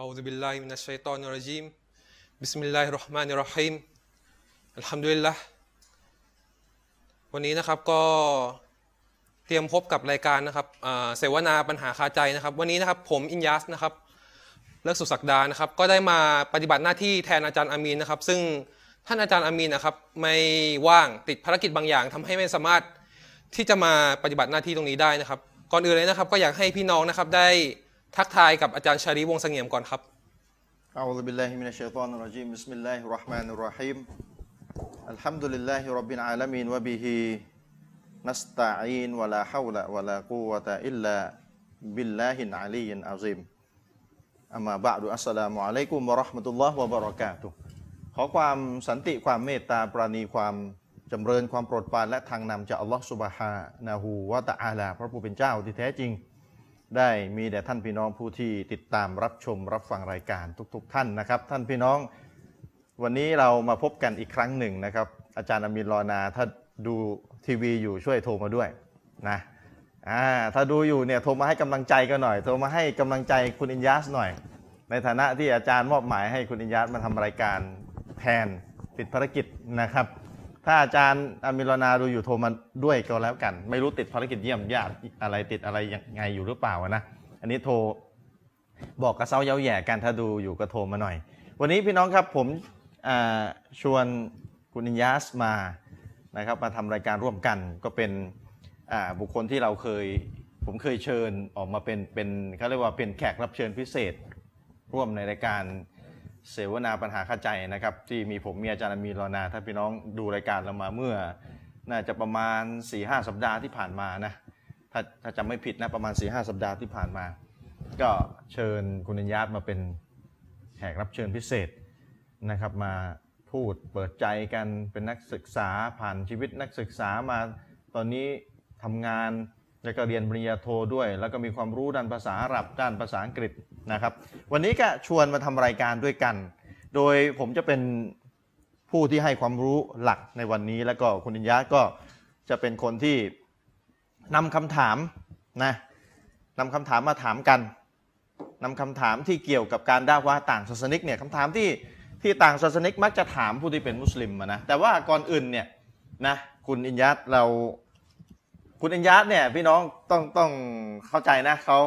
أعوذ بالله من الشيطان الرجيم بسم الله الرحمن الرحيم الحمد لله วันนี้นะครับก็เตรียมพบกับรายการนะครับอ่าเสวนาปัญหาคาใจนะครับ วันนี้นะครับผมอินยัสนะครับเลิกสุศักดานะครับ ก็ได้มาปฏิบัติหน้าที่แทนอาจารย์อามีนนะครับ ซึ่งท่านอาจารย์อามีนนะครับไม่ว่างติดภารกิจบางอย่างทำให้ไม่สามารถที่จะมาปฏิบัติหน้าที่ตรงนี้ได้นะครับ ก่อนอื่นเลยนะครับ ก็อยากให้พี่น้องนะครับได้ ทักทายกับอาจารย์ชารีวงศ์เสงี่ยมก่อนครับ أعوذ بالله من الشيطان الرجيم بسم الله الرحمن الرحيم الحمد لله رب العالمين وبه نستعين ولا حول ولا قوة إلا بالله العلي العظيم أما بعد السلام عليكم ورحمة الله وبركاته ขอความสันติความเมตตาปราณีความจำเริญความโปรดปรานและทางนำจากอัลลอฮฺสุบฮานะฮูวะตะอาลา พระผู้เป็นเจ้าที่แท้จริง ได้มีแด่ท่านพี่น้องผู้ที่ติดตามรับชมรับฟังรายการทุกๆท่านนะครับ ท่านพี่น้องวันนี้เรามาพบกันอีกครั้งหนึ่งนะครับ อาจารย์อามีนรอนาถ้าดูทีวีอยู่ช่วยโทรมาด้วยนะอ่าถ้าดูอยู่เนี่ยโทรมาให้กำลังใจกันหน่อย โทรมาให้กำลังใจคุณอินยัสหน่อย ในฐานะที่อาจารย์มอบหมายให้คุณอินยัสมาทำรายการแทนติดภารกิจนะครับ ถ้าอาจารย์อามิรนาดูอยู่โทรมาด้วยก็แล้วกัน ไม่รู้ติดภารกิจเยี่ยมญาติอะไรติดอะไรยังไงอยู่หรือเปล่านะ อันนี้โทรบอกกระเซ้าเย้าแย่กันถ้าดูอยู่ก็โทรมาหน่อย วันนี้พี่น้องครับผมชวนคุณอินยัสมานะครับมาทำรายการร่วมกันก็เป็นบุคคลที่เราเคยผมเคยเชิญออกมาเป็นเป็นเขาเรียกว่าเป็นแขกรับเชิญพิเศษ ร่วมในรายการ เสวนาปัญหาข้าใจนะครับ ที่มีผมมีอาจารย์มีรอนา ถ้าพี่น้องดูรายการเรามาเมื่อ น่าจะประมาณ4ีหสัปดาห์ที่ผ่านมานะถ้าถ้าจำไม่ผิดนะประมาณ4ีหสัปดาห์ที่ผ่านมา ก็เชิญคุณอินญาตมาเป็นแขกรับเชิญพิเศษนะครับ มาพูดเปิดใจกันเป็นนักศึกษาผ่านชีวิตนักศึกษามาตอนนี้ทำงานแล้วก็เรียนปริญญาโทด้วย แล้วก็มีความรู้ด้านภาษาอาหรับด้านภาษาอังกฤษ นะครับ วันนี้ก็ชวนมาทำรายการด้วยกัน โดยผมจะเป็นผู้ที่ให้ความรู้หลักในวันนี้ แล้วก็คุณอินยะก็จะเป็นคนที่นำคำถามนะนำคำถามมาถามกันนำคำถามที่เกี่ยวกับการด่าว่าต่างศาสนิกเนี่ยคำถามที่ที่ต่างศาสนิกมักจะถามผู้ที่เป็นมุสลิมนะแต่ว่าก่อนอื่นเนี่ยนะคุณอินยัตเราคุณอินยัตเนี่ยพี่น้องต้องต้องเข้าใจนะเขา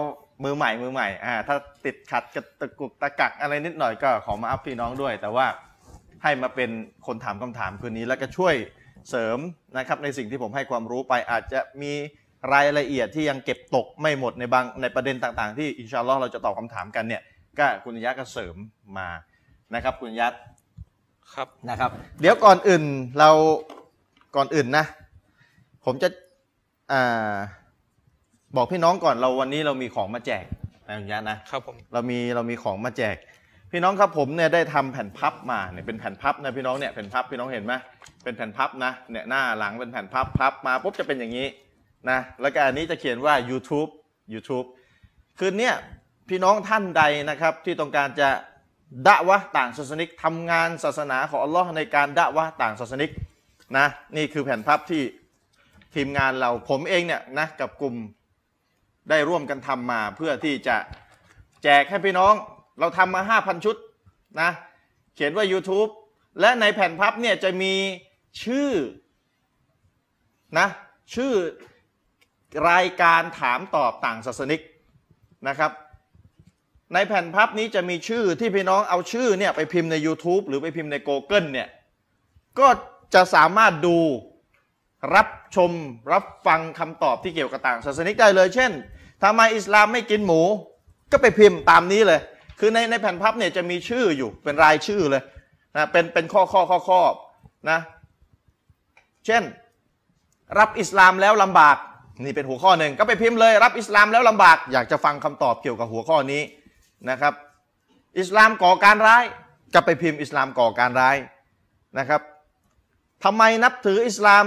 มือใหม่มือใหม่อ่าถ้าติดขัดกระตะกุกตะกักอะไรนิดหน่อยก็ขอมาอัพพี่น้องด้วย แต่ว่าให้มาเป็นคนถามคำถามคืนนี้ แล้วก็ช่วยเสริมนะครับในสิ่งที่ผมให้ความรู้ไปอาจจะมีรายละเอียดที่ยังเก็บตกไม่หมดในบางในประเด็นต่างๆ ที่อินชาอัลลอฮ์เราจะตอบคำถามกันเนี่ยก็คุณอินยัตก็เสริมมานะครับ คุณอินยัตครับนะครับ เดี๋ยวก่อนอื่นเราก่อนอื่นนะ ผมจะอา บอกพี่น้องก่อนเราวันนี้เรามีของมาแจกนะคุณยะนะครับผมเรามีเรามีของมาแจก พี่น้องครับผมเนี่ยได้ทำแผ่นพับมาเนี่ยเป็นแผ่นพับนะพี่น้องเนี่ยแผ่นพับพี่น้องเห็นไหมเป็นแผ่นพับนะเนี่ยหน้าหลังเป็นแผ่นพับพับมาปุ๊บจะเป็นอย่างนี้นะแล้วก็อันนี้จะเขียนว่า YouTube YouTube คือเนี่ยพี่น้องท่านใดนะครับที่ต้องการจะดะวะต่างศาสนิกทำงานศาสนาของอัลลอฮ์ในการดะวะต่างศาสนิกนะนี่คือแผ่นพับที่ทีมงานเราผมเองเนี่ยนะกับกลุ่ม ได้ร่วมกันทำมาเพื่อที่จะแจกให้พี่น้อง เราทำมา 5,000 ชุดนะเขียนว่า YouTube และในแผ่นพับเนี่ยจะมีชื่อนะชื่อรายการถามตอบต่างศาสนิกนะครับ ในแผ่นพับนี้จะมีชื่อที่พี่น้องเอาชื่อเนี่ยไปพิมพ์ใน YouTube หรือไปพิมพ์ใน Google เนี่ยก็จะสามารถดูรับชมรับฟังคำตอบที่เกี่ยวกับต่างศาสนิกได้เลย เช่น ทำไมอิสลามไม่กินหมู ก็ไปพิมพ์ตามนี้เลย คือในในแผ่นพับเนี่ยจะมีชื่ออยู่เป็นรายชื่อเลยนะเป็นเป็นข้อข้อข้อข้อนะ เช่น รับอิสลามแล้วลำบากนี่เป็นหัวข้อหนึ่งก็ไปพิมพ์เลย รับอิสลามแล้วลำบาก อยากจะฟังคำตอบเกี่ยวกับหัวข้อนี้นะครับ อิสลามก่อการร้ายก็ไปพิมพ์อิสลามก่อการร้ายนะครับทำไมนับถืออิสลาม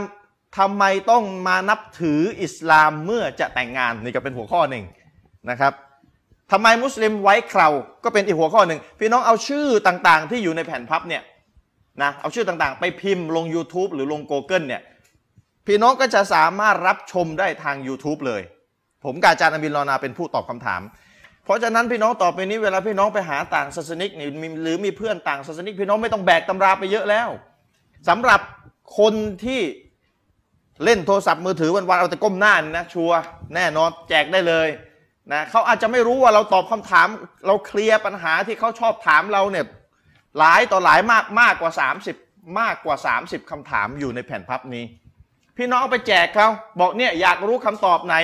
ทำไมต้องมานับถืออิสลามเมื่อจะแต่งงานนี่ก็เป็นหัวข้อหนึ่งนะครับทำไมมุสลิมไว้เคราก็เป็นอีกหัวข้อหนึ่งพี่น้องเอาชื่อต่างๆ ที่อยู่ในแผ่นพับเนี่ยนะเอาชื่อต่างๆ ไปพิมพ์ลง YouTube หรือลง Google เนี่ยพี่น้องก็จะสามารถรับชมได้ทาง YouTube เลย ผมกบอาจารย์อบินรอนาเป็นผู้ตอบคำถาม เพราะฉะนั้นพี่น้องต่อไปนี้เวลาพี่น้องไปหาต่างศาสนิกหรือมีเพื่อนต่างศาสนิกพี่น้องไม่ต้องแบกตำราไปเยอะแล้วสำหรับคนที่ เล่นโทรศัพท์มือถือวันๆเอาแต่ก้มหน้านนะชัวร์แน่นอนแจกได้เลยนะเขาอาจจะไม่รู้ว่าเราตอบคำถาม เราเคลียร์ปัญหาที่เขาชอบถามเราเนี่ยหลายต่อหลายมากมากกว่า 30 มากกว่า 30คำถามอยู่ในแผ่นพับนี้ พี่น้องไปแจกเขาบอกเนี่ยอยากรู้คำตอบไหน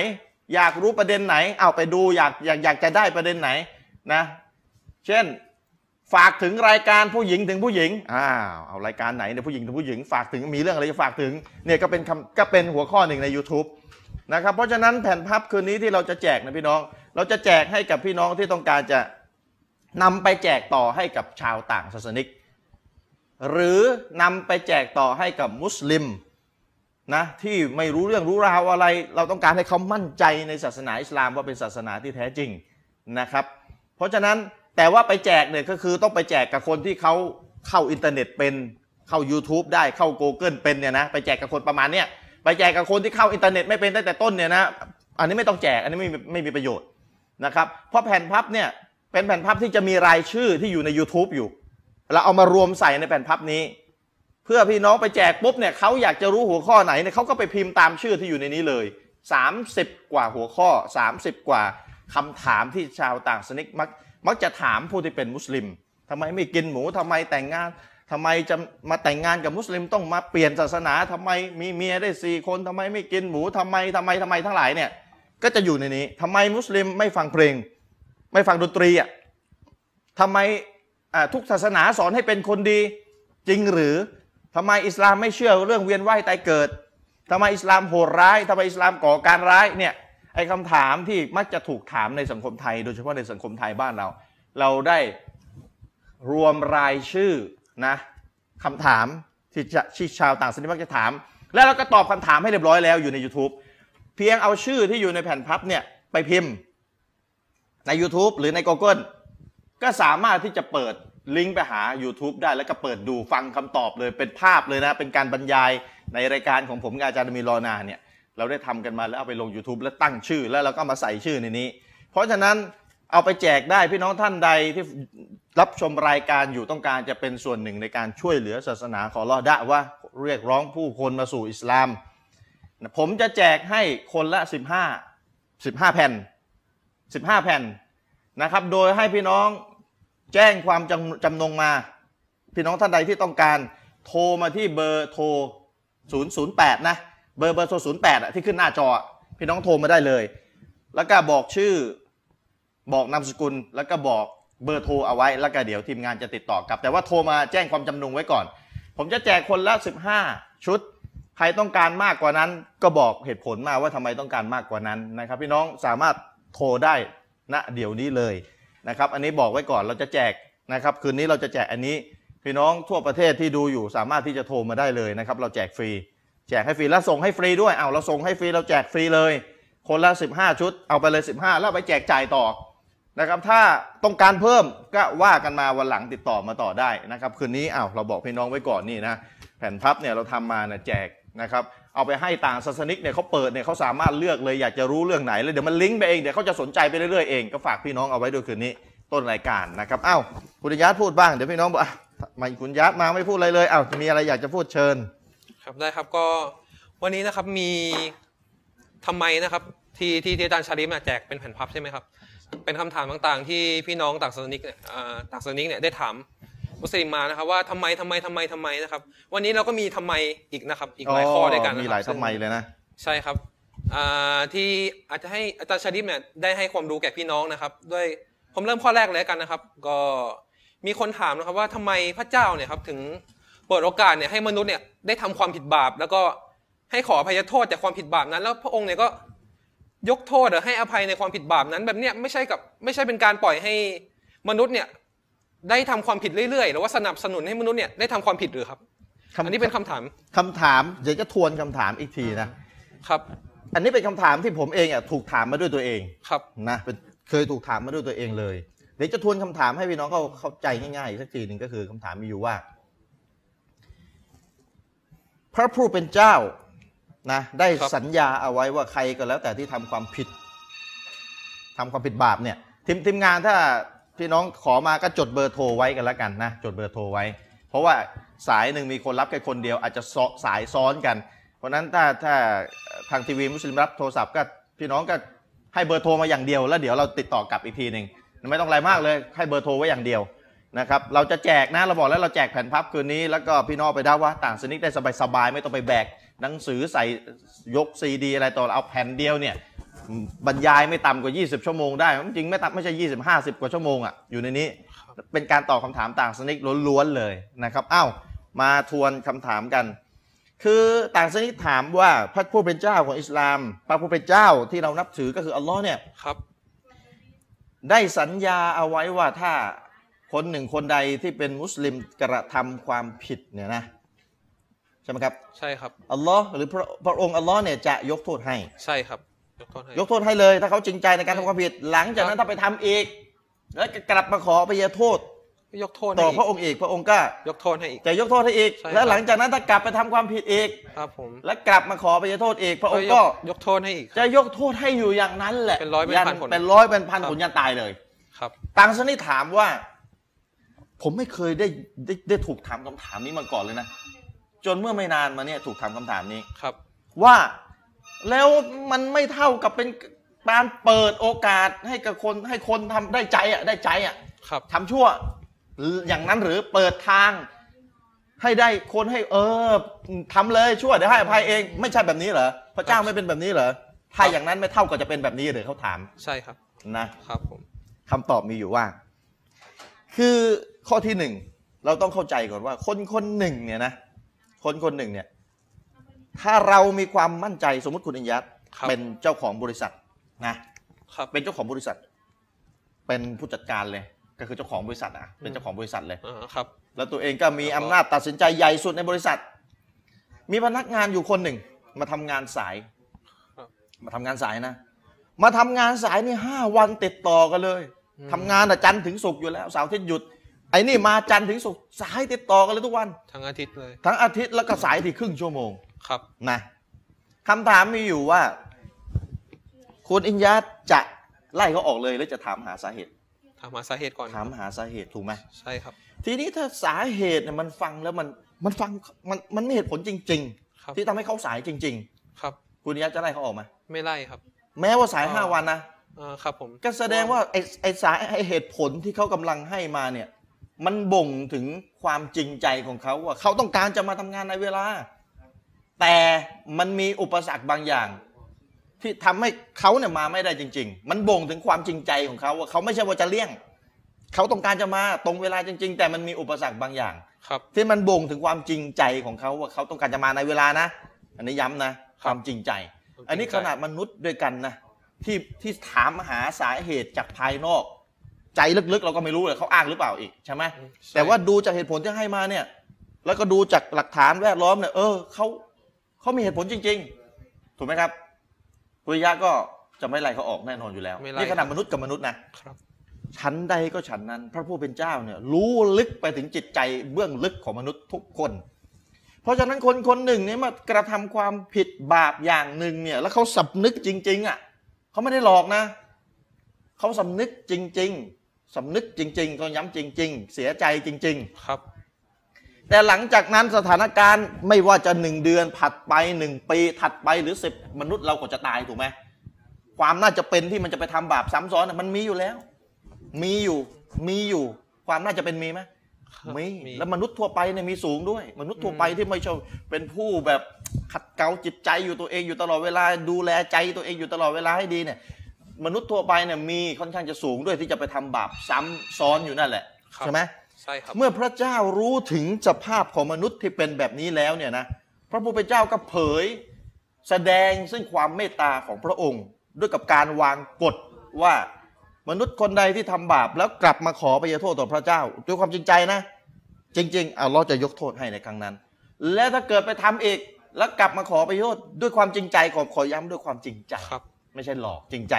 อยากรู้ประเด็นไหน เอาไปดูอยากอยากอยากจะได้ประเด็นไหนนะ เช่น ฝากถึงรายการผู้หญิงถึงผู้หญิงอ้าวเอารายการไหนเนี่ยผู้หญิงถึงผู้หญิง ฝากถึงมีเรื่องอะไรจะฝากถึงเนี่ยก็เป็นคำก็เป็นหัวข้อหนึ่งใน YouTube นะครับเพราะฉะนั้นแผ่นพับคืนนี้ที่เราจะแจกนะพี่น้อง เราจะแจกให้กับพี่น้องที่ต้องการจะนำไปแจกต่อให้กับชาวต่างศาสนิก หรือนำไปแจกต่อให้กับมุสลิมนะที่ไม่รู้เรื่องรู้ราวอะไร เราต้องการให้เขามั่นใจในศาสนาอิสลามว่าเป็นศาสนาที่แท้จริงนะครับ เพราะฉะนั้น แต่ว่าไปแจกเนี่ยก็คือต้องไปแจกกับคนที่เขาเข้าอินเทอร์เน็ตเป็นเข้า YouTube ได้เข้า Google เป็นเนี่ยนะไปแจกกับคนประมาณเนี้ยไปแจกกับคนที่เข้าอินเทอร์เน็ตไม่เป็นตั้งแต่ต้นเนี่ยนะอันนี้ไม่ต้องแจกอันนี้ไม่ไม่มีประโยชน์นะครับเพราะแผ่นพับเนี่ยเป็นแผ่นพับที่จะมีรายชื่อที่อยู่ใน YouTube อยู่เราเอามารวมใส่ในแผ่นพับนี้ เพื่อพี่น้องไปแจกปุ๊บเนี่ยเขาอยากจะรู้หัวข้อไหนเนี่ยเขาก็ไปพิมพ์ตามชื่อที่อยู่ในนี้เลย 30 กว่าหัวข้อ 30 กว่าคำถามที่ชาวต่างศาสนิกมัก มักจะถามผู้ที่เป็นมุสลิมทำไมไม่กินหมูทำไมแต่งงานทำไมจะมาแต่งงานกับมุสลิมต้องมาเปลี่ยนศาสนาทำไมมีเมียได้สี่คนทำไมไม่กินหมูทำไมทำไมทำไมทั้งหลายเนี่ยก็จะอยู่ในนี้ทำไมมุสลิมไม่ฟังเพลง ไม่ฟังดนตรีอะทำไมทุกศาสนาสอนให้เป็นคนดีจริงหรือทำไมอิสลามไม่เชื่อเรื่องเวียนว่ายตายเกิดทำไมอิสลามโหดร้ายทำไมอิสลามก่อการร้ายเนี่ย อ้คำถามที่มักจะถูกถามในสังคมไทย โดยเฉพาะในสังคมไทยบ้านเรา เราได้รวมรายชื่อนะคำถามที่จะที่ชาวต่างศาสนามักจะถาม แล้วเราก็ตอบคำถามให้เรียบร้อยแล้วอยู่ใน YouTube เพียงเอาชื่อที่อยู่ในแผ่นพับเนี่ยไปพิมพ์ ใน YouTube หรือใน Google ก็สามารถที่จะเปิดลิงก์ไปหา YouTube ได้แล้วก็เปิดดูฟังคำตอบเลยเป็นภาพเลยนะ เป็นการบรรยายในรายการของผมกับอาจารย์มีรอนาเนี่ย เราได้ทำกันมาแล้วเอาไปลง YouTube แล้วตั้งชื่อแล้วเราก็มาใส่ชื่อในนี้ เพราะฉะนั้นเอาไปแจกได้พี่น้องท่านใดที่รับชมรายการอยู่ต้องการจะเป็นส่วนหนึ่งในการช่วยเหลือศาสนาของลอดะว่าเรียกร้องผู้คนมาสู่อิสลาม ผมจะแจกให้คนละ 15 15 แผ่น 15 แผ่นนะครับ โดยให้พี่น้องแจ้งความจำจำนงมา พี่น้องท่านใดที่ต้องการโทรมาที่เบอร์โทร 008 นะ เบอร์เบอร์โทร08อะที่ขึ้นหน้าจอ พี่น้องโทรมาได้เลย แล้วก็บอกชื่อบอกนามสกุล แล้วก็บอกเบอร์โทรเอาไว้ แล้วก็เดี๋ยวทีมงานจะติดต่อกลับ แต่ว่าโทรมาแจ้งความจำนงไว้ก่อน ผมจะแจกคนละ 15 ชุด ใครต้องการมากกว่านั้น ก็บอกเหตุผลมาว่าทำไมต้องการมากกว่านั้นนะครับ พี่น้องสามารถโทรได้ณเดี๋ยวนี้เลยนะครับ อันนี้บอกไว้ก่อนเราจะแจกนะครับ คืนนี้เราจะแจกอันนี้ พี่น้องทั่วประเทศที่ดูอยู่สามารถที่จะโทรมาได้เลยนะครับ เราแจกฟรี แจกให้ฟรีแล้วส่งให้ฟรีด้วยเอาเราส่งให้ฟรีเราแจกฟรีเลย คนละ 15 ชุด เอาไปเลย 15 แล้วไปแจกจ่ายต่อนะครับถ้าต้องการเพิ่มก็ว่ากันมาวันหลังติดต่อมาต่อได้นะครับคืนนี้อ้าวเราบอกพี่น้องไว้ก่อนนี่นะแผ่นพับเนี่ยเราทำมาเนี่ยแจกนะครับเอาไปให้ต่างศาสนิกเนี่ยเขาเปิดเนี่ยเขาสามารถเลือกเลยอยากจะรู้เรื่องไหนเลยเดี๋ยวมันลิงก์ไปเองเดี๋ยวเขาจะสนใจไปเรื่อยๆเองก็ฝากพี่น้องเอาไว้ด้วยคืนนี้ต้นรายการนะครับอ้าวคุณยัดพูดบ้างเดี๋ยวพี่น้องบอกอะไมาคุณยัดมาไม่พูดอะไรเลยอ้าวมีอะไรอยากจะพูดเชิญ ครับได้ครับก็วันนี้นะครับมีทำไมนะครับที่ที่ที่อาจารย์ชาลิมอะแจกเป็นแผ่นพับใช่ไหมครับ เป็นคำถามต่างๆ ที่พี่น้องต่างศาสนิกเนี่ยอ่าต่างศาสนิกเนี่ยได้ถามมุสลิมมานะครับ ว่าทำไมทำไมทำไมทำไมนะครับ วันนี้เราก็มีทำไมอีกนะครับ อีกหลายข้อด้วยกันนะครับมีหลายซึ่ทำงไมเลยนะใช่ครับอ่าที่อาจจะให้อาจารย์ชาลิมเนี่ยได้ให้ความรู้แก่พี่น้องนะครับ ด้วยผมเริ่มข้อแรกเลยแล้วกันนะครับ ก็มีคนถามนะครับว่าทำไมพระเจ้าเนี่ยครับถึง เปิดโอกาสเนี่ยให้มนุษย์เนี่ยได้ทำความผิดบาป แล้วก็ให้ขออภัยโทษจากความผิดบาปนั้น แล้วพระองค์เนี่ยก็ยกโทษหรือให้อภัยในความผิดบาปนั้น แบบเนี้ยไม่ใช่กับไม่ใช่เป็นการปล่อยให้มนุษย์เนี่ยได้ทำความผิดเรื่อยๆ หรือว่าสนับสนุนให้มนุษย์เนี่ยได้ทำความผิดหรือครับคำอันนี้เป็นคำถามคำถามเดี๋ยวจะทวนคำถามอีกทีนะครับ อันนี้เป็นคำถามที่ผมเองอะถูกถามมาด้วยตัวเองครับนะเป็นเคยถูกถามมาด้วยตัวเองเลย เดี๋ยวจะทวนคำถามให้พี่น้องเขาเข้าใจง่ายๆอีกสักทีหนึ่งก็คือคำถามมีอยู่ว่าพ ระผู้เป็นเจ้านะได้ครับสัญญาเอาไว้ว่าใครก็แล้วแต่ที่ทำความผิดทำความผิดบาปเนี่ยทีมทีมงานถ้าพี่น้องขอมาก็จดเบอร์โทรไว้กันแล้วกันนะจดเบอร์โทรไว้ เพราะว่าสายหนึ่งมีคนรับแค่คนเดียวอาจจะซ้อสายซ้อนกัน เพราะฉะนั้นถ้าถ้าทางทีวีมุสลิมรับโทรศัพท์ก็พี่น้องก็ให้เบอร์โทรมาอย่างเดียว แล้วเดี๋ยวเราติดต่อกลับอีกทีหนึ่งไม่ต้องอะไรมากเลยให้เบอร์โทรไว้อย่างเดียว นะครับเราจะแจกนะเราบอกแล้วเราแจกแผ่นพับคืนนี้แล้วก็พี่น้องไปได้ว่าต่างสนิกได้สบายๆไม่ต้องไปแบกหนังสือใส่ยกซีดีอะไรต่อเอาแผ่นเดียวเนี่ยบรรยายไม่ต่ำกว่า 20 ชั่วโมงได้จริงๆไม่ต่ำไม่ใช่ 20 50 กว่าชั่วโมงอะอยู่ในนี้เป็นการตอบคำถามต่างสนิกล้วนๆเลยนะครับอ้าวมาทวนคำถามกัน คือต่างสนิกถามว่าพระผู้เป็นเจ้าของอิสลาม พระผู้เป็นเจ้าที่เรานับถือก็คืออัลลอฮ์เนี่ยครับ ได้สัญญาเอาไว้ว่าถ้า คนหนึ่งคนใดที่เป็นมุสลิมกระทำความผิดเนี่ยนะใช่ไหมครับ ใช่ครับอัลลอฮ์หรือพระพระองค์อัลลอฮ์เนี่ยจะยกโทษให้ ใช่ครับ ยกโทษให้ยกโทษให้เลยถ้าเขาจริงใจในการทำความผิด หลังจากนั้นถ้าไปทำอีก แล้วกลับมาขอไปยโทษยกโทษต่ให้ออีกพระองค์อีกพระองค์ก็ยกโทษให้อีกจะยกโทษให้อีกใช่ครับแล้วหลังจากนั้นถ้ากลับไปทำความผิดอีกครับผมแล้วกลับมาขอไปยโทษอีก พระองค์ยก็ยกโทษให้อีกคจะรับยกโทษให้อยู่อย่างนั้นแหละเป็นร้อยเป็นยัพันคนเป็นร้อยเป็นพันครับผลยันตายเลย ครับต่างชนิดถามว่า ผมไม่เคยได้ได้ได้ถูกถามคำถามนี้มาก่อนเลยนะ จนเมื่อไม่นานมาเนี่ยถูกถามคำถามนี้ ครับ ว่าแล้วมันไม่เท่ากับเป็นการเปิดโอกาสให้กับคนให้คนทำได้ใจอะได้ใจอะ ครับ ทำชั่วหรืออย่างนั้นหรือเปิดทาง ให้ได้คนให้เออทำเลยชั่วเดี๋ยวให้อภัยเอง ไม่ใช่แบบนี้เหรอพระเจ้าไม่เป็นแบบนี้เหรอถ้าอย่างนั้นไม่เท่ากับจะเป็นแบบนี้หรือเขาถามใช่ครับ นะ ครับผม คำตอบมีอยู่ว่า คือ ข้อที่หนึ่งเราต้องเข้าใจก่อนว่า คนคนหนึ่งเนี่ยนะคนคนหนึ่งเนี่ย ถ้าเรามีความมั่นใจสมมติคุณอินยัตครับเป็นเจ้าของบริษัทนะครับเป็นเจ้าของบริษัท เป็นผู้จัดการเลย ก็คือเจ้าของบริษัทอะเป็นเจ้าของบริษัทเลย อ่าครับ แล้วตัวเองก็มีแล้วก็อำนาจตัดสินใจใหญ่สุดในบริษัท มีพนักงานอยู่คนหนึ่ง มาทำงานสาย ครับ มาทำงานสายนะ มาทำงานสายนี่ห้าวันติดต่อกันเลยอืมทำงานอะจันทร์ถึงศุกร์อยู่แล้วเสาร์อาทิตย์หยุด ไอ้นี่มาจันทร์ถึงศุกร์สายติดต่อกันเลยทุกวัน ทั้งอาทิตย์เลย ทั้งอาทิตย์แล้วก็สายที่ครึ่งชั่วโมงครับนะคำถามมีอยู่ว่า คุณอินยัตจะไล่เขาออกเลยหรือจะถามหาสาเหตุ ถามหาสาเหตุก่อนถามหาสาเหตุถูกไหมใช่ครับ ทีนี้ถ้าสาเหตุเนี่ยมันฟังแล้วมันมันฟังมันมันไม่เหตุผลจริงครับๆที่ทำให้เขาสายจริงครับๆคุณอินยัตจะไล่เขาออกไหมไม่ไล่ครับ แม้ว่าสายอ๋อห้าวันนะอ่าครับผมก็แสดงว่าไอ้ไอ้สายไอ้เหตุผลที่เขากำลังให้มาเนี่ย มันบ่งถึงความจริงใจของเขาว่าเขาต้องการจะมาทำงานในเวลา แต่มันมีอุปสรรคบางอย่าง ที่ทำให้เขาเนี่ยมาไม่ได้จริง ๆ มันบ่งถึงความจริงใจของเขาว่าเขาไม่ใช่ว่าจะเลี่ยง เขาต้องการจะมาตรงเวลาจริง ๆ แต่มันมีอุปสรรคบางอย่าง ครับที่มันบ่งถึงความจริงใจของเขาว่าเขาต้องการจะมาในเวลานะ อันนี้ย้ำนะความจริงใจ อันนี้ขนาดมนุษย์ด้วยกันนะที่ที่ถามหาสาเหตุจากภายนอก ใจลึกๆ เราก็ไม่รู้เลยเขาอ้างหรือเปล่าอีกใช่ไหมอืมใช่แต่ว่าดูจากเหตุผลที่ให้มาเนี่ย แล้วก็ดูจากหลักฐานแวดล้อมเนี่ยเออเขาเขามีเหตุผลจริง ๆ ถูกไหมครับปุริยะก็จะไม่ไล่เขาออกแน่นอนอยู่แล้วไม่ไล่นี่ขนาดมนุษย์กับมนุษย์นะครับชั้นใดก็ฉันนั้น พระผู้เป็นเจ้าเนี่ย รู้ลึกไปถึงจิตใจเบื้องลึกของมนุษย์ทุกคน เพราะฉะนั้นคนคนหนึ่งเนี่ยมากระทำความผิดบาปอย่างหนึ่งเนี่ย แล้วเขาสำนึกจริง ๆ อะเขาไม่ได้หลอกนะเขาสำนึกจริง ๆ สำนึกจริงๆก็ย้ำจริง ๆ เสียใจจริง ๆ ครับ แต่หลังจากนั้นสถานการณ์ไม่ว่าจะหนึ่งเดือนถัดไปหนึ่งปีถัดไปหรือสิบมนุษย์เราก็จะตายถูกไหมความน่าจะเป็นที่มันจะไปทำบาปซ้ำซ้อนน่ะมันมีอยู่แล้ว มีอยู่มีอยู่ ความน่าจะเป็นมีไหมครับมีมีแล้วมนุษย์ทั่วไปเนี่ยมีสูงด้วย มนุษย์ทั่วไปที่ไม่ใช่เป็นผู้แบบขัดเกลาจิตใจอยู่ตัวเองอยู่ตลอดเวลาดูแลใจตัวเองอยู่ตลอดเวลาให้ดีเนี่ย มนุษย์ทั่วไปเนี่ยมีค่อนข้างจะสูงด้วยที่จะไปทำบาปซ้ำซ้อนอยู่นั่นแหละครับใช่ไหมใช่ครับเมื่อพระเจ้ารู้ถึงสภาพของมนุษย์ที่เป็นแบบนี้แล้วเนี่ยนะพระผู้เป็นเจ้าก็เผย แสดงซึ่งความเมตตาของพระองค์ ด้วยกับการวางกฎว่ามนุษย์คนใดที่ทำบาปแล้วกลับมาขอไปโทษต่อพระเจ้า ด้วยความจริงใจนะ จริงๆอัลเลอฮ์จะยกโทษให้ในครั้งนั้น และถ้าเกิดไปทำอีกแล้วกลับมาขอไปโทษด้วยความจริงใจขอขอย้ำด้วยความจริงใจครับไม่ใช่หลอกจริงใจ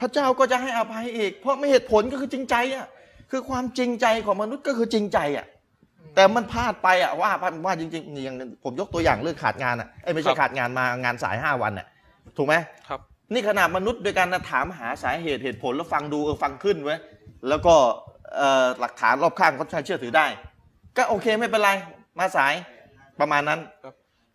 พระเจ้าก็จะให้อภัยอีก เพราะไม่เหตุผลก็คือจริงใจอะคือความจริงใจของมนุษย์ก็คือจริงใจอะแต่มันพลาดไปอะว่าว่าจริงๆอย่างผมยกตัวอย่างเรื่องขาดงานอะไอ้ยไม่ใช่ครับขาดงานมางานสายห้าวันอะถูกไหมครับนี่ขนาดมนุษย์โดยการถามหาสาเหตุเหตุผลแล้วฟังดูเออฟังขึ้นไว้ยแล้วก็เอ่อหลักฐานรอบข้างเขาใช้เชื่อถือได้ ก็โอเคไม่เป็นไรมาสายประมาณนั้น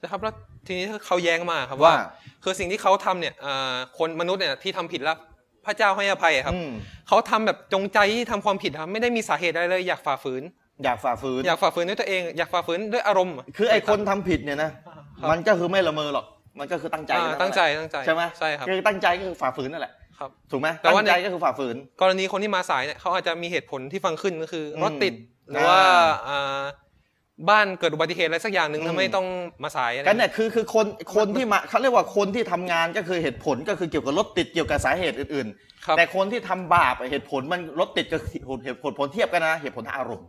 นะครับแล้วทีนี้เขาแย้งมาครับว่าว่าคือสิ่งที่เขาทำเนี่ยอ่าคนมนุษย์เนี่ยที่ทำผิดแล้ว พระเจ้าให้อภัยอะครับอืมเขาทำแบบจงใจที่ทำความผิดครับ ไม่ได้มีสาเหตุอะไรเลย อยากฝ่าฝืน อยากฝ่าฝืน อยากฝ่าฝืนด้วยตัวเอง อยากฝ่าฝืนด้วยอารมณ์ คือไอ้คนทำผิดเนี่ยนะครับมันก็คือไม่ละเมอหรอก มันก็คือตั้งใจอ่านั่นแหละตั้งใจตั้งใจใช่ไหมใช่ครับคือตั้งใจก็คือฝ่าฝืนนั่นแหละครับถูกไหมแต่ตั้ว่างในใจก็คือฝ่าฝืน กรณีคนที่มาสายเนี่ยเขาอาจจะมีเหตุผลที่ฟังขึ้นก็คืออมรถติดหรือว่าอ่าอ่า บ้านเกิดอุบัติเหตุอะไรสักอย่างหนึ่งอืมทำให้ต้องมาสายอะไรกันเนี่ยคือคือคนคนที่มาเขาเรียกว่าคนที่ทำงานก็คือเหตุผลก็คือเกี่ยวกับรถติดเกี่ยวกับสาเหตุอื่นครับๆแต่คนที่ทำบาปอะเหตุผลมันรถติดกับเหตุผลผลเทียบกันนะเหตุผลทางอารมณ์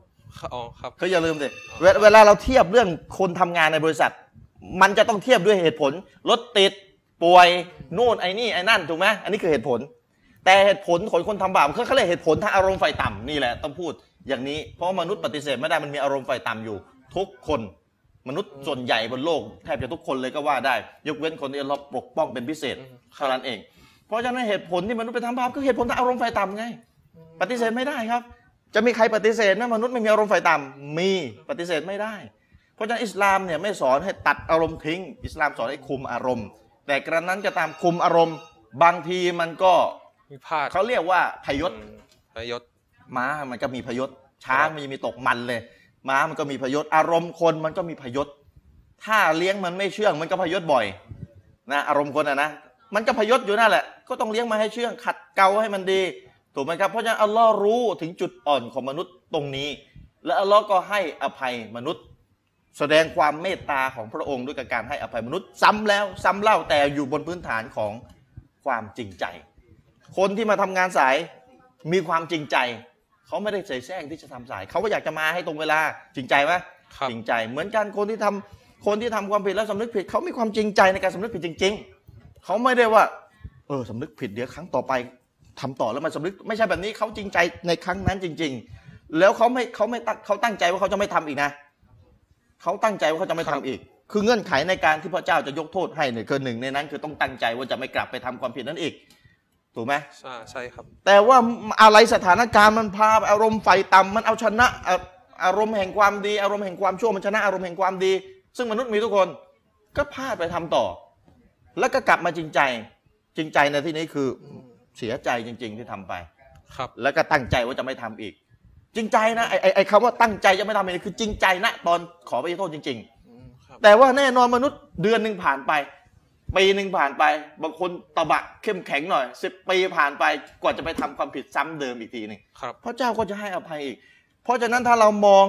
อ๋อครับเขาอย่าลืมสิเวเวลาเราเทียบเรื่องคนทำงานในบริษัท มันจะต้องเทียบด้วยเหตุผลรถติดป่วยนู่นไอ้นี่ไอ้นั่นถูกไหมอันนี้คือเหตุผล แต่เหตุผลของคนทำบาปเขาเขาเรียกเหตุผลทางอารมณ์ไฟต่ำนี่แหละต้องพูดอย่างนี้เพราะมนุษย์ปฏิเสธไม่ได้มันมีอารมณ์ไฟต่ำอยู่ ทุกคน มนุษย์ส่วนใหญ่บนโลกแทบจะทุกคนเลยก็ว่าได้ ยกเว้นคนที่เราปกป้องเป็นพิเศษอืมเท่านั้นเอง เพราะฉะนั้นเหตุผลที่มนุษย์ไปทำบาปคือเหตุผลทางอารมณ์ไฟต่ำไง ปฏิเสธไม่ได้ครับ จะมีใครปฏิเสธไหมมนุษย์ไม่มีอารมณ์ไฟต่ำมีปฏิเสธไม่ได้ เพราะฉะนั้นอิสลามเนี่ยไม่สอนให้ตัดอารมณ์ทิ้ง อิสลามสอนให้คุมอารมณ์ แต่กระนั้นก็ตามคุมอารมณ์ บางทีมันก็มีพลาดเขาเรียกว่าพยศอืมพยศม้ามันก็มีพยศช้างมันมีตกมันเลย ม้ามันก็มีพยศ อารมณ์คนมันก็มีพยศ ถ้าเลี้ยงมันไม่เชื่อง มันก็พยศบ่อยนะอารมณ์คนอะนะมันก็พยศอยู่นั่นแหละ ก็ต้องเลี้ยงมาให้เชื่อง ขัดเกลาให้มันดี ถูกไหมครับ เพราะฉะนั้นอัลลอฮ์รู้ถึงจุดอ่อนของมนุษย์ตรงนี้ และอัลลอฮ์ก็ให้อภัยมนุษย์ แสดงความเมตตาของพระองค์ด้วยการให้อภัยมนุษย์ ซ้ำแล้วซ้ำเล่าแต่อยู่บนพื้นฐานของความจริงใจ คนที่มาทำงานสายมีความจริงใจ เขาไม่ได้ใส่แซงที่จะทำสาย เขาก็อยากจะมาให้ตรงเวลาจริงใจไหมครับจริงใจ เหมือนกันคนที่ทำคนที่ทำความผิดแล้วสำนึกผิดเขามีความจริงใจในการสำนึกผิดจริง ๆ เขาไม่ได้ว่า เออสำนึกผิดเดี๋ยวครั้งต่อไปทำต่อแล้วมันสำนึกไม่ใช่แบบนี้เขาจริงใจในครั้งนั้นจริง ๆ แล้วเขาไม่เขาไม่ตั้งเขาตั้งใจว่าเขาจะไม่ทำอีกนะเขาตั้งใจว่าเขาจะไม่ทำอีก คือเงื่อนไขในการที่พระเจ้าจะยกโทษให้เนี่ยคือหนึ่งในนั้น คือต้องตั้งใจว่าจะไม่กลับไปทำความผิดนั้นอีก ถูกไหมใช่ใช่ครับ แต่ว่าอะไรสถานการณ์มันพาอารมณ์ไฟต่ำมันเอาชนะอะอารมณ์แห่งความดี อารมณ์แห่งความชั่วมันชนะอารมณ์แห่งความดี ซึ่งมนุษย์มีทุกคนก็พลาดไปทำต่อ แล้วก็กลับมาจริงใจ จริงใจในที่นี้คือเสียใจจริง ๆ ที่ทำไป ครับ แล้วก็ตั้งใจว่าจะไม่ทำอีก จริงใจนะไอ้ไอ้ไอ้คำว่าตั้งใจจะไม่ทำอีกคือจริงใจนะตอนขอไปโทษจริงๆอืมครับแต่ว่าแน่นอนมนุษย์เดือนหนึ่งผ่านไป ปีหนึ่งผ่านไป บางคนตะบะเข้มแข็งหน่อยสิบปีผ่านไปกว่าจะไปทำความผิดซ้ำเดิมอีกทีหนึ่งครับพระเจ้าก็จะให้อภัยอีก เพราะฉะนั้นถ้าเรามอง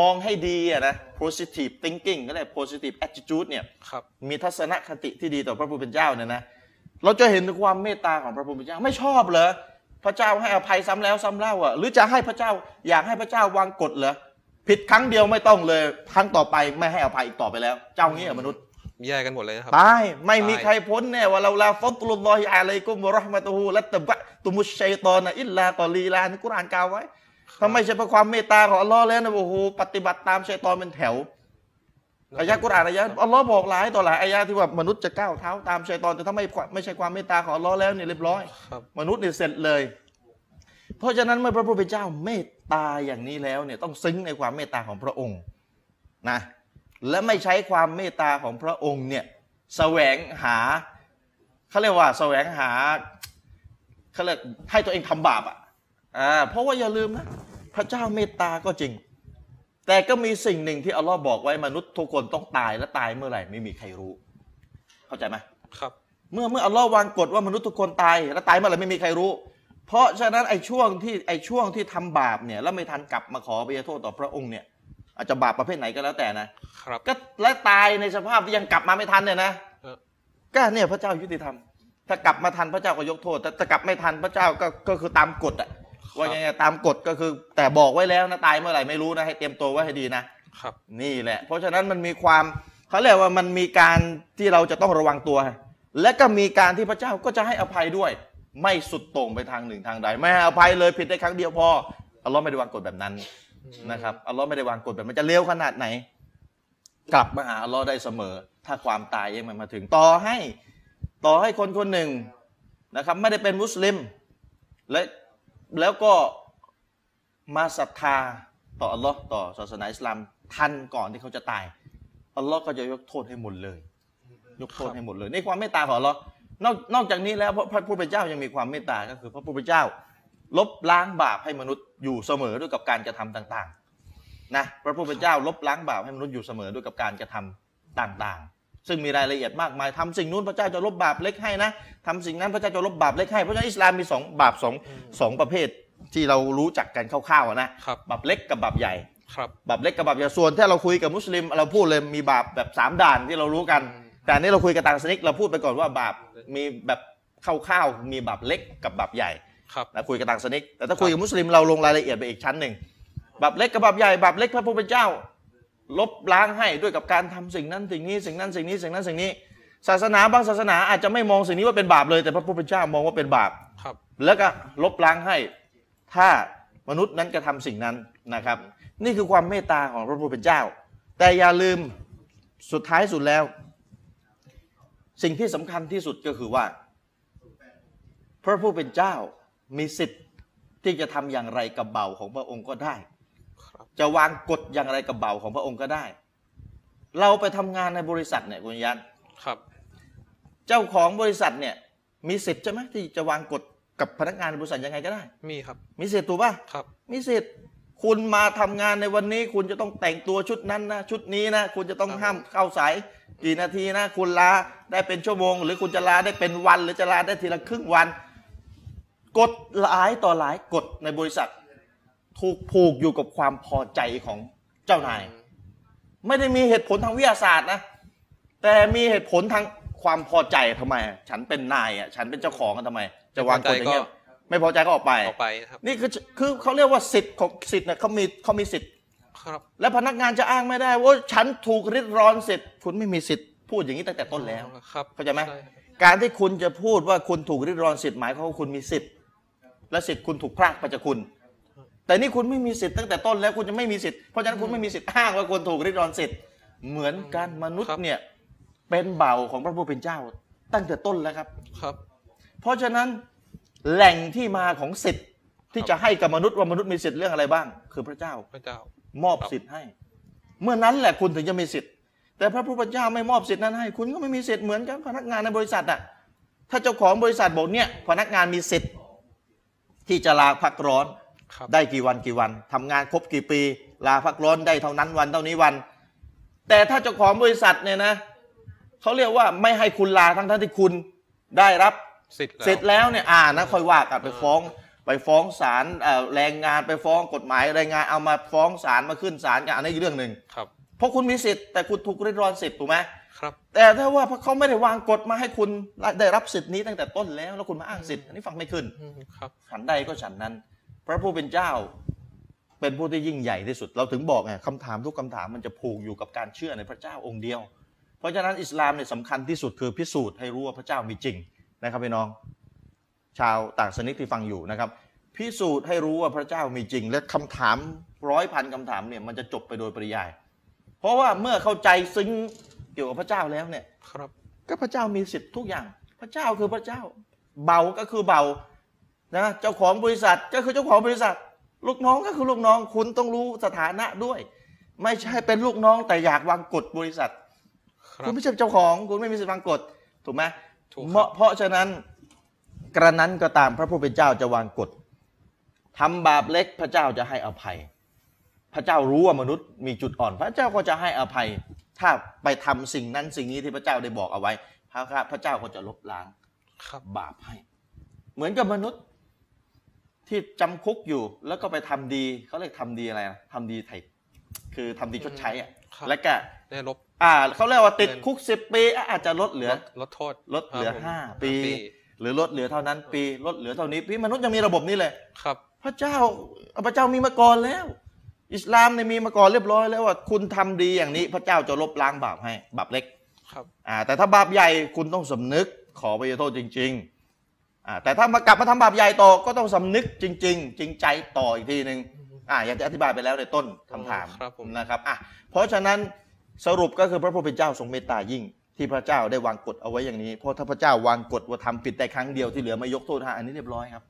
มองให้ดีอะนะ positive thinking ก็เรียก positive attitude เนี่ยครับมีทัศนคติที่ดีต่อพระผู้เป็นเจ้าเนี่ยนะเราจะเห็นถึงความเมตตาของพระผู้เป็นเจ้าไม่ชอบเหรอพระเจ้าให้อภัยซ้ำแล้วซ้ำเล่าอะหรือจะให้พระเจ้าอยากให้พระเจ้าวางกฎเหรอผิดครั้งเดียวไม่ต้องเลย ครั้งต่อไปไม่ให้อภัยอีกต่อไปแล้ว เจ้างี้เหรอมนุษย์ แย่กันหมดเลยนะครับตายไม่มีตายใครพ้นแน่ว่าเราลาฟัตลุลลอฮิอะลัยกุมวะเราะห์มะตุฮูและตะบะตุมุชชัยตอนนะอิลลากอลีลานี่กุรอานกล่าวไว้ถ้าไม่ใช่เพราะความเมตตาของอัลลอฮ์แล้วนะโอ้โหปฏิบัติตามชัยตอนเป็นแถวอายะกุรอานอายะอัลลอฮ์บอกหลายต่อหลายอายะที่ว่ามนุษย์จะก้าวเท้าตามชัยตอนแต่ถ้าไม่ไม่ใช่ความเมตตาของอัลลอฮ์แล้วเนี่ยเรียบร้อยครับมนุษย์เนี่ยเสร็จเลย เพราะฉะนั้นเมื่อพระผู้เป็นเจ้าเมตตาอย่างนี้แล้วเนี่ยต้องซึ้งในความเมตตาของพระองค์นะ และไม่ใช้ความเมตตาของพระองค์เนี่ยแสวงหาเขาเรียกว่าแสวงหาเขาเรียกให้ตัวเองทำบาปอะอ่าเพราะว่าอย่าลืมนะพระเจ้าเมตตาก็จริง แต่ก็มีสิ่งหนึ่งที่อัลลอฮ์บอกไว้มนุษย์ทุกคนต้องตายและตายเมื่อไหร่ไม่มีใครรู้ เข้าใจไหมครับ เมื่อเมื่ออัลลอฮ์วางกฎว่ามนุษย์ทุกคนตายแล้วตายเมื่อไหร่ไม่มีใครรู้ เพราะฉะนั้นไอ้ช่วงที่ไอ้ช่วงที่ทำบาปเนี่ยแล้วไม่ทันกลับมาขอไปโทษต่อพระองค์เนี่ย อาจจะบาปประเภทไหนก็แล้วแต่นะครับก็และตายในสภาพที่ยังกลับมาไม่ทันเนี่ยนะเออก็เนี่ยพระเจ้ายุติธรรม ถ้ากลับมาทันพระเจ้าก็ยกโทษ แต่ถ้ากลับไม่ทันพระเจ้าก็ก็คือตามกฎอะว่าไงตามกฎก็คือแต่บอกไว้แล้วนะตายเมื่อไหร่ไม่รู้นะให้เตรียมตัวไว้ให้ดีนะครับ นี่แหละ เพราะฉะนั้นมันมีความเขาเรียกว่ามันมีการที่เราจะต้องระวังตัว และก็มีการที่พระเจ้าก็จะให้อภัยด้วย ไม่สุดโต่งไปทางหนึ่งทางใดไม่ให้อภัยเลยผิดได้ครั้งเดียวพออัลลอฮ์ไม่ได้วางกฎแบบนั้น นะครับอัลลอฮ์ไม่ได้วางกฎแบบมันจะเลวขนาดไหน กลับมาหาอัลลอฮ์ได้เสมอ ถ้าความตายยังไม่มาถึงต่อให้ต่อให้คนคนหนึ่งนะครับ ไม่ได้เป็นมุสลิม และแล้วก็มาศรัทธาต่ออัลลอฮ์ต่อศาสนาอิสลามทันก่อนที่เขาจะตายอัลลอฮ์ก็จะยกโทษให้หมดเลย ยกโทษให้หมดเลย ในความเมตตาของอัลลอฮ์นอกนอกจากนี้แล้วพระผู้เป็นเจ้ายังมีความเมตตาก็คือพระผู้เป็นเจ้า ลบล้างบาปให้มนุษย์อยู่เสมอด้วยกับการกระทำต่างๆนะพระผู้เป็นเจ้าลบล้างบาปให้มนุษย์อยู่เสมอด้วยกับการกระทำต่างๆ ซึ่งมีรายละเอียดมากมายทำสิ่งนู้นพระเจ้าจะลบบาปเล็กให้นะทำสิ่งนั้นพระเจ้าจะลบบาปเล็กให้เพราะฉะนั้นอิสลามมีสองบาปสองสองประเภทที่เรารู้จักกันคร่าวๆอะนะครับบาปเล็กกับบาปใหญ่ครับบาปเล็กกับบาปใหญ่ส่วนถ้าเราคุยกับมุสลิม เราพูดเลยมีบาปแบบสามด่านที่เรารู้กัน แต่อันนี้เราคุยกับต่างศาสนิกเราพูดไปก่อนว่าบาปมีแบบคร่าวๆมีบาปเล็กกับบาปใหญ่ครับ นะคุยกับต่างศาสนิกแต่ถ้าคุยกับมุสลิมเราลงรายละเอียดไปอีกชั้นหนึ่งบาปเล็กกับบาปใหญ่บาปเล็กพระผู้เป็นเจ้า ลบล้างให้ด้วยกับการทำสิ่งนั้นสิ่งนี้สิ่งนั้นสิ่งนี้สิ่งนั้นสิ่งนี้ ศาสนาบางศาสนาอาจจะไม่มองสิ่งนี้ว่าเป็นบาปเลยแต่พระผู้เป็นเจ้ามองว่าเป็นบาปครับ แล้วก็ลบล้างให้ ถ้ามนุษย์นั้นกระทำสิ่งนั้นนะครับ นี่คือความเมตตาของพระผู้เป็นเจ้า แต่อย่าลืมสุดท้ายสุดแล้ว สิ่งที่สำคัญที่สุดก็คือว่า พระผู้เป็นเจ้า มีสิทธิ์ที่จะทำอย่างไรกับเบาของพระองค์ก็ได้ครับจะวางกฎอย่างไรกับเบาของพระองค์ก็ได้ เราไปทำงานในบริษัทเนี่ยคุณยันครับ เจ้าของบริษัทเนี่ย มีสิทธิ์ใช่ไหมที่จะวางกฎกับพนักงานในบริษัทยังไงก็ได้ มีครับ มีสิทธิ์ถูกป่ะครับ มีสิทธิ์คุณมาทำงานในวันนี้ คุณจะต้องแต่งตัวชุดนั้นนะชุดนี้นะคุณจะต้องครับห้ามเข้าสายกี่นาทีนะ คุณลาได้เป็นชั่วโมง หรือคุณจะลาได้เป็นวัน หรือจะลาได้ทีละครึ่งวัน กฎหลายต่อหลายกฎในบริษัท ถูกผูกอยู่กับความพอใจของเจ้านาย ไม่ได้มีเหตุผลทางวิทยาศาสตร์นะ แต่มีเหตุผลทางความพอใจทำไม ฉันเป็นนายอะฉันเป็นเจ้าของกันทำไม จะวางกฎอย่างเงี้ยไม่พอใจก็ออกไปต่อไปนะครับนี่คือคือเขาเรียกว่าสิทธิ์ของสิทธิ์เนี่ยเขามีเขามีสิทธิ์ครับและพนักงานจะอ้างไม่ได้ว่าฉันถูกริดร้อนสิทธิ์คุณไม่มีสิทธิ์พูดอย่างนี้ตั้งแต่ต้นแล้วครับเข้าใจไหมช่การที่คุณจะพูดว่าคุณถูกริดรอนสิทธิ์หมายความว่าคุณมีสิทธิ์ และสิทธิ์คุณถูกพรากไปจากคุณ แต่นี่คุณไม่มีสิทธิ์ตั้งแต่ต้นแล้วคุณจะไม่มีสิทธิ์เพราะฉะนั้นคุณไม่มีสิทธิ์อ้างว่าคุณถูกริดรอนสิทธิ์เหมือนกันมนุษย์เนี่ยเป็นเบาของพระผู้เป็นเจ้า ตั้งแต่ต้นแล้วครับครับ เพราะฉะนั้นแหล่งที่มาของสิทธิ์ที่จะให้กับมนุษย์ว่ามนุษย์มีสิทธิ์เรื่องอะไรบ้าง คือพระเจ้าพระเจ้ามอบสิทธิ์ให้ เมื่อนั้นแหละคุณถึงจะมีสิทธิ์ แต่พระผู้เป็นเจ้าไม่มอบสิทธิ์นั้นให้ คุณก็ไม่มีสิทธิ์เหมือนกับพนักงานในบริษัทอะถ้าเจ้าของบริษัทบอกเนี่ยพนักงานมีสิทธิ์ ที่จะลาพักร้อนครับได้กี่วันกี่วันทำงานครบกี่ปี ลาพักร้อนได้เท่านั้นวันเท่านี้วัน แต่ถ้าเจ้าของบริษัทเนี่ยนะเขาเรียกว่าไม่ให้คุณลาทั้งทั้งที่คุณได้รับสิทธิ์แล้วเสร็จแล้วเนี่ยอ่านะค่อยว่ากันไปฟ้องไปฟ้องศาลเอ่อแรงงานไปฟ้องกฎหมายแรงงานเอามาฟ้องศาลมาขึ้นศาลกันอันนี้อีกเรื่องหนึ่งครับเพราะคุณมีสิทธิ์แต่คุณถูกริดรอนสิทธิ์ถูกไหม ครับ แต่ถ้าว่าเขาไม่ได้วางกฎมาให้คุณได้รับสิทธิ์นี้ตั้งแต่ต้นแล้วแล้วคุณมาอ้างสิทธิ์อันนี้ฟังไม่ขึ้นอืมครับฉันใดก็ฉันนั้น พระผู้เป็นเจ้า เป็นผู้ที่ยิ่งใหญ่ที่สุด เราถึงบอกไงคำถามทุกคำถามมันจะผูกอยู่กับการเชื่อในพระเจ้าองค์เดียว เพราะฉะนั้นอิสลามเนี่ยสำคัญที่สุดคือพิสูจน์ให้รู้ว่าพระเจ้ามีจริงนะครับพี่น้อง ชาวต่างศาสนิกที่ฟังอยู่นะครับพิสูจน์ให้รู้ว่าพระเจ้ามีจริง และคำถามร้อยพันคำถามเนี่ยมันจะจบไปโดยปริยาย เพราะว่าเมื่อเข้าใจซึ้งเกี่ยวกับพระเจ้าแล้วเนี่ยครับ ก็พระเจ้ามีสิทธิ์ทุกอย่าง พระเจ้าคือพระเจ้า เบาก็คือเบานะเจ้าของบริษัทก็คือเจ้าของบริษัท ลูกน้องก็คือลูกน้อง คุณต้องรู้สถานะด้วย ไม่ใช่เป็นลูกน้องแต่อยากวางกฎบริษัทครัคุบณไม่ใช่เจ้าของคุณไม่มีสิทธิ์วางกฎถูกไหมถูกครับเพราะเพราะฉะนั้นกระนั้นก็ตามพระผู้เป็นเจ้าจะวางกฎทำบาปเล็กพระเจ้าจะให้อภัย พระเจ้ารู้ว่ามนุษย์มีจุดอ่อน พระเจ้าก็จะให้อภัย ถ้าไปทำสิ่งนั้นสิ่งนี้ที่พระเจ้าได้บอกเอาไว้ พระพระเจ้าก็จะลบล้างครับบาปให้ เหมือนกับมนุษย์ที่จำคุกอยู่แล้วก็ไปทำดีเขาเรียกทำดีอะไรนะทำดีไทยคือทำดีชดใช้อะครับแล้วก็ได้ลบ อ่าเขาเรียกว่าติดเงินคุกสิบปีอะอาจจะลดเหลือลดลดโทษลดเหลือครับผมห้าปีปี หรือลดเหลือเท่านั้นปีลดเหลือเท่านี้พี่มนุษย์ยังมีระบบนี้เลยครับ พระเจ้าพระเจ้ามีมาก่อนแล้ว อิสลามเนี่ยมีมาก่อนเรียบร้อยแล้วว่าคุณทำดีอย่างนี้ พระเจ้าจะลบล้างบาปให้บาปเล็กครับอ่าแต่ถ้าบาปใหญ่คุณต้องสำนึกขอไปโทษจริงๆอ่าแต่ถ้ามากลับมาทำบาปใหญ่ต่อก็ต้องสำนึกจริง ๆ จริงใจต่ออีกทีหนึ่งอ่าอย่างที่อธิบายไปแล้วในต้นคำถามครับผมนะครับอะเพราะฉะนั้นสรุปก็คือพระผู้เป็นเจ้าทรงเมตตายิ่ง ที่พระเจ้าได้วางกฎเอาไว้อย่างนี้เพราะถ้าพระเจ้าวางกฎว่าทำผิดแต่ครั้งเดียวที่เหลือไม่ยกโทษให้อันนี้เรียบร้อยครับ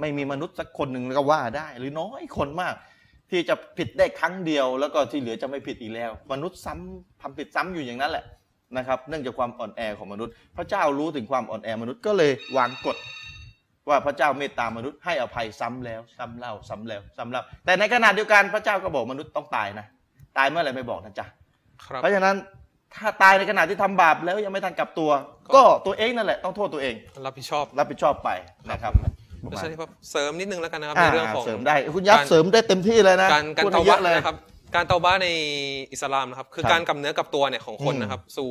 ไม่มีมนุษย์สักคนหนึ่งก็ว่าได้ หรือน้อยคนมาก ที่จะผิดได้ครั้งเดียวแล้วก็ที่เหลือจะไม่ผิดอีกแล้ว มนุษย์ซ้ำทำผิดซ้ำอยู่อย่างนั้นแหละนะครับ เนื่องจากความอ่อนแอของมนุษย์ พระเจ้ารู้ถึงความอ่อนแอมนุษย์ก็เลยวางกฎว่าพระเจ้าเมตตามนุษย์ให้อภัยซ้ำแล้ว ซ้ำเล่าซ้ำแล้วซ้ำเล่าแต่ในขณะเดียวกันพระเจ้าก็บอกมนุษย์ต้องตายนะตายเมื่อไหร่ไม่บอกนะจ๊ะครับเพราะฉะนั้นถ้าตายในขณะที่ทำบาปแล้วยังไม่ทันกลับตัว ก็ตัวเองนั่นแหละต้องโทษตัวเอง รับผิดชอบรับผิดชอบไปนะครับ เพราะฉะนั้นครับเสริมนิดนึงแล้วกันนะครับอ่าในเรื่องของเสริมได้คุณยักกาษ์รเสริมได้เต็มที่เลยนะการการพูดเตาให้เยบะอะเลยนะครับ การเตาบะในอิสลามนะครับ คือครับการกลับเนื้อกลับตัวเนี่ยของคนอืมนะครับ สู่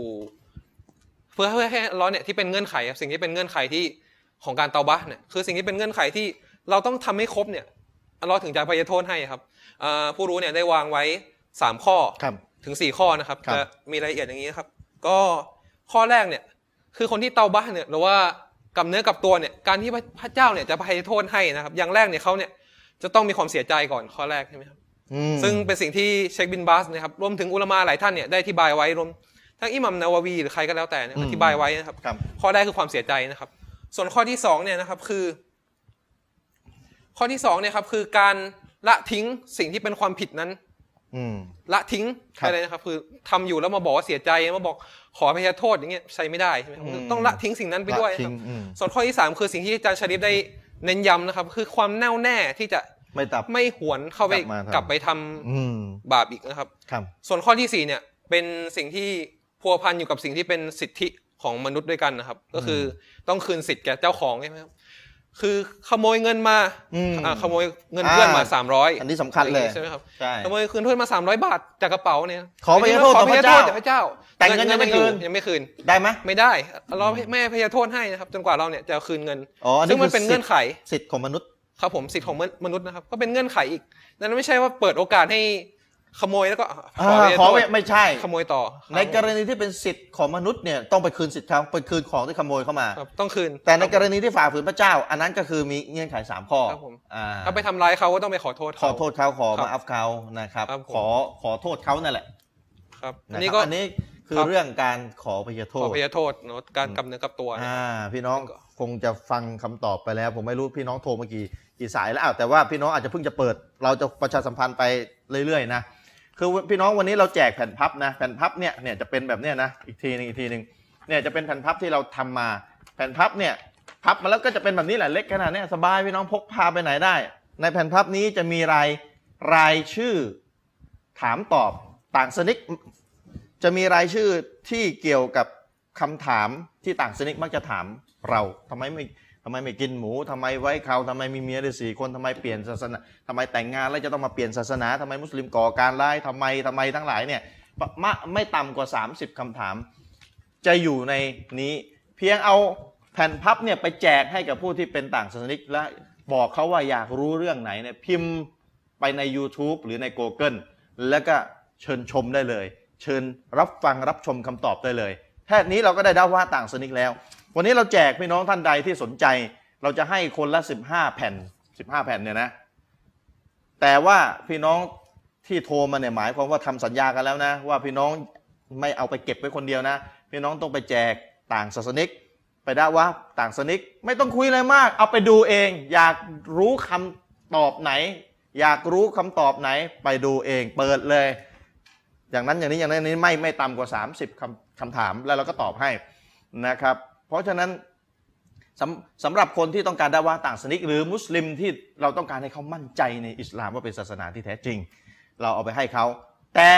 เพื่อเพื่อให้เราเนี่ยที่เป็นเงื่อนไขครับสิ่งที่เป็นเงื่อนไขที่ของการเตาบะเนี่ยคือสิ่งที่เป็นเงื่อนไขที่เราต้องทำให้ครบเนี่ยเราถึงจะอภัยโทษให้ครับเอ่อผู้รู้เนี่ยได้วางไว้สามข้อครับถึง4ข้อนะครับครับจะมีรายละเอียดอย่างนี้นะครับ ก็ข้อแรกเนี่ย คือคนที่เตาบ้านเนี่ยหรือว่า กับเนื้อกับตัวเนี่ยการที่พระเจ้าเนี่ยจะภัยโทษให้นะครับ อย่างแรกเนี่ยเขาเนี่ยจะต้องมีความเสียใจก่อนข้อแรกใช่ไหมครับอืมซึ่งเป็นสิ่งที่เชคบินบาสนะครับรวมถึงอุลามาหลายท่านเนี่ยได้อธิบายไว้รวมทั้งอิหมัมนาวาวีหรือใครก็แล้วแต่เนี่ยอธิบายไว้นะครับครับ ข้อแรกคือความเสียใจนะครับ ส่วนข้อที่สองเนี่ยนะครับคือ ข้อที่สองเนี่ยครับคือการละทิ้งสิ่งที่เป็นความผิดนั้นอืม ละทิ้งครับไปเลยนะครับ คือทำอยู่แล้วมาบอกว่าเสียใจมาบอกขออภัยโทษอย่างเงี้ยใช้ไม่ได้ใช่ไหมครับอืมต้องละทิ้งสิ่งนั้นไปด้วยละทิ้ครังบอืมส่วนข้อที่สามคือสิ่งที่อาจารย์ชริฟได้เน้นย้ำนะครับ คือความแน่วแน่ที่จะไม่ตับไม่หวนเข้าไปกลับมาทำกลับไปทำอืมบาปอีกนะครับครับ ส่วนข้อที่สี่เนี่ย เป็นสิ่งที่พัวพันอยู่กับสิ่งที่เป็นสิทธิของมนุษย์ด้วยกันนะครับ ก็คือต้องคืนสิทธิ์แก่เจ้าของใช่ไหมครับ คือขโมยเงินมาอืม อ่าขโมยเงินเพื่อนมาอ่าสามร้อยอันนี้สำคัญเลย ใช่ไหมครับใช่ ขโมยคืนเพื่อนมาสามร้อยบาทจากกระเป๋าเนี่ยขออภัยโทษต่อพระเจ้าขออภัยโทษต่อพระเจ้าแต่เงินยังไม่คืน ยังไม่คืน ได้ไหม ไม่ได้เราไม่ให้พยโทษให้นะครับจนกว่าเราเนี่ยจะคืนเงิน อ๋ออันนี้ซึ่งมันคือเป็นเงื่อนไขสิทธิ์ของมนุษย์ ครับผมสิทธิของมนุษย์นะครับ ก็เป็นเงื่อนไขอีกนั้นไม่ใช่ว่าเปิดโอกาสให้ ขโมยแล้วก็ขออ่าพยขอโทษไม่ไม่ใช่ ขโมยต่อ ในกรณีที่เป็นสิทธิ์ของมนุษย์เนี่ยต้องไปคืนสิทธิ์เขาไปคืนของที่ขโมยเข้ามาครับต้องคืน แต่ในกรณีที่ฝ่าฝืนพระเจ้า อันนั้นก็คือมีเงื่อนไขสามข้อครับผมอ่าถ้าไปทำร้ายเขาก็ต้องไปขอโทษขเขาอโทษเขาขอครับมาอัฟเขานะครับครับผมขอขอโทษเขานั่นแหละ ครับอันะนคนี้รับก็อันนี้คือครับเรื่องการขอพยโทขอษพยโทษเนอะการกำเนิดกับตัวนะอ่าพี่น้องก็คงจะฟังคำตอบไปแล้ว ผมไม่รู้พี่น้องโทรมากี่กี่สายแล้วอ้าวแต่ว่าพี่น้องอาจจะเพิ่งจะเปิด เราจะประชาสัมพันธ์ไปเรื่อยๆนะ คือพี่น้องวันนี้เราแจกแผ่นพับนะแผ่นพับเนี่ยเนี่ยจะเป็นแบบเนี้ยนะอีกทีหนึงอีกทีหนึงเนี่ยจะเป็นแผ่นพับที่เราทำมา แผ่นพับเนี่ยพับมาแล้วก็จะเป็นแบบนี้แหละเล็กขนาดนี้สบายพี่น้องพกพาไปไหนได้ ในแผ่นพับนี้จะมีรายรายชื่อถามตอบต่างสนิกจะมีรายชื่อที่เกี่ยวกับคำถามที่ต่างสนิกมักจะถามเราทำไมไม่ ทำไมไม่กินหมูทำไมไว้เขาทำไมมีเมียได้สี่คนทำไมเปลี่ยนศาสนาทำไมแต่งงานแล้วจะต้องมาเปลี่ยนศาสนาทำไมมุสลิมก่อการร้ายทำไมทำไมทั้งหลายเนี่ยมะไม่ต่ำกว่า 30คำถาม จะอยู่ในนี้เพียงเอาแผ่นพับเนี่ยไปแจกให้กับผู้ที่เป็นต่างศาสนิกและบอกเขาว่าอยากรู้เรื่องไหนเนี่ยพิมพ์ไปใน YouTube หรือใน Google แล้วก็เชิญชมได้เลย เชิญรับฟังรับชมคำตอบได้เลย แค่นี้เราก็ได้ดาว่าต่างศาสนิกแล้ว วันนี้เราแจกพี่น้องท่านใดที่สนใจ เราจะให้คนละ 15 แผ่น 15 แผ่นเนี่ยนะ แต่ว่าพี่น้องที่โทรมาเนี่ยหมายความว่าทำสัญญากันแล้วนะ ว่าพี่น้องไม่เอาไปเก็บไว้คนเดียวนะ พี่น้องต้องไปแจกต่างศาสนิก ไปได้ว่าต่างศาสนิก ไม่ต้องคุยอะไรมาก เอาไปดูเอง อยากรู้คำตอบไหน อยากรู้คำตอบไหน ไปดูเองเปิดเลย อย่างนั้นอย่างนี้อย่างนั้นอย่างนี้ไม่ไม่ต่ำกว่า 30คำคำถามแล้วเราก็ตอบให้นะครับ เพราะฉะนั้นสำสำหรับคนที่ต้องการด้ว่าต่างศาสนิกหรือมุสลิมที่เราต้องการให้เขามั่นใจในอิสลามว่าเป็นศาสนาที่แท้จริง เราเอาไปให้เขา แต่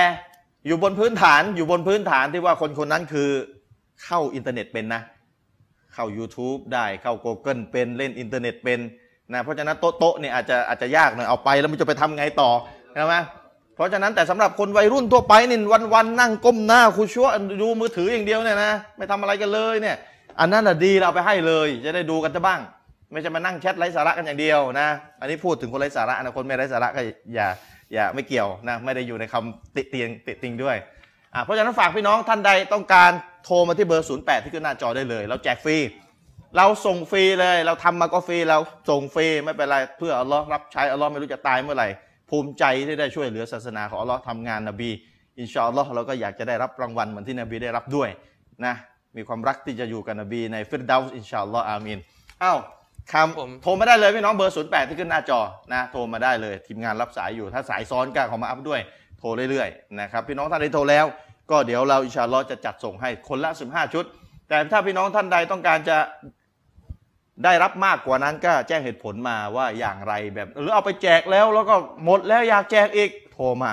อยู่บนพื้นฐานอยู่บนพื้นฐานที่ว่าคนคนนั้นคือเข้าอินเทอร์เน็ตเป็นนะ เข้า YouTube ได้เข้า Google เป็นเล่นอินเทอร์เน็ตเป็นนะเพราะฉะนั้นโต๊ะโต๊ะเนี่ยอาจจะอาจจะยากหน่อยเอาไปแล้วมันจะไปทำไงต่อใช่ไหมเพราะฉะนั้นแต่สำหรับคนวัยรุ่นทั่วไปนี่วันวันนั่งก้มหน้าคุดหัวดูมือถืออย่างเดียวเนี่ยนะไม่ทำอะไรกันเลยเนี่ย อันนั้นแหละดีเราไปให้เลย จะได้ดูกันซะบ้าง ไม่ใช่มานั่งแชทไร้สาระกันอย่างเดียวนะ อันนี้พูดถึงคนไร้สาระนะคนไม่ไร้สาระก็อย่าอย่าไม่เกี่ยวนะไม่ได้อยู่ในคำติเตียนติติงด้วยอะเพราะฉะนั้นฝากพี่น้องท่านใดต้องการโทรมาที่เบอร์ 08 ที่ขึ้นหน้าจอได้เลย เราแจกฟรีเราส่งฟรีเลย เราทำมาก็ฟรีเราส่งฟรีไม่เป็นไรเพื่ออัลลอฮ์รับใช้อัลลอฮ์ไม่รู้จะตายเมื่อไหร่ภูมิใจที่ได้ช่วยเหลือศาสนาของอัลลอฮ์ทำงานนบีอินชาอัลลอฮ์เราก็อยากจะได้รับรางวัลเหมือนที่นบีได้รับด้วยนะ มีความรักที่จะอยู่กับนบีในฟิรเดาส์อินชาอัลลอฮ์อามีนอ้าวคผมำโทรมาได้เลยพี่น้องเบอร์ 08 ที่ขึ้นหน้าจอนะโทรมาได้เลย ทีมงานรับสายอยู่ถ้าสายซ้อนก็ขอมาอัพด้วยโทรเรื่อยๆนะครับพี่น้องท่านใดโทรแล้ว ก็เดี๋ยวเราอินชาอัลลอฮ์จะจัดส่งให้คนละ 15 ชุด แต่ถ้าพี่น้องท่านใดต้องการจะได้รับมากกว่านั้นก็แจ้งเหตุผลมาว่าอย่างไรแบบ หรือเอาไปแจกแล้วแล้วก็หมดแล้วอยากแจกอีกโทรมา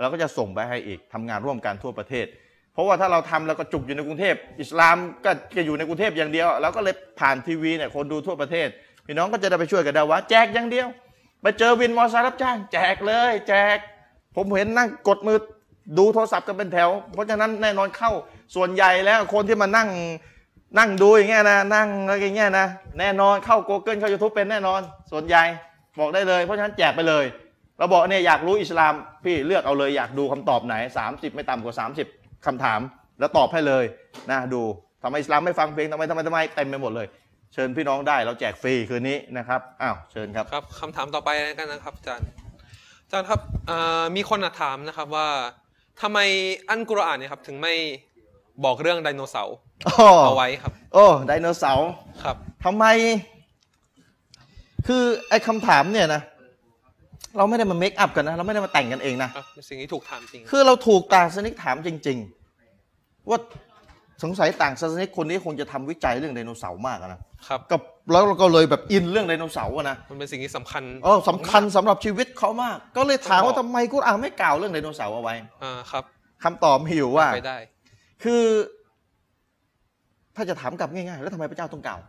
เราก็จะส่งไปให้อีกทำงานร่วมกันทั่วประเทศ เพราะว่าถ้าเราทำแล้วก็จุกอยู่ในกรุงเทพ อิสลามก็จะอยู่ในกรุงเทพอย่างเดียว แล้วก็เลยผ่านทีวีเนี่ยคนดูทั่วประเทศ พี่น้องก็จะได้ไปช่วยกันด้ว่าแจกอย่างเดียว ไปเจอวินมอเตอร์ไซค์รับจ้างแจกเลย แจก ผมเห็นนั่งกดมือดูโทรศัพท์กันเป็นแถว เพราะฉะนั้นแน่นอนเข้าส่วนใหญ่แล้วคนที่มานั่งนั่งดูอย่างเงี้ยนะนั่งอะไรอย่างเงี้ยนะแน่นอนเข้า Google เข้า YouTube เป็นแน่นอน ส่วนใหญ่บอกได้เลย เพราะฉะนั้นแจกไปเลยเราบอกเนี่ยอยากรู้อิสลามพี่เลือกเอาเลยอยากดูคำตอบไหน 30 ไม่ต่ำกว่า 30 คำถามแล้วตอบให้เลยนะดูทำไมอิสลามไม่ฟังเพลงทำไมทำไมทำไมเต็มไปหมดเลย เชิญพี่น้องได้เราแจกฟรีคืนนี้นะครับอ้าวเชิญครับครับคำถามต่อไปกันนะครับอาจารย์อาจารย์ครับเอ่อมีคนถามนะครับว่าทำไมอันกุรอานเนี่ยครับถึงไม่บอกเรื่องไดโนเสาร์โอ้เอาไว้ครับ โอ้ไดโนเสาร์ครับทำไม คือไอ้คำถามเนี่ยนะ เราไม่ได้มาเมคอัพกันนะ เราไม่ได้มาแต่งกันเองนะครับเป็นสิ่งที่ถูกถามจริง คือเราถูกต่างศาสนิกถามจริง ๆ ว่าสงสัยต่างศาสนิกคนนี้คงจะทำวิจัยเรื่องไดโนเสาร์มากอะนะครับก็แล้วเราก็เลยแบบอินเรื่องไดโนเสาร์อะนะมันเป็นสิ่งที่สำคัญเออสำคัญสำหรับชีวิตเขามาก ก็เลยถามว่าต้องบอกทำไมกุรอานไม่กล่าวเรื่องไดโนเสาร์เอาไว้อ่าครับคำตอบมีอยู่ว่า ไปได้ คือ ถ้าจะถามกลับง่ายๆ แล้วทำไมพระเจ้าต้องกล่าว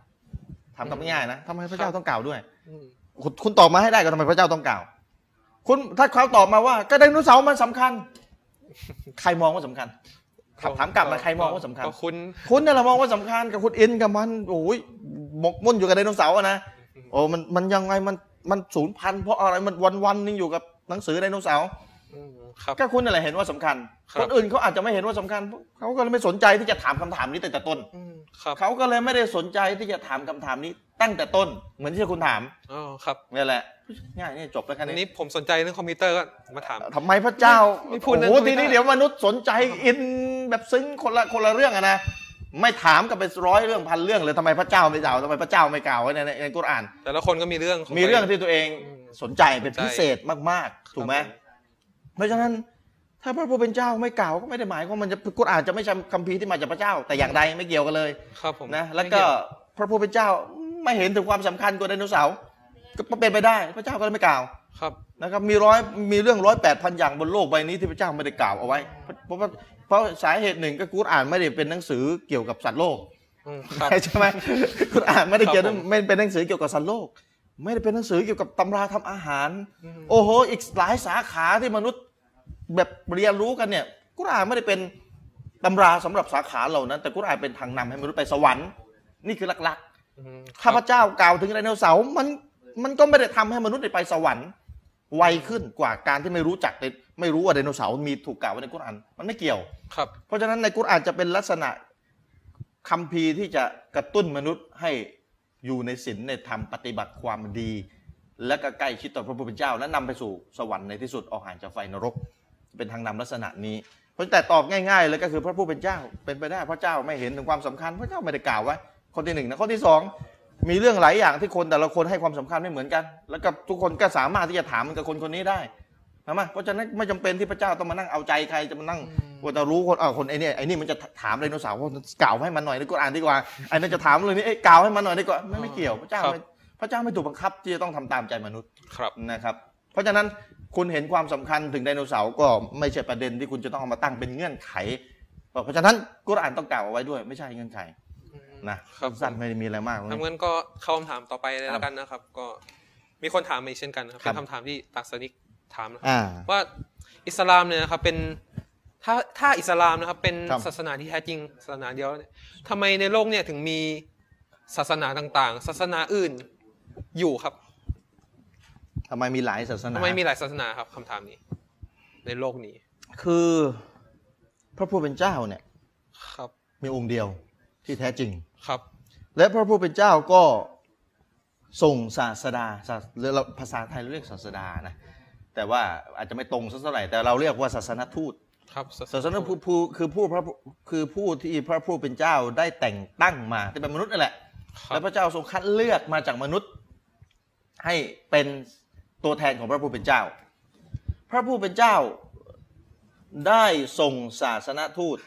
ถามกลับง่ายๆนะทำไมพระเจ้าต้องกล่าวด้วย อืมคุณคุณตอบมาให้ได้ก็ทำไมพระเจ้าต้องกล่าว คุณถ้าเขาตอบมาว่าก็ไดโนเสาร์มันสำคัญ ใครมองว่าสำคัญถามถามกลับมาใครมองว่าสำคัญก็คุณคุณเนี่ยเรามองว่าสำคัญกับคุณอินกับมันโอ้ยหมกมุ่นอยู่กับไดโนเสาร์อะนะโอ้มันมันยังไงมันมันสูญพันธุ์เพราะอะไรมันวันวันๆนึงอยู่กับหนังสือไดโนเสาร์อืมครับก็คุณนั่นแหละเห็นว่าสำคัญครับคนอื่นเขาอาจจะไม่เห็นว่าสำคัญเขาก็เลยไม่สนใจที่จะถามคำถามนี้ตั้งแต่ต้นอืมครับเขาก็เลยไม่ได้สนใจที่จะถามคำถามนี้ตั้งแต่ต้น เหมือนที่คุณถามอ๋อครับนี่แหละ ง่ายนี่จบแล้วกันอันนี้นี้ผมสนใจเรื่องคอมพิวเตอร์ก็มาถามทำไมพระเจ้าไม่พูดนะโอ้โหไม่ทีได้นี้เดี๋ยวมนุษย์สนใจอินแบบซึ้งคนละคนละเรื่องอะนะไม่ถามกันไปร้อยเรื่องพันเรื่องเลยทำไมพระเจ้าไม่กล่าวทำไมพระเจ้าไม่กล่าวไว้ในในในกุรอาน แต่ละคนก็มีเรื่องขมีเรื่องตัวที่ตัวเองอืมสนใจเป็นสนใจพิเศษมากๆถูกไหมครับผเพราะฉะนั้นถ้าพระผู้เป็นเจ้าไม่กล่าวก็ไม่ได้หมายความมันจะกุรอานจะไม่ใช่คัมภีร์ที่มาจากพระเจ้า แต่อย่างใดไม่เกี่ยวกันเลยครับผมนะแล้วไม่ก็เยพระผู้เป็นเจ้าไม่เห็นถึงความสำคัญกว่าไดโนเสาร์ ก็เป็นไปได้ พระเจ้าก็เลยไม่กล่าวครับนะครับมีร้อยมีเรื่องร้อยแปดพันอย่างบนโลกใบนี้ที่พระเจ้าไม่ได้กล่าวเอาไว้ เพราะเพราะว่าเพราะสาเหตุหนึ่งก็กุรอานไม่ได้เป็นหนังสือเกี่ยวกับสัตว์โลกอืมครับใช่ไหมกุรอานไม่ได้เกี่ยวครับผมไม่เป็นหนังสือเกี่ยวกับสัตว์โลก ไม่ได้เป็นหนังสือเกี่ยวกับตำราทำอาหารอืมโอ้โหอีกหลายสาขาที่มนุษย์แบบเรียนรู้กันเนี่ยกุรอานไม่ได้เป็นตำราสำหรับสาขาเหล่านั้น แต่กุรอานเป็นทางนำให้มนุษย์ไปสวรรค์ นี่คือหลักอืมๆข้าพเจ้ากล่าวถึงไดโนเสาร์มัน มันก็ไม่ได้ทำให้มนุษย์ได้ไปสวรรค์ไวขึ้นกว่าการที่ไม่รู้จักไม่รู้ว่าไดโนเสาร์มีถูกกล่าวไว้ในกุรอานมันไม่เกี่ยวครับ เพราะฉะนั้นในกุรอานจะเป็นลักษณะคัมภีร์ที่จะกระตุ้นมนุษย์ให้อยู่ในศีลในธรรมปฏิบัติความดี และก็ใกล้ชิดต่อพระผู้เป็นเจ้า และนำไปสู่สวรรค์ในที่สุดออกห่างจากไฟนรก เป็นทางนำลักษณะนี้เพราะแต่ตอบง่ายๆเลยก็คือพระผู้เป็นเจ้าเป็นไปได้พระเจ้าไม่เห็นถึงความสำคัญ พระเจ้าไม่ได้กล่าวไว้ข้อที่หนึ่งนะข้อที่สอง มีเรื่องหลายอย่างที่คนแต่ละคนให้ความสำคัญไม่เหมือนกัน แล้วก็ทุกคนก็สามารถที่จะถามมันกับคนคนนี้ได้ใช่ไหมเพราะฉะนั้นไม่จำเป็นที่พระเจ้าต้องมานั่งเอาใจใครจะมานั่งว่าจะรู้คนเออคนไอ้นี่ไอ้นี่มันจะถามไดโนเสาร์ว่ากล่าวให้มันหน่อยดีกว่าอ่านดีกว่าไอ้นั่นจะถามเลยนี่เอ้ยกล่าวให้มันหน่อยดีกว่าไม่ไม่เกี่ยวพระเจ้าครับไม่พระเจ้าไม่ถูกบังคับที่จะต้องทำตามใจมนุษย์ครับนะครับ เพราะฉะนั้นคุณเห็นความสำคัญถึงไดโนเสาร์ก็ไม่ใช่ประเด็นที่คุณจะต้องเอามาตั้งเป็นเงื่อนไข เพราะฉะนั้นกุรอานต้องกล่าวเอาไว้ด้วย ไม่ใช่เงื่อนไข นะครับสั้นไม่ได้มีอะไรมากทำงั้นก็เข้าคำถามต่อไปเลยแล้วกันนะครับ ก็มีคนถามมาอีกเช่นกันนะครับครับเป็นคำถามที่ตักสนิกถามนะครับอ่าว่าอิสลามเนี่ยนะครับเป็นถ้าถ้าอิสลามนะครับ เป็นครับศาสนาที่แท้จริงศาสนาเดียวเนี่ยทำไมในโลกเนี่ยถึงมีศาสนาต่างๆ ศาสนาอื่นอยู่ครับทำไมมีหลายศาสนาทำไมมีหลายศาสนาครับคำถามนี้ ในโลกนี้ คือพระผู้เป็นเจ้าเนี่ย ครับ มีองค์เดียวที่แท้จริง ครับ และพระผู้เป็นเจ้าก็ส่งศาสดาศาสหรือเราภาษาไทยเราเรียกศาสดานะแต่ว่าอาจจะไม่ตรงสักเท่าไหร่แต่เราเรียกว่าศาสนทูตครับศาสนาผู้ผู้คือผู้พระคือผู้ที่พระผู้เป็นเจ้าได้แต่งตั้งมาที่เป็นมนุษย์นั่นแหละครัแล้บวพระเจ้าทรงคัดเลือกมาจากมนุษย์ ให้เป็นตัวแทนของพระผู้เป็นเจ้า พระผู้เป็นเจ้าได้ส่งศาสนทูต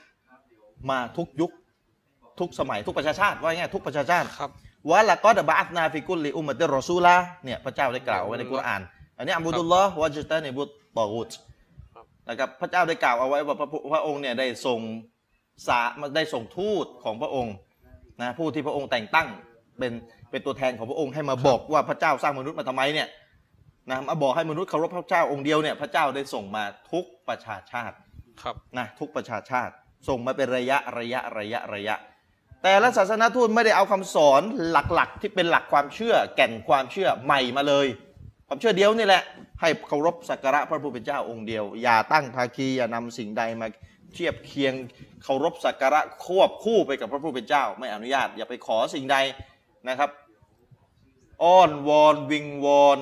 มาทุกยุค ทุกสมัยทุกประชาชาติว่าง่ายๆทุกประชาชาติครับولقد بعثنا في كل أمة رسولا เนี่ยพระเจ้าได้กล่าวไว้ในกุรอาน أن اعبدوا الله واجتنبوا الطاغوت ครับนะครับพระเจ้าได้กล่าวเอาไว้ว่าพระผู้พระองค์เนี่ยได้ส่งสาได้ส่งทูตของพระองค์นะผู้ที่พระองค์แต่งตั้งเป็นเป็นตัวแทนของพระองค์ให้มาบอกว่าพระเจ้าสร้างมนุษย์มาทำไมเนี่ยนะมาบอกให้มนุษย์เคารพพระเจ้าองค์เดียวเนี่ยพระเจ้าได้ส่งมาทุกประชาชาติครับนะทุกประชาชาติ ส่งมาเป็นระยะระยะระยะระยะ แต่ละศาสนาทูตไม่ได้เอาคำสอนหลักๆ ที่เป็นหลักความเชื่อ แก่นความเชื่อใหม่มาเลย ความเชื่อเดียวนี่แหละ ให้เคารพสักการะพระผู้เป็นเจ้าองค์เดียว อย่าตั้งภาคีอย่านำสิ่งใดมาเทียบเคียงเคารพสักการะควบคู่ไปกับพระผู้เป็นเจ้า ไม่อนุญาต อย่าไปขอสิ่งใดนะครับ อ้อนวอนวิงวอน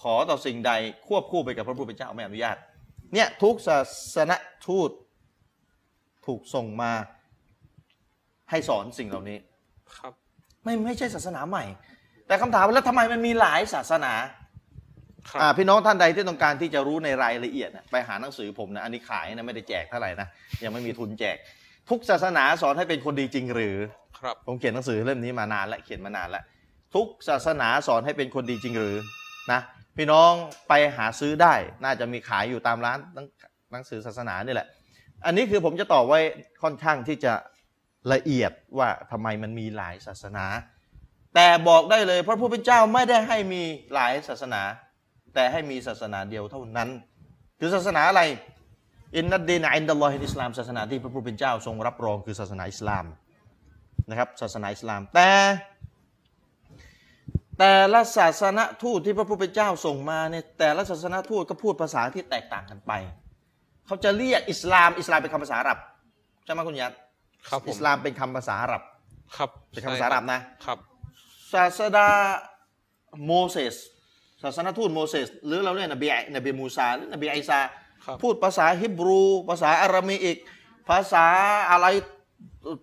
ขอต่อสิ่งใด ควบคู่ไปกับพระผู้เป็นเจ้าไม่อนุญาต เนี่ยทุกศาสนทูตถูกส่งมา ให้สอนสิ่งเหล่านี้ครับ ไม่ไม่ใช่ศาสนาใหม่ แต่คำถามว่าแล้วทำไมมันมีหลายศาสนาครับอ่าพี่น้องท่านใดที่ต้องการที่จะรู้ในรายละเอียดนะไปหาหนังสือผมนะอันนี้ขายนะไม่ได้แจกเท่าไหร่นะยังไม่มีทุนแจก ทุกศาสนาสอนให้เป็นคนดีจริงหรือครับผมเขียนหนังสือเล่มนี้มานานและเขียนมานานแล้วทุกศาสนาสอนให้เป็นคนดีจริงหรือนะพี่น้องไปหาซื้อได้น่าจะมีขายอยู่ตามร้านหนังหนังสือศาสนานี่แหละ อันนี้คือผมจะตอบไว้ค่อนข้างที่จะ ละเอียดว่าทำไมมันมีหลายศาสนา แต่บอกได้เลยพระผู้เป็นเจ้าไม่ได้ให้มีหลายศาสนา แต่ให้มีศาสนาเดียวเท่านั้น คือศาสนาอะไรอินนัดดีนอินดัลลอฮิอิสลามศาสนาที่พระผู้เป็นเจ้าทรงรับรองคือศาสนาอิสลามนะครับศาสนาอิสลาม แต่ แต่ละศาสนาทูตที่พระผู้เป็นเจ้าส่งมาเนี่ยแต่ละศาสนาทูตก็พูดภาษาที่แตกต่างกันไป เขาจะเรียกอิสลามอิสลามเป็นคำภาษาอาหรับใช่ไหมคุณยัด ครับผม อิสลามเป็นคำภาษาอาหรับ ครับเป็นคำภาษาอาหรับนะ ครับ ศาสดาโมเสสศาสนทูตโมเสสหรือเราเรียกนบีนบีมูซาหรือนบีไอซาครับพูดภาษาฮิบรู ภาษาอาหรามีอีก ภาษาอะไรเอ่อ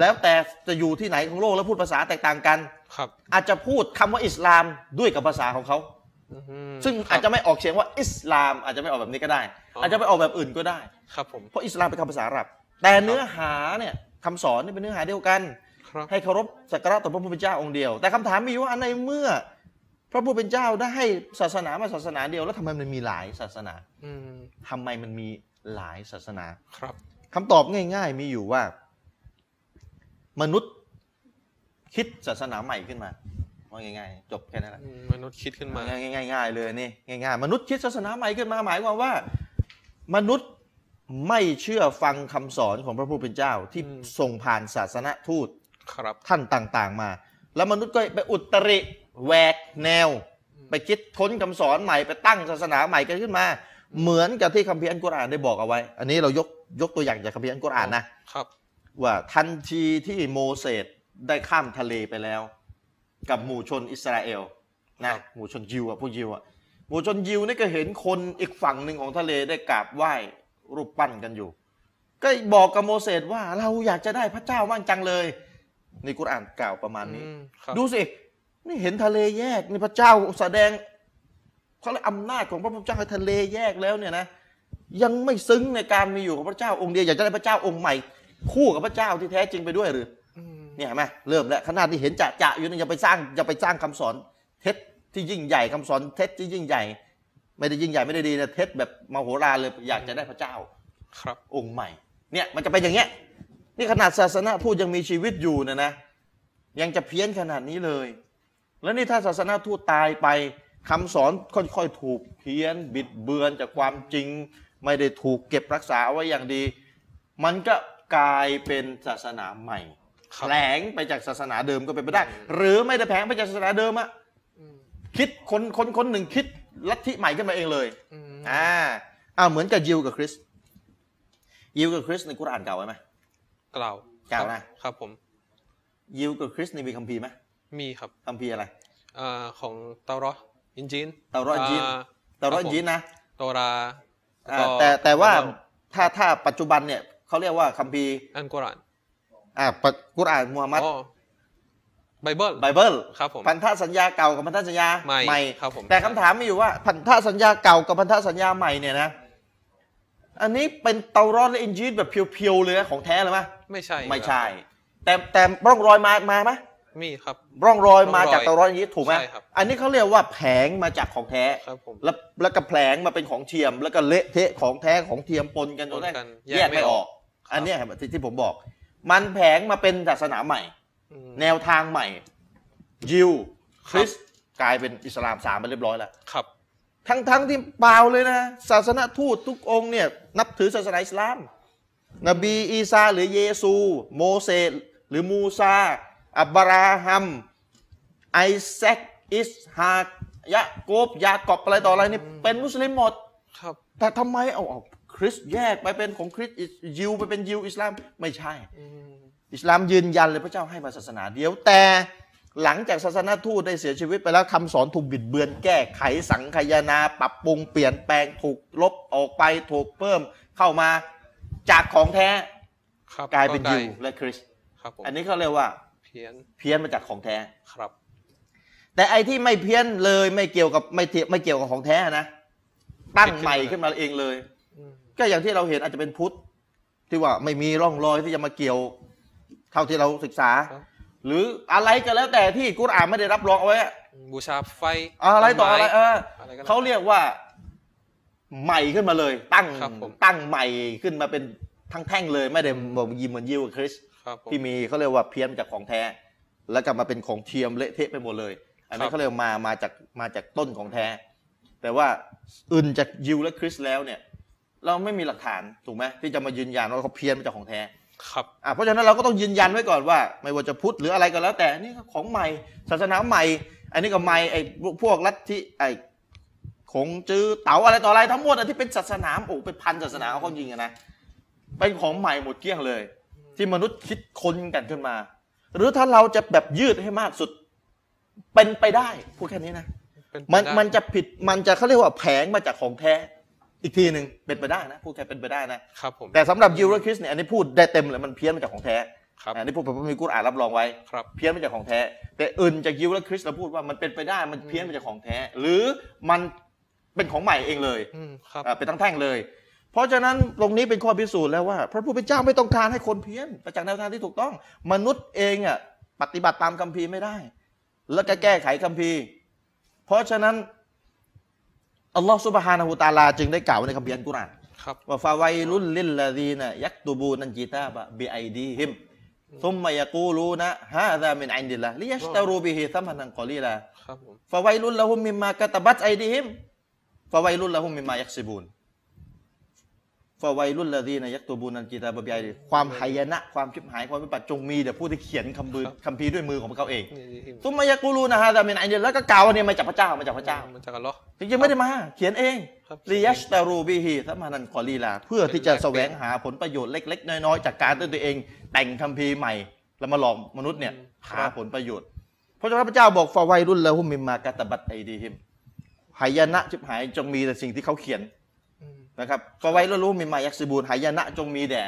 แล้วแต่จะอยู่ที่ไหนของโลกแล้วพูดภาษาแตกต่างกัน ครับ อาจจะพูดคำว่าอิสลามด้วยกับภาษาของเขาอืมซึ่งครับอาจจะไม่ออกเสียงว่าอิสลาม อาจจะไม่ออกแบบนี้ก็ได้อ๋อออาจจะไปออกแบบอื่นก็ได้ ครับผมเพราะอิสลามเป็นคำภาษาอาหรับ แต่เนื้อหาเนี่ยคำสอนเนี่ยเป็นเนื้อหาเดียวกันครับให้เคารพสักการะต่อพระผู้เป็นเจ้าองค์เดียว แต่คำถามมีว่าในเมื่อ พระผู้เป็นเจ้าได้ให้ศาสนามาศาสนาเดียวแล้วทำไมมันมีหลายศาสนาอืมทำไมมันมีหลายศาสนาครับคำตอบง่าย ๆ มีอยู่ว่า มนุษย์คิดศาสนาใหม่ขึ้นมาว่าง่ายๆ จบแค่นั้นแหละอืมมนุษย์คิดขึ้นมาง่ายๆง่ายๆเลยนี่ง่ายๆมนุษย์คิดศาสนาใหม่ขึ้นมาหมายความว่า มนุษย์ ไม่เชื่อฟังคำสอนของพระผู้เป็นเจ้าที่อืมส่งผ่านศาสนทูตครับท่านต่างๆมา แล้วมนุษย์ก็ไปอุตริแหวกแนว ไปคิดค้นคำสอนใหม่ไปตั้งศาสนาใหม่กันขึ้นมา เหมือนกับที่คัมภีร์อัลกุรอานได้บอกเอาไว้ อันนี้เรายกยกตัวอย่างจากคัมภีร์อัลกุรอานนะครับว่าทันทีที่โมเสสได้ข้ามทะเลไปแล้ว กับหมู่ชนอิสราเอลนะครับหมู่ชนยิวอะพวกยิวอะหมู่ชนยิวนี่ก็เห็นคนอีกฝั่งหนึ่งของทะเลได้กราบไหว้ รูปปั้นกันอยู่ ก็บอกกับโมเสสว่าเราอยากจะได้พระเจ้าบ้างจังเลย ในกุรอานกล่าวประมาณนี้อืมครับดูสินี่เห็นทะเลแยกนี่พระเจ้าแสดงเขาเรียกอำนาจของพระพุทธเจ้าให้ทะเลแยกแล้วเนี่ยนะยังไม่ซึ้งในการมีอยู่ของพระเจ้าองค์เดียวอยากจะได้พระเจ้าองค์ใหม่ คู่กับพระเจ้าที่แท้จริงไปด้วยหรืออืมเนี่ยเห็นไหมเริ่มแล้วขนาดที่เห็นจะจะอยู่นี่อย่าไปสร้างอย่าไปสร้างคำสอนเท็จที่ยิ่งใหญ่คำสอนเท็จที่ยิ่งใหญ่ ไม่ได้ยิ่งใหญ่ไม่ได้ดีนะเท็จแบบมโหฬารเลยอยากจะได้พระเจ้า ครับองค์ใหม่ เนี่ยมันจะเป็นอย่างเงี้ย นี่ขนาดศาสนาทูตยังมีชีวิตอยู่นะนะ ยังจะเพี้ยนขนาดนี้เลย แล้วนี่ถ้าศาสนาทูตตายไปคำสอนค่อยๆถูกเพี้ยน บิดเบือนจากความจริง ไม่ได้ถูกเก็บรักษาเอาไว้อย่างดี มันก็กลายเป็นศาสนาใหม่ครับแผลงไปจากศาสนาเดิมก็เป็นไปได้ หรือไม่ได้แผลงไปจากศาสนาเดิมอะอืมคิดคนคนคนหนึ่งคิด ลัทธิใหม่ขึ้นมาเองเลยอืมอ่าอ่าเหมือนกับยิวกับคริสยิวกับคริสในกุรอานกล่าวไว้ไหมกล่าวกล่าวนะครับผมยิวกับคริสในมีคัมภีร์ไหมมีครับคัมภีร์อะไรอ่าของเตารอห์อินจีนเตารอห์อินจีนอ่าเตารอดครับผมยินนะโตราอ่าก็แต่แต่ว่าล้ถ้าถ้าปัจจุบันเนี่ยเขาเรียกว่าคัมภีร์อันกุรอานอ่าปะกุรอานมูฮัมมัดอ๋อ ไบเบิลไบเบิลครับผมพันธสัญญาเก่ากับพันธสัญญาใหม่ครับผมแต่คำถามมีอยู่ว่าพันธสัญญาเก่ากับพันธสัญญาใหม่เนี่ยนะอันนี้เป็นเตารอตและอินญีลแบบเพียวๆเลยนะของแท้เลยไหมไม่ใช่ไม่ใช่ แต่แต่ร่องรอยมามาไหมมีครับ ร่องรอยมาร่องรอยจากเตารอตอินญีลถูกไหมใช่ครับอันนี้เขาเรียกว่าแผลงมาจากของแท้ครับผมแล้วแล้วก็แผลงมาเป็นของเทียม แล้วก็เละเทะของแท้ของเทียมปนกันจนได้ปนกันแยกไม่ออกครับอันเนี้ยครับที่ที่ผมบอก มันแผงมาเป็นศาสนาใหม่อืม แนวทางใหม่ ยิวคครับริสต์กลายเป็นอิสลามสามไปเรียบร้อยแล้วครับ ทั้งทั้งที่เปล่าเลยนะศาสนทูตทุกองค์เนี่ยนับถือศาสนาอิสลาม นบีอีซาหรือเยซู โมเสสหรือมูซา อับราฮัม ไอแซคอิสฮากยะโกบยากอบอะไรต่ออะไรนี่เป็นมุสลิมหมดครับแต่ทำไมเอาเอาคริสต์แยกไปเป็นของคริสต์อิสยิวไปเป็นยิวอิสลามไม่ใช่ อืมอิสลามยืนยันเลยพระเจ้าให้มาศาสนาเดียว แต่หลังจากศาสนาทูตได้เสียชีวิตไปแล้วคำสอนถูกบิดเบือนแก้ไขสังคายนา ปรับปรุงเปลี่ยนแปลงถูกลบออกไปถูกเพิ่มเข้ามาจากของแท้ครับกลายเป็นก็ยิวและคริสต์ครับผมอันนี้เขาเรียกว่าเพี้ยนเพี้ยนมาจากของแท้ครับ แต่ไอ้ที่ไม่เพี้ยนเลยไม่เกี่ยวกับไม่เทียไม่เกี่ยวกับของแท้นะตั้งใหม่ขึ้นมาเองเลยอืมก็อย่างที่เราเห็นอาจจะเป็นพุทธที่ว่าไม่มีร่องรอยที่จะมาเกี่ยว เท่าที่เราศึกษาครับหรืออะไรก็แล้วแต่ที่กุรอานไม่ได้รับรองเอาไว้อะบูชาไฟอะไรต่ออะไรเอออะไรก็แล้วเขาเรียกว่าใหม่ขึ้นมาเลย ตั้งครับผมตั้งใหม่ขึ้นมาเป็นทั้งแท่งเลยไม่ได้บอกยิมเหมือนยิวกับคริสครับผมที่มีเขาเรียกว่าเพี้ยนจากของแท้ แล้วกลับมาเป็นของเทียมเละเทะไปหมดเลย อันนี้ครับเขาเรียกมามาจากมาจากต้นของแท้ แต่ว่าอื่นจากยิวและคริสแล้วเนี่ย เราไม่มีหลักฐานถูกไหมที่จะมายืนยันว่าเขาเพี้ยนมาจากของแท้ ครับอะเพราะฉะนั้นเราก็ต้องยืนยันไว้ก่อนว่า ไม่ว่าจะพุทธหรืออะไรก็แล้ว แต่นี่ก็ของใหม่ ศาสนาใหม่ อันนี้ก็ใหม่ไอ้พวกลัทธิไอ้คงจื้อเต๋าอะไรต่ออะไรทั้งหมดอะที่เป็นศาสนาโอ้เป็นพันศาสนาเขาจริงอะนะเป็นของใหม่หมดเกลี้ยงเลย ที่มนุษย์คิดค้นกันขึ้นมา หรือถ้าเราจะแบบยืดให้มากสุด เป็นไปได้พูดแค่นี้นะเป็นไปมันได้มันจะผิดมันจะเขาเรียกว่าแผงมาจากของแท้ อีกทีหนึ่งเป็นไปได้นะพูดแค่เป็นไปได้นะครับผมแต่สำหรับยิวและคริสเนี่ยอันนี้พูดได้เต็มเลยมันเพี้ยนมาจากของแท้ครับอันนี้พูดผมมีกุรอานรับรองไว้ครับเพี้ยนมาจากของแท้ แต่อื่นจากยิวและคริสเราพูดว่ามันเป็นไปได้มันเพี้ยนมาจากของแท้ หรือมันเป็นของใหม่เองเลยอืมครับอ่าเป็นทั้งแท่งเลย เพราะฉะนั้นตรงนี้เป็นข้อพิสูจน์แล้วว่า พระผู้เป็นเจ้าไม่ต้องการให้คนเพี้ยนไปจากแนวทางที่ถูกต้อง มนุษย์เองอะปฏิบัติตามคัมภีร์ไม่ได้ แล้วก็แก้ไขคัมภีร์ เพราะฉะนั้น อัลลอฮฺสุบฮานะฮูตะอาลาจึงได้กล่าวไว้ในคัมภีร์อัลกุรอานครับว่าفويل للذين يكتبون الكتاب بأيديهم ثم يقولون هذا من عند الله ليشتروا به ثمنا قليلاครับผมفويل لهم مما كتبت أيديهم فويل لهم مما يكسبون فويل للذين يكتبون الكتاب بأيدي ความหายนะ ความชิบหาย ความวิบัติจงมีแต่ผู้ที่เขียนคำบือคัมภีร์ด้วยมือของพวกเขาเองนี่ที่ثم يقولون هذا من عند الله แล้วก็กล่าวว่าเนี่ยมาจากพระเจ้ามาจากพระเจ้ามันจะกันเหรอจริงๆไม่ได้มา เขียนเองครับليشتروا به ثمنا قليلا เพื่อที่จะแสวงหาผลประโยชน์เล็ก ๆ น้อยๆจากการที่ตัวเอง แต่งคัมภีร์ใหม่ แล้วมาหลอกมนุษย์เนี่ยอืมหาผลประโยชน์เพราะฉะนั้นพระเจ้าบอกฟาไวรุนละหุมมิมมากาตบัตไอดีฮิมหายนะชิบหายจงมีแต่สิ่งที่เขาเขียนอืม นะครับฟาไวรุนละหุมมิมมายักซิบูนหายนะจงมีแด่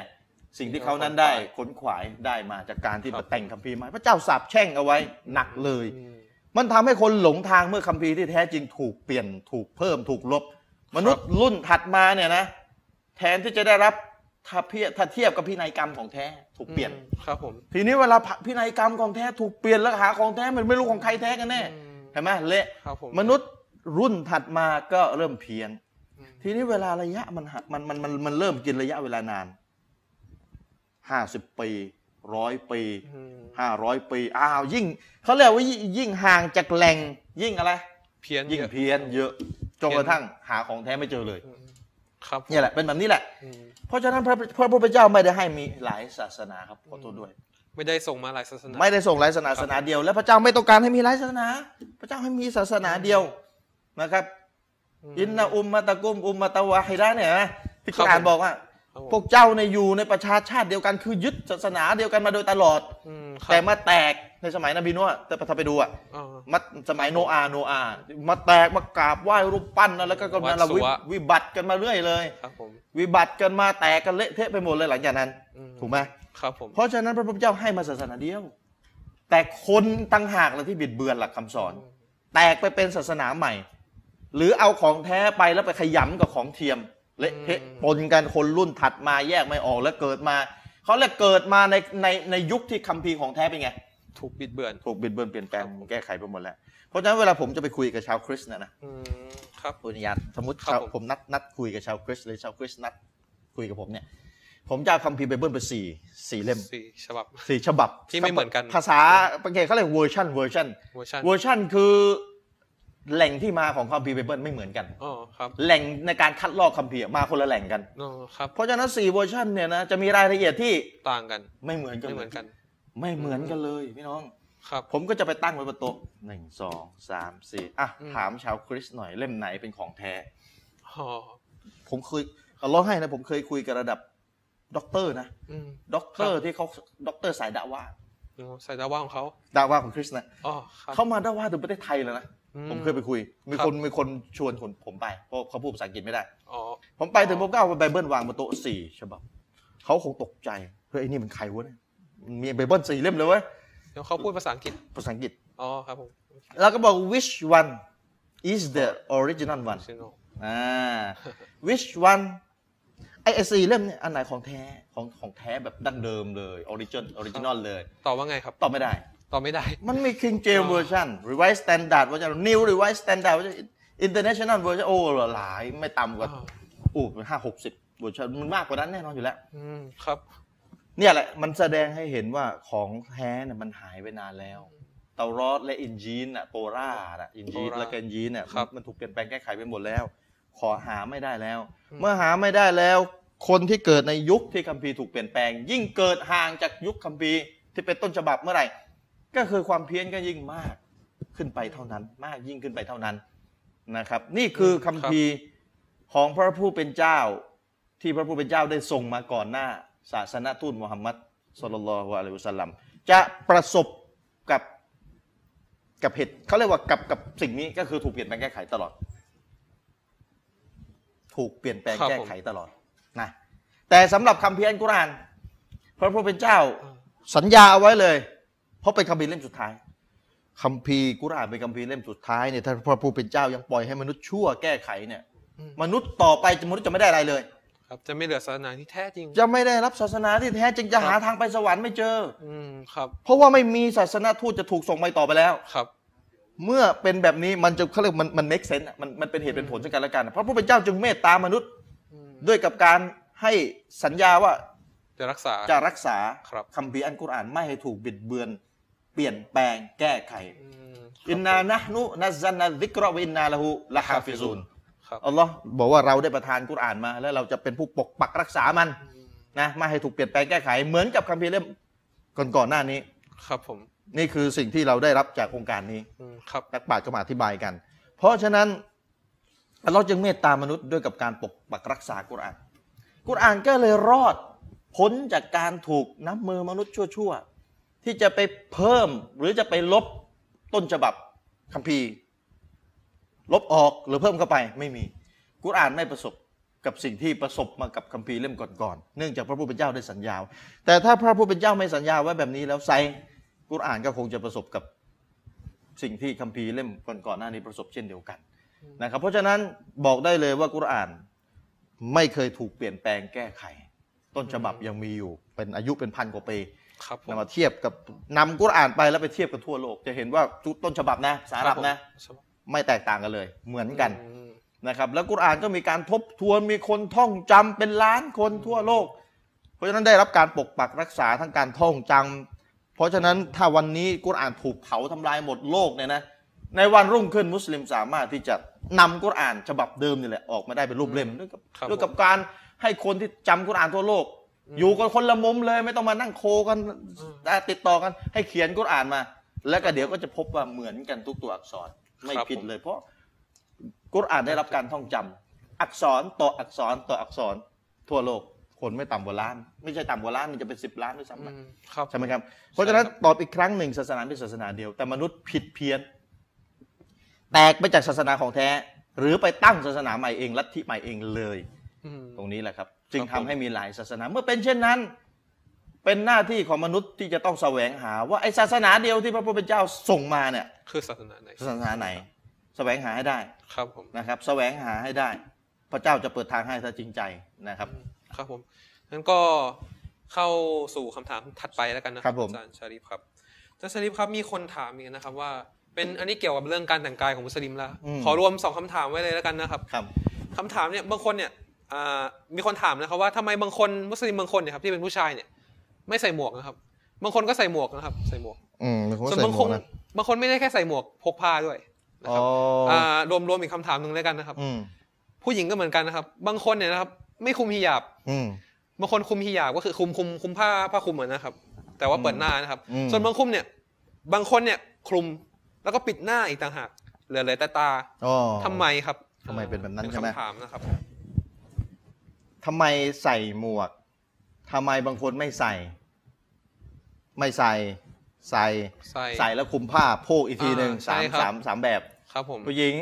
สิ่งที่เขานั้นได้ขนขวายได้มาจากการที่ครับมาแต่งคัมภีร์ใหม่พระเจ้าสาปแช่งเอาไว้หนักเลยอืมมันทำให้คนหลงทางเมื่อคัมภีร์ที่แท้จริงถูกเปลี่ยนถูกเพิ่มถูกลบ มนุษย์รุ่นถัดมาเนี่ยนะแทนที่จะได้รับถ้าเพียถ้าเทียบกับพินัยกรรมของแท้ถูกเปลี่ยนอืมครับผมทีนี้เวลาพินัยกรรมของแท้ถูกเปลี่ยนแล้วหาของแท้มันไม่รู้ของใครแท้กันแน่อืมเห็นไหมเละครับผมมนุษย์รุ่นถัดมาก็เริ่มเพี้ยนอืม ทีนี้เวลาระยะมันหักมันมันมันมันเริ่มกินระยะเวลานานห้าสิบปีร้อยปีอืมห้าร้อยปีอ้าวยิ่งเขาเรียกว่ายิ่งยิ่งห่างจากแหล่งยิ่งอะไร เพี้ยนยิ่งเยอะเพี้ยนเยอะจนกระทั่งหาของแท้ไม่เจอเลยอืมครับเนี่ยแหละเป็นแบบนี้แหละอืมเพราะฉะนั้นพระพระพุทธเจ้าไม่ได้ให้มีหลายศาสนาครับขอโทษด้วย ไม่ได้ส่งมาหลายศาสนา ไม่ได้ส่งหลายศาสนาศาสนาเดียว และพระเจ้าไม่ต้องการให้มีหลายศาสนา พระเจ้าให้มีศาสนาเดียวนะครับ อินนาอุมมะตะกุมอุมมะตะวาฮิดะเนี่ยนะที่กุรอานบอกว่าครับผมพวกเจ้าในยอยู่ในประชาชาติเดียวกันคือยึดศาสนาเดียวกันมาโดยตลอด อืมครับแต่มาแตกในสมัยนบีนัวแต่ถ้าไปดูอะอ๋อมาสมัยโนอาห์โนอาห์มาแตกมากราบไหว้รูปปั้นนะแล้วก็กำลังวัดสุวิวะ วิบัติกันมาเรื่อยเลย ครับผม วิบัติกันมาแตกกันเละเทะไปหมดเลยหลังจากนั้นอืม ถูกไหมครับผมเพราะฉะนั้นพระพุทธเจ้าให้มาศาสนาเดียว แต่คนตั้งหากเลยที่บิดเบือนหลักคำสอน แตกไปเป็นศาสนาใหม่ หรือเอาของแท้ไปแล้วไปขยำกับของเทียมเละเทะปนกันคนรุ่นถัดมาแยกไม่ออกแล้วเกิดมาเขาเรียกเกิดมาในในในยุคที่คัมภีร์ของแท้เป็นไง ถูกบิดเบือนถูกบิดเบือนเปลี่ยนแปลงแก้ไขไปหมดแล้ว เพราะฉะนั้นเวลาผมจะไปคุยกับชาวคริสต์นะนะอืมครับอนุญาตสมมติครับชาวผมผมนัดนัดคุยกับชาวคริสต์เลยชาวคริสต์นัดคุยกับผมเนี่ยผมจะเอาคัมภีร์ไบเบิลไปสี่สี่เล่มสี่ฉบับสี่ฉบับที่ไม่เหมือนกัน ภาษาอังกฤษเขาเรียกเวอร์ชันเวอร์ชันเวอร์ชันเวอร์ชันคือ แหล่งที่มาของคัมภีร์ไบเบิลไม่เหมือนกันอ๋อครับ แหล่งในการคัดลอกคัมภีร์มาคนละแหล่งกันอ๋อครับ เพราะฉะนั้นสี่เวอร์ชันเนี่ยนะจะมีรายละเอียดที่ต่างกัน ไม่เหมือนกัน ไม่เหมือนกัน ไม่เหมือนกันเลยพี่น้อง ครับ ผมก็จะไปตั้งไว้บนโต๊ะหนึ่งสองสามสี่อะอืมถามชาวคริสต์หน่อยเล่มไหนเป็นของแท้อ๋อผมเคยเอาล้อให้นะผมเคยคุยกับระดับด็อกเตอร์นะอืมด็อกเตอร์ครับที่เขาด็อกเตอร์สายดาว่าอ๋อใส่ดาว่าของเขาดาว่าของคริสต์นะอ๋อครับเขามาดาว่าถึงประเทศไทยเลยนะอื ผมเคยไปคุย มีครับคนมีคนชวนคนผมไปเพราะเขาพูดภาษาอังกฤษไม่ได้อ๋อผมไปถึงผมก็เอาไบเบิลวางบนโต๊ะสี่ฉบับเขาคงตกใจเฮ้ยไอ้นี่มันใครวะเนี่ยมีไบเบิลสี่เล่มเลยเว้ยเดี๋ยวเขาพูดภาษาอังกฤษภาษาอังกฤษอ๋อครับผมแล้วก็บอก which one is the original one ชิโนอ่า which one ไอไอสี่เล่มเนี่ยอันไหนของแท้ของของแท้แบบดั้งเดิมเลย origin original เลยตอบว่าไงครับตอบไม่ได้ ตอบไม่ได้ มันมี King James อ๋อ version revised standard version new revised standard version international version โอ้หลายไม่ต่ำกว่าอ๋อโอ้ห้าหกสิบเวอร์ชันมันมากกว่านั้นแน่นอนอยู่แล้วอืมครับ เนี่ยแหละมันแสดงให้เห็นว่าของแท้เนี่ยมันหายไปนานแล้วเตารอดและอินจีนอะโตราอะอินจีนโตราและก็อินจีนเนี่ยครับมันถูกเปลี่ยนแปลงแก้ไขไปหมดแล้ว ขอหาไม่ได้แล้วอืมเมื่อหาไม่ได้แล้ว คนที่เกิดในยุคที่คัมภีร์ถูกเปลี่ยนแปลง ยิ่งเกิดห่างจากยุคคัมภีร์ที่เป็นต้นฉบับเมื่อไหร่ ก็คือความเพี้ยนก็ยิ่งมากขึ้นไปเท่านั้น มากยิ่งขึ้นไปเท่านั้นนะครับ นี่คือคัมภีร์ของพระผู้เป็นเจ้า ที่พระผู้เป็นเจ้าได้ส่งมาก่อนหน้า ศาสนทูตมุฮัมมัดสุลลัลลอฮุอะลัยฮิวสัลลัมจะประสบกับกับเหตุเขาเรียกว่ากับกับสิ่งนี้ก็คือถูกเปลี่ยนแปลงแก้ไขตลอด ถูกเปลี่ยนแปลงแก้ไขตลอดนะแต่สำหรับคัมภีร์อัลกุรอานพระผู้เป็นเจ้าสัญญาเอาไว้เลย ราะเป็นคัมภีร์เล่มสุดท้ายคัมภีร์กุรอานเป็นคัมภีร์เล่มสุดท้ายเนี่ยถ้าพระผู้เป็นเจ้ายังปล่อยให้มนุษย์ชั่วแก้ไขเนี่ยอืมมนุษย์ต่อไปจะมนุษย์จะไม่ได้อะไรเลย ครับจะไม่เหลือศาสนาที่แท้จริง จะไม่ได้รับศาสนาที่แท้จริงจะหาครับทางไปสวรรค์ไม่เจอ อืมครับ เพราะว่าไม่มีศาสนาทูตจะถูกส่งไปต่อไปแล้วครับ เมื่อเป็นแบบนี้มันจะเขาเรียกมันมัน make sense อะมันมันเป็นเหตุเป็นผลซึ่งกันและกันพระผู้เป็นเจ้าจึงเมตตามนุษย์อืมด้วยกับการให้สัญญาว่าจะรักษาจะรักษาครับคัมภีร์อัลกุรอานไม่ให้ถูกบิดเบือน เปลี่ยนแปลงแก้ไขอืมإنا نحن نزلنا الذكر وإنا له لحافظون ครับอัลลอฮ์บอกว่าเราได้ประทานกุรอานมา แล้วเราจะเป็นผู้ปกปักรักษามันอืมนะไม่ให้ถูกเปลี่ยนแปลงแก้ไข เหมือนกับคัมภีร์เล่มก่อนๆหน้านี้ ครับผม นี่คือสิ่งที่เราได้รับจากโครงการนี้อืมครับนักปราชญ์ก็มาอธิบายกัน เพราะฉะนั้นอัลลอฮ์จึงเมตตามนุษย์ด้วยกับการปกปักรักษากุรอาน กุรอานก็เลยรอดพ้นจากการถูกน้ำมือมนุษย์ชั่วๆ ที่จะไปเพิ่มหรือจะไปลบต้นฉบับคัมภีร์ ลบออกหรือเพิ่มเข้าไปไม่มี กุรอานไม่ประสบกับสิ่งที่ประสบมากับคัมภีร์เล่มก่อนๆเนื่องจากพระผู้เป็นเจ้าได้สัญญา แต่ถ้าพระผู้เป็นเจ้าไม่สัญญาไว้แบบนี้แล้วไซกุรอานก็คงจะประสบกับสิ่งที่คัมภีร์เล่มก่อนๆหน้านี้ประสบเช่นเดียวกันนะครับเพราะฉะนั้นบอกได้เลยว่ากุรอานไม่เคยถูกเปลี่ยนแปลงแก้ไข ต้นฉบับยังมีอยู่ เป็นอายุเป็นพันกว่าปีครับผมนำมาเทียบกับนำกุรอานไปแล้วไปเทียบกับทั่วโลก จะเห็นว่าต้นฉบับนะสารับนะครับผมไม่แตกต่างกันเลย เหมือนกันอืมนะครับ แล้วกุรอานก็มีการทบทวนมีคนท่องจำเป็นล้านคนทั่วโลก เพราะฉะนั้นได้รับการปกปักรักษาทั้งการท่องจำเพราะฉะนั้นถ้าวันนี้กุรอานถูกเผาทำลายหมดโลกเนี่ยนะในวันรุ่งขึ้นมุสลิมสามารถที่จะนำกุรอานฉบับเดิมนี่แหละออกมาได้เป็นรูปเล่มด้วยกับครับด้วยกับการ ให้คนที่จำกุรอานทั่วโลก อยู่กันคนละมุมเลยไม่ต้องมานั่งโคกันติดต่อกัน ให้เขียนกุรอานมา แล้วก็เดี๋ยวก็จะพบว่าเหมือนกันทุกตัวอักษรไม่ครับผิดผมเลย เพราะกุรอานได้รับการท่องจำอักษรต่ออักษรต่ออักษรทั่วโลกคนไม่ต่ำกว่าล้าน ไม่ใช่ต่ำกว่าล้านมันจะเป็นสิบล้านด้วยซ้ำอืนะมครับใช่ไหมครับ เพราะฉะนั้นใช่ครับตอบอีกครั้งหนึ่งศาสนาเป็นศาสนาเดียว แต่มนุษย์ผิดเพี้ยน แตกไปจากศาสนาของแท้ หรือไปตั้งศาสนาใหม่เองลัทธิใหม่เองเลยอืม ตรงนี้แหละครับ จึงครัทำบผมให้มีหลายศาสนา เมื่อเป็นเช่นนั้น เป็นหน้าที่ของมนุษย์ที่จะต้องแสวงหา ว่าไอศาสนาเดียวที่พระพุทธเจ้าส่งมาเนี่ยคือศาสนาไหนศาสนาไหน แสวงหาให้ได้ครับผมนะครับ แสวงหาให้ได้ พระเจ้าจะเปิดทางให้ถ้าจริงใจนะครับ ครับผมงั้นก็เข้าสู่คำถามถัดไปแล้วกันนะคครัรับบผมอาจารย์ชาริฟครับอาจารย์ชาริฟครับมีคนถามอีกนะครับว่าเป็นอันนี้เกี่ยวกับเรื่องการแต่งกายของมุสลิมแล้วขอรวมสองคำถามไว้เลยแล้วกันนะครับ ครับคำถามเนี่ยบางคนเนี่ยอ่า มีคนถามนะครับว่าทำไมบางคนมุสลิมบางคนเนี่ยครับที่เป็นผู้ชายเนี่ยไม่ใส่หมวกนะครับ บางคนก็ใส่หมวกนะครับ ใส่หมวกอืมเป็นคนส่วนใส่บางหมควนกนะบางคนไม่ได้แค่ใส่หมวกพกผ้าด้วยนะอ๋คอรับออ่ารวมรวมอีกคำถามหนึ่งแล้วกันนะครับอืมผู้หญิงก็เหมือนกันนะครับ บางคนเนี่ยนะครับ ไม่คุมฮิญาบ อืมบางคนคุมฮิญาบก็คือคุมคุมคุมผ้าผ้าคลุมเหมือนนะครับ แต่ว่าเปิดหน้านะครับอืมส่วนบางคุมเนี่ย บางคนเนี่ยคลุมแล้วก็ปิดหน้าอีกต่างหากเหลือเลยแต่ตาอ๋อทำไมครับทำไมเป็นแบบนั้นเป็นใช่ไหมคำถามนะครับ ทำไมใส่หมวกทำไมบางคนไม่ใส่ ไม่ใส่ใส่ใส่ใส่แล้วคลุมผ้าโพกอีกทีหนึ่งอ่าใช่สามครับสามสามแบบครับผมผู้หญิง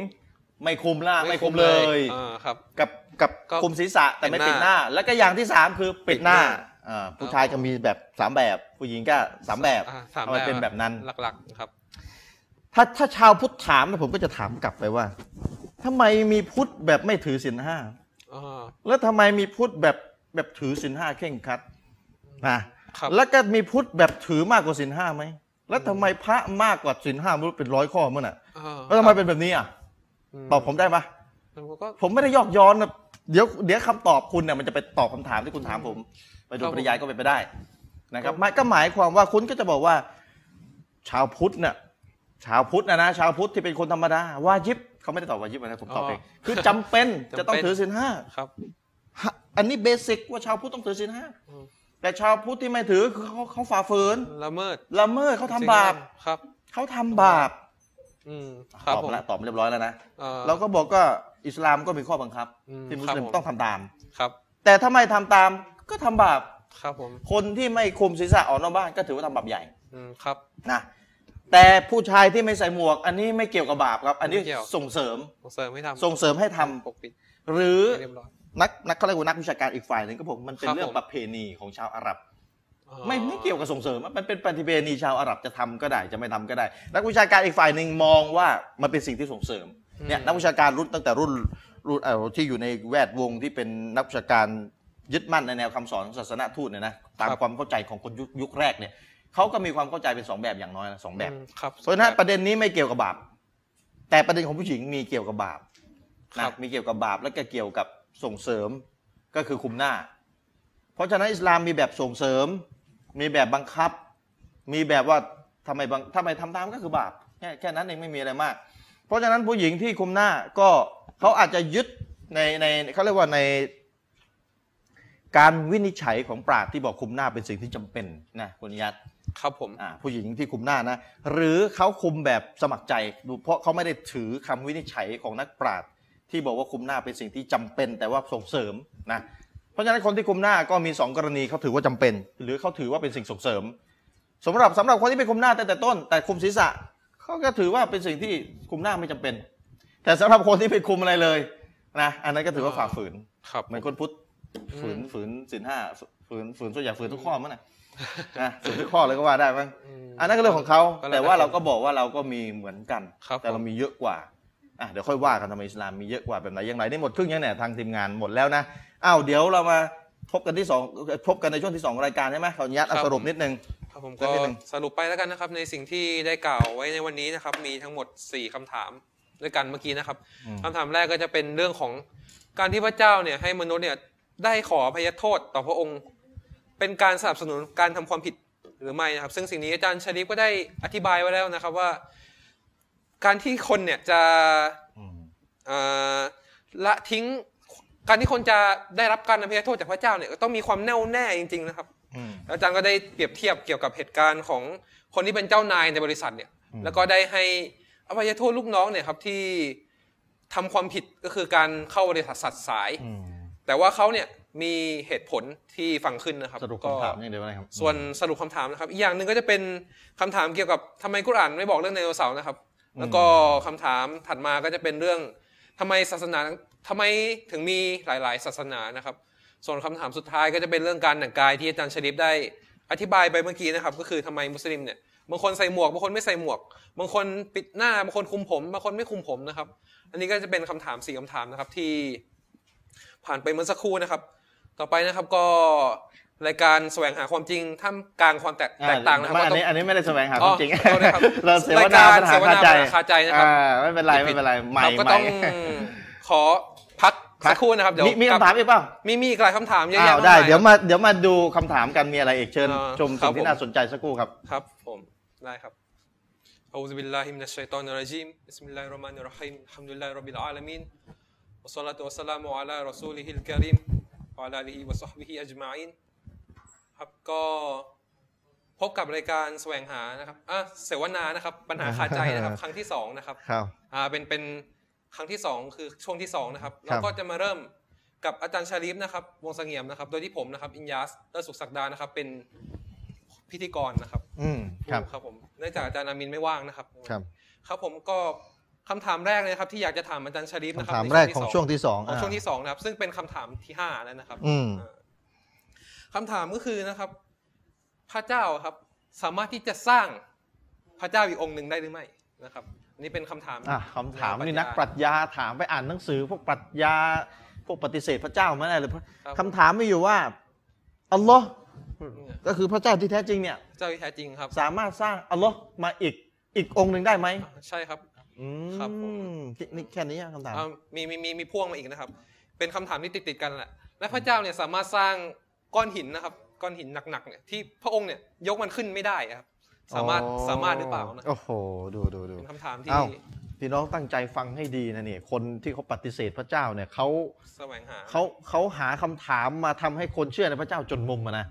ไม่คลุมหน้าไม่คลุมเลยอ่าครับกับกับก็คลุมศีรษะแต่ไม่ปิปิดดหหน้าน้า แล้วก็อย่างที่สามคือปิดหน้าปิดหน้าอ่าผู้ชายก็มีแบบสามแบบ ผู้หญิงก็สามแบบอ่าสามทำไมเป็นแบบนั้นหลักๆครับ ถ้าถ้าชาวพุทธถามนะผมก็จะถามกลับไปว่าทำไมมีพุทธแบบไม่ถือศีลห้าอ่า แล้วทำไมมีพุทธแบบแบบถือศีลห้าเข่งครัดนะครับแล้วก็มีพุทธแบบถือมากกว่าศีลห้าไหมแล้วทำไมพระมากกว่าศีลห้าไม่รู้เป็นร้อยข้อเมื่อน่ะอ่าแล้วทำไมเป็นแบบนี้อะตอบผมได้ปะผมก็ผมไม่ได้ยอกย้อนนะเดี๋ยวเดี๋ยวคำตอบคุณเนี่ยมันจะไปตอบคำถามที่คุณถามผม ไปโดครัยบปริยายก็เป็นไปได้นะครับครับหมายก็หมายความว่าคุณก็จะบอกว่า ชาวพุทธเนี่ยชาวพุทธนะนะชาวพุทธที่เป็นคนธรรมดา วาจิบ เขาไม่ได้ตอบวาจิบนะผมตอบเองคือจำเป็นจำเป็นจะต้องถือศีลห้าครับฮะอันนี้เบสิกว่าชาวพุทธต้องถือศีลห้าอืมแต่ชาวพุทธที่ไม่ถือคือเขาเขาฝ่าฝืนละเมิดละเมิดเขาทำบาปครับเขาทำบาปอืมคตรับอบผมแล้วตอบเรียบร้อยแล้วนะเอ่อเราก็บอกก็อิสลามก็มีข้อบังคับอืมที่มุสครับลิมผมต้องทำตามครับ แต่ถ้าไม่ทำตามก็ทำบาปครับผมคนที่ไม่คุมศีรษะออกนอกบ้านก็ถือว่าทำบาปใหญ่อืมครับนะ แต่ผู้ชายที่ไม่ใส่หมวก อันนี้ไม่เกี่ยวกับบาปครับ อันนี้ไม่เกี่ยว ส่งเสริมส่งเสริมให้ทำส่งเสริมให้ทำปกปิดหรือให้เรียบร้อย นักนักเขาเรียกว่านักวิชาการอีกฝ่ายหนึ่งก็บอกมันเป็นครับเรื่องผม ประเพณีของชาวอาหรับอ๋อไม่ไม่เกี่ยวกับส่งเสริมอะมันเป็นประเพณีชาวอาหรับจะทำก็ได้จะไม่ทำก็ได้ นักวิชาการอีกฝ่ายหนึ่งมองว่ามันเป็นสิ่งที่ส่งเสริมเนี่ยนักวิชาการรุ่นตั้งแต่รุ่นรุ่นเอ่อที่อยู่ในแวดวงที่เป็นนักวิชาการยึดมั่นในแนวคำสอนของศาสนาทูตเนี่ยนะตามความเข้าใจของคนยุคยุคแรกเนี่ย เขาก็มีความเข้าใจเป็นสองแบบอย่างน้อยนะสองแบบอืมครับเพราะฉะนั้นประเด็นนี้ไม่เกี่ยวกับบาป แต่ประเด็นของผู้หญิงมีเกี่ยวกับบาปครันะบมีเกี่ยวกับบาปแล้วก็เกี่ยวกับส่งเสริมก็คือคุมหน้า เพราะฉะนั้นอิสลามมีแบบส่งเสริม มีแบบบังคับ มีแบบว่าทำไมบังทำไมทำตามก็คือบาปแค่แค่นั้นเองไม่มีอะไรมาก เพราะฉะนั้นผู้หญิงที่คุมหน้าก็เขาอาจจะยึดในในเขาเรียกว่าในการวินิจฉัยของปราชญ์ที่บอกคุมหน้าเป็นสิ่งที่จำเป็นนะคุณนิยัต ครับผมอ่าผู้หญิงที่คุมหน้านะ หรือเขาคุมแบบสมัครใจดูเพราะเขาไม่ได้ถือคำวินิจฉัยของนักปราชญ์ที่บอกว่าคุมหน้าเป็นสิ่งที่จำเป็น แต่ว่าส่งเสริมนะเพราะฉะนั้นคนที่คุมหน้าก็มีสองกรณีเขาถือว่าจำเป็น หรือเขาถือว่าเป็นสิ่งส่งเสริมสำหรับสำหรับคนที่ไปคุมหน้าแต่แต่ต้น แต่คุมศีรษะเขาก็ถือว่าเป็นสิ่งที่คุมหน้าไม่จำเป็น แต่สำหรับคนที่ไปคุมอะไรเลยนะอันนั้นก็ถือว่าฝ่าฝืนครับเหมือนคนพุทธฝืนอืมฝืนศีลห้าฝืนฝืนส่วนใหญ่ฝืนทุกข้อมั้งนะ นะฝืนทุกข้อเลยก็ว่าได้มั้งมอันนั้นก็เรื่องของเขาก็แล้วแต่ว่าแต่เราก็บอกว่าเราก็มีเหมือนกันครับแต่เราผมมีเยอะกว่าอะเดี๋ยวค่อยว่ากันทำไมอิสลามมีเยอะกว่าแบบไหนอย่างไรนี่หมดครึ่งยังเนี่ยทางทีมงานหมดแล้วนะอ้าวเดี๋ยวเรามาพบกันที่สองพบกันในช่วงที่สองรายการใช่ไหมขออนุญาตเอาสรุปนิดนึงครับผมสัก็กนิดหนึ่งสรุปไปแล้วกันนะครับ ในสิ่งที่ได้กล่าวไว้ในวันนี้นะครับ มีทั้งหมด 4คำถามด้วยกันเมื่อกี้นะครับคำถามแรกก็จะเป็นเรื่องของการที่พระเจ้าเนี่ยให้มนุษย์เนี่ยได้ขออภัยโทษต่อพระองค์ เป็นการสนับสนุนการทำความผิดหรือไม่นะครับ ซึ่งสิ่งนี้อาจารย์ชริฟก็ได้อธิบายไว้แล้วนะครับว่า การที่คนเนี่ยจะอืมเอ่อละทิ้ง การที่คนจะได้รับการอภัยโทษจากพระเจ้าเนี่ยก็ต้องมีความแน่วแน่จริง ๆ นะครับอืมอาจารย์ก็ได้เปรียบเทียบเกี่ยวกับเหตุการณ์ของคนที่เป็นเจ้านายในบริษัทเนี่ยอืมแล้วก็ได้ให้อภัยโทษลูกน้องเนี่ยครับที่ทำความผิดก็คือการเข้าบริษัทสัตว์สายอืมแต่ว่าเขาเนี่ย มีเหตุผลที่ฟังขึ้นนะครับสรุปก็คำถามนี่เดี๋ยวนะครับ ส่วนสรุปคำถามนะครับ อีกอย่างหนึ่งก็จะเป็นคำถามเกี่ยวกับทำไมกุรอานไม่บอกเรื่องไดโนเสาร์นะครับ แล้วก็คำถามถัดมาก็จะเป็นเรื่องทำไมศาสนาทำไมถึงมีหลาย ๆ ศาสนานะครับ ส่วนคำถามสุดท้ายก็จะเป็นเรื่องการแต่งกายที่อาจารย์ชริฟได้อธิบายไปเมื่อกี้นะครับ ก็คือทำไมมุสลิมเนี่ยบางคนใส่หมวกบางคนไม่ใส่หมวก บางคนปิดหน้าบางคนคุมผมบางคนไม่คุมผมนะครับ อันนี้ก็จะเป็นคำถามสี่คำถามนะครับที่ผ่านไปเมื่อสักครู่นะครับ ต่อไปนะครับก็รายการแสวงหาความจริงท่ามกลางความแตก อ่ แตกต่างนะครับ ไม่ ก็ อัน ต้อง นี้อันนี้ไม่ได้แสวงหาความจริง อ๋อขอโทษนะครับ เราเสว ราย นา การ ปัญหา เสวนา คาใจ ปัญหาคาใจนะครับ อ่าไม่เป็นไรไม่เป็นไรใหม่ เราก็ ใหม่ ต้องขอพักสักครู่นะครับเดี๋ยว มีมีคำถามอีกเปล่า มีมีอีกหลายคำถามเยอะ อ้า แยะ ว มาก ได้ มาย เดี๋ยวมาเดี๋ยวมาดูคำถามกันมีอะไรอีกเชิญ อ่า ชม ครั สิ่ บ งที่ ผม น่าสนใจสักครู่ครับ ครับผมได้ครับ أعوذ بالله من الشيطان الرجيم بسم الله الرحمن الرحيم الحمد لله رب العالمين والصلاة والسلام على رسوله الكريم อัลลอฮิวะซอฮบิฮิอัจมาอินครับก็พบกับรายการแสวงหานะครับอะเสวนานะครับ ปัญหาคาใจนะครับ ครั้งที่สองนะครับครับอ่าเป็นเป็นครั้งที่สองคือช่วงที่สองนะครับเราก็จะมาเริ่มกับอาจารย์ชาลิฟนะครับ วงสงเงียมนะครับ โดยที่ผมนะครับ อินยัสเลสุขศักดานะครับ เป็นพิธีกรนะครับ อืมครับครับผมเนื่องจากอาจารย์อามินไม่ว่างนะครับ ครับ ครับผมก็ คำถามแรกเลยนะครับที่อยากจะถามอาจารย์ชาลีฟนะครัคำบถามในแรกของช่วงที่ที่สองสองของช่วงอ่าที่สองนะครับ ซึ่งเป็นคำถามที่ห้าแล้วนะครับอืมอ่าคำถามก็คือนะครับ พระเจ้าครับ สามารถที่จะสร้างพระเจ้าอีกองค์หนึ่งได้หรือไม่นะครับอันนี่เป็นคำถามอะคำถามแวปรัชนี่ญนักปรัชญาถามไปอ่านหนังสือ พวกปรัชญาพวกปฏิเสธพระเจ้าไม่ได้เลยครับคำถามมีอยู่ว่าอัลลอฮ์ก็คือพระเจ้าที่แท้จริงเนี่ยเจ้าที่แท้จริงครับ สามารถสร้างอัลลอฮ์มาอีกอีกองค์หนึ่งได้ไหมใช่ครับ อืครับผมมนี่แค่นี้คำถามอ่ามีมีมีมีพ่วงมาอีกนะครับ เป็นคำถามที่ติดติดๆกันแหละและพระเจ้าเนี่ยสามารถสร้างก้อนหินนะครับ ก้อนหินหนักๆเนี่ยที่พระองค์เนี่ยยกมันขึ้นไม่ได้อะครับ สามารถสามารถหรือเปล่านะ โอ้โห ดูดูดู เป็นคำถามที่เอ้าพี่น้องตั้งใจฟังให้ดีนะเนี่ยคนที่เขาปฏิเสธพระเจ้าเนี่ยเขา แสวงหา เขาเขาหาคำถามมาทำให้คนเชื่อในพระเจ้าจนมุมอะนะ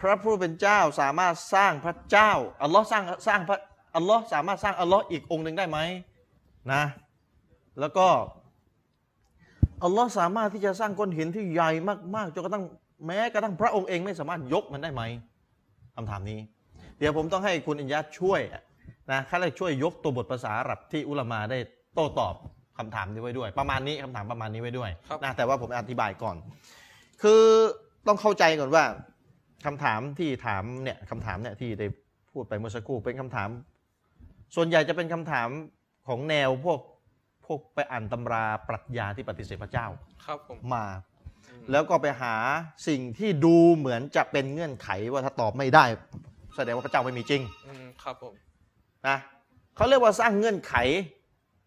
พระผู้เป็นเจ้าสามารถสร้างพระเจ้าอัลลอฮ์สร้างสร้างพระ อัลลอฮ์สามารถสร้างอัลลอฮ์อีกองค์หนึ่งได้ไหมนะ แล้วก็อัลลอฮ์สามารถที่จะสร้างก้อนหินที่ใหญ่มากๆจนกระทั่งแม้กระทั่งพระองค์เองไม่สามารถยกมันได้ไหมคำถามนี้ เดี๋ยวผมต้องให้คุณอินยัตช่วยนะข้าราชช่วยยกตัวบทภาษาอาหรับที่อุลามาได้โต้ตอบคำถามนี้ไว้ด้วย ประมาณนี้คำถามประมาณนี้ไว้ด้วยครับนะแต่ว่าผมอธิบายก่อน คือต้องเข้าใจก่อนว่าคำถามที่ถามเนี่ยคำถามเนี่ยที่ได้พูดไปเมื่อสักครู่เป็นคำถาม ส่วนใหญ่จะเป็นคำถามของแนวพวกพวกไปอ่านตำราปรัชญาที่ปฏิเสธพระเจ้าครับผมมา แล้วก็ไปหาสิ่งที่ดูเหมือนจะเป็นเงื่อนไขว่าถ้าตอบไม่ได้ แสดงว่าพระเจ้าไม่มีจริงอืมครับผมนะเขาเรียกว่าสร้างเงื่อนไข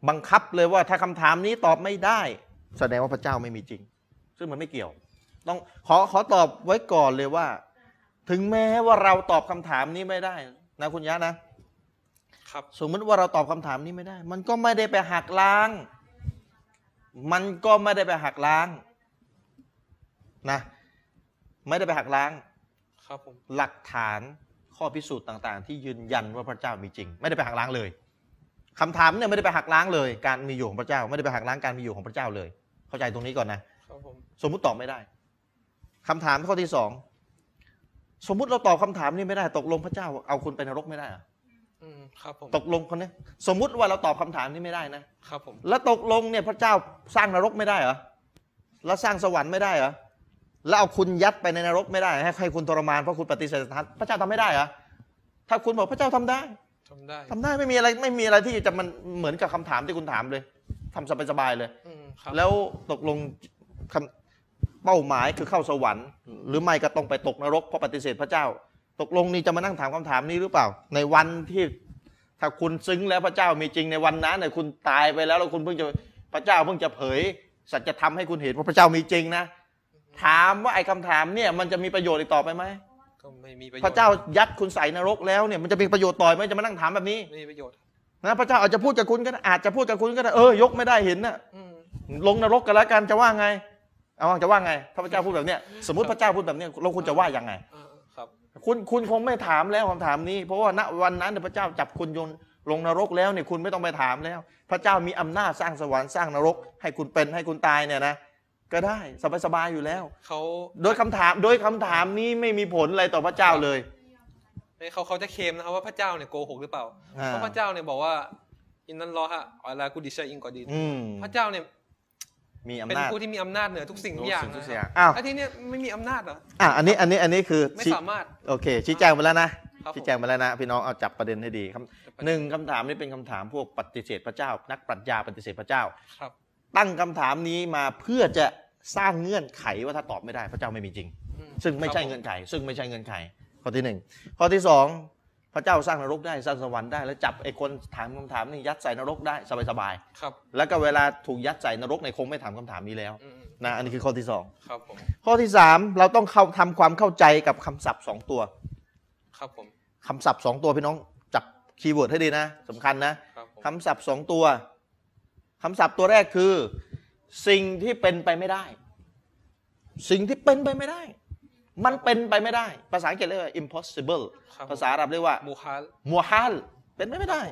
บังคับเลยว่าถ้าคำถามนี้ตอบไม่ได้ แสดงว่าพระเจ้าไม่มีจริง ซึ่งมันไม่เกี่ยว ต้องขอขอตอบไว้ก่อนเลยว่า ถึงแม้ว่าเราตอบคำถามนี้ไม่ได้นะคุณยะนะ ครับ สมมติว่าเราตอบคำถามนี้ไม่ได้ มันก็ไม่ได้ไปหักล้าง มันก็ไม่ได้ไปหักล้างนะไม่ได้ไปหักล้าง ครับผมหลักฐานข้อพิสูจน์ต่าง ๆ ที่ยืนยันว่าพระเจ้ามีจริง ไม่ได้ไปหักล้างเลยคำถามเนี่ยไม่ได้ไปหักล้างเลย การมีอยู่ของพระเจ้า ไม่ได้ไปหักล้างการมีอยู่ของพระเจ้าเลย เข้าใจตรงนี้ก่อนนะครับผมสมมุติตอบไม่ได้คำถามข้อที่สองสมมุติเราตอบคำถามนี้ไม่ได้ ตกลงพระเจ้า เอาคุณไปนรกไม่ได้เหร ออืมครับผมตกลงคนนี้สมมุติว่าเราตอบคำถามนี้ไม่ได้นะครับผมแล้วตกลงเนี่ยพระเจ้าสร้างนรกไม่ได้เหรอแล้วสร้างสวรรค์ไม่ได้เหรอแล้วเอาคุณยัดไปในนรกไม่ได้ ให้ให้คุณทรมานเพราะคุณปฏิเสธศรัทธาพระเจ้าทำไม่ได้เหรอถ้าคุณบอกพระเจ้าทำได้ทำได้ทำได้ไม่มีอะไรไม่มีอะไรที่จะมันเหมือนกับคำถามที่คุณถามเลยทำสบายๆเลยอืมครับแล้วตกลงคำเป้าหมายคือเข้าสวรรค์ หรือไม่ก็ต้องไปตกนรกเพราะปฏิเสธพระเจ้า ตกลงนี่จะมานั่งถามคำถามนี้หรือเปล่า ในวันที่ถ้าคุณซึ้งแล้วพระเจ้ามีจริงในวันนั้นเนี่ยคุณตายไปแล้วแล้วคุณเพิ่งจะพระเจ้าเพิ่งจะเผย สัจธรรมให้คุณเห็นว่าพระเจ้ามีจริงนะ ถามว่าไอ้คำถามเนี่ยมันจะมีประโยชน์อีกต่อไปไหมก็ไม่มีประโยชน์พระเจ้ายัดคุณใส่นรกแล้วเนี่ยมันจะมีประโยชน์ต่อไหมจะมานั่งถามแบบนี้ไม่มีประโยชน์นะพระเจ้าอาจจะพูดกับคุณก็ได้อาจจะพูดกับคุณก็ได้เออยกไม่ได้เห็นนะอืมลงนรกกันแล้วกันจะว่าไงเอาจะว่าไงถ้าพระเจ้าพูดแบบเนี้ยสมมติพระเจ้าพูดแบบเนี้ยเราคุณจะว่ายังไงอ่า ครับคุณคุณคงไม่ถามแล้วคำถามนี้ เพราะว่าณวันนั้นเนี่ยพระเจ้าจับคุณโยนลงนรกแล้วเนี่ยคุณไม่ต้องไปถามแล้ว พระเจ้ามีอำนาจสร้างสวรรค์สร้างนรก ให้คุณเป็นให้คุณตายเนี่ยนะกก็ได้สบายๆอยู่แล้วเขาโดยคำถามโดยคำถามนี้ไม่มีผลอะไรต่อพระเจ้าเลยเขาเขาจะเคลมนะครับว่าพระเจ้าเนี่ยโกหกหรือเปล่าอ่าเพราะพระเจ้าเนี่ยบอกว่าอินนันรอฮะอัลลากุดิชาอิงกอดีนอืมพระเจ้าเนี่ย มีเป็นอำนาจผู้ที่มีอำนาจเหนือทุกสิ่งทุกอย่างทุกสิ่งทุกนะอย่างครับอ้าวแล้วทีเนี้ยไม่มีอำนาจเหรอ อะอันนี้อันนี้อันนี้คือไม่ชี้สามารถ โอเค ชี้แจงไปแล้วนะครับชี้แจงไปแล้วนะพี่น้องเอาจับประเด็นให้ดีครับจับประเด็นหนึ่งคำถามนี้เป็นคำถามพวกปฏิเสธพระเจ้า นักปรัชญาปฏิเสธพระเจ้า ครับ ตั้งคำถามนี้มาเพื่อจะสร้างเงื่อนไขว่าถ้าตอบไม่ได้พระเจ้าไม่มีจริง อืมซึ่งไม่ใช่ครับผเงื่อนไข ซึ่งไม่ใช่เงื่อนไข ข้อที่หนึ่งข้อที่สอง พระเจ้าสร้างนรกได้สร้างสวรรค์ได้แล้วจับไอ้คนถามคำถามนี่ยัดใส่นรกได้สบายครับๆแล้วก็เวลาถูกยัดใส่นรกในยคงไม่ถามคำถามนี้แล้วอืมนะอันนี้คือข้อที่สองครับผมข้อที่สามเราต้องเข้าทำความเข้าใจกับคำศัพท์สองตัว ครับผมคำศัพท์สองตัวพี่น้องจับคีย์เวิร์ดให้ดีนะสำคัญนะครับผมคำศัพท์สองตัวคำศัพท์ตัวแรกคือ สิ่งที่เป็นไปไม่ได้ สิ่งที่เป็นไปไม่ได้ มันเป็นไปไม่ได้ ภาษาอังกฤษเรียกว่า impossible ครับผมภาษาอาหรับเรียกว่ามูคาลมัวฮัลเป็นไปไม่ได้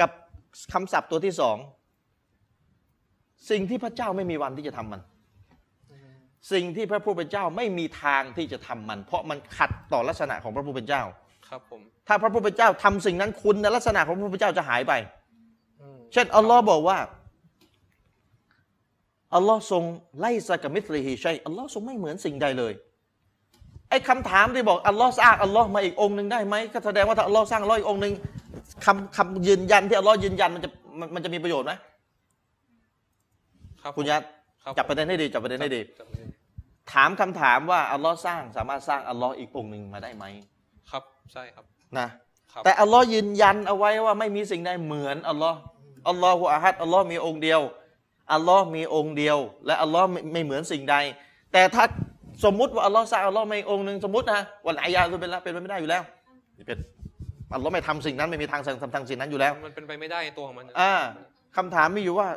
กับคำศัพท์ตัวที่สองสิ่งที่พระเจ้าไม่มีวันที่จะทำมัน สิ่งที่พระผู้เป็นเจ้าไม่มีทางที่จะทำมัน เพราะมันขัดต่อลักษณะของพระผู้เป็นเจ้า ครับผม ถ้าพระผู้เป็นเจ้าทำสิ่งนั้นคุณในลักษณะของพระผู้เป็นเจ้าจะหายไปอืมเช่นอัลลอฮ์บอกว่าอัลลอฮ์ทรงไล่สกัมิตริฮิชัยอัลลอฮ์ทรงไม่เหมือนสิ่งใดเลยไอ้คำถามที่บอกอัลลอฮ์สร้างอัลลอฮ์มาอีกองค์หนึ่งได้ไหมก็แสดงว่าถ้าอัลลอฮ์สร้างอัลลอฮ์อีกองค์หนึ่งคำคำยืนยันที่อัลลอฮ์ยืนยันมันจะมันมันจะมีประโยชน์ไหมครับผมคุณยัดครับจับประเด็นให้ดีจับประเด็นให้ดี จับประเด็นถามคำถามว่าอัลลอฮ์สร้างสามารถสร้างอัลลอฮ์อีกองค์หนึ่งมาได้ไหมครับใช่ครับนะครับแต่อัลลอฮ์ยืนยันเอาไว้ว่าไม่มีสิ่งใดเหมือนอัลลอฮ์อัลลอฮฺอาฮัดอัลลอฮ์มีองค์เดียวอัลลอฮ์มีองค์เดียว และอัลลอฮ์ไม่ไม่เหมือนสิ่งใด แต่ถ้า สมมุติว่าอัลลอฮ์สร้างอัลลอฮ์มาอีกองค์หนึ่งสมมตินะวันไหนยาจะเป็นละเป็นไปไม่ได้อยู่แล้วเป็นอัลลอฮ์ไม่ทำสิ่งนั้นไม่มีทางทำทำสิ่งนั้นอยู่แล้ว มันเป็นไปไม่ได้ในตัวของมันอ่าคำถามมีอยู่ว่า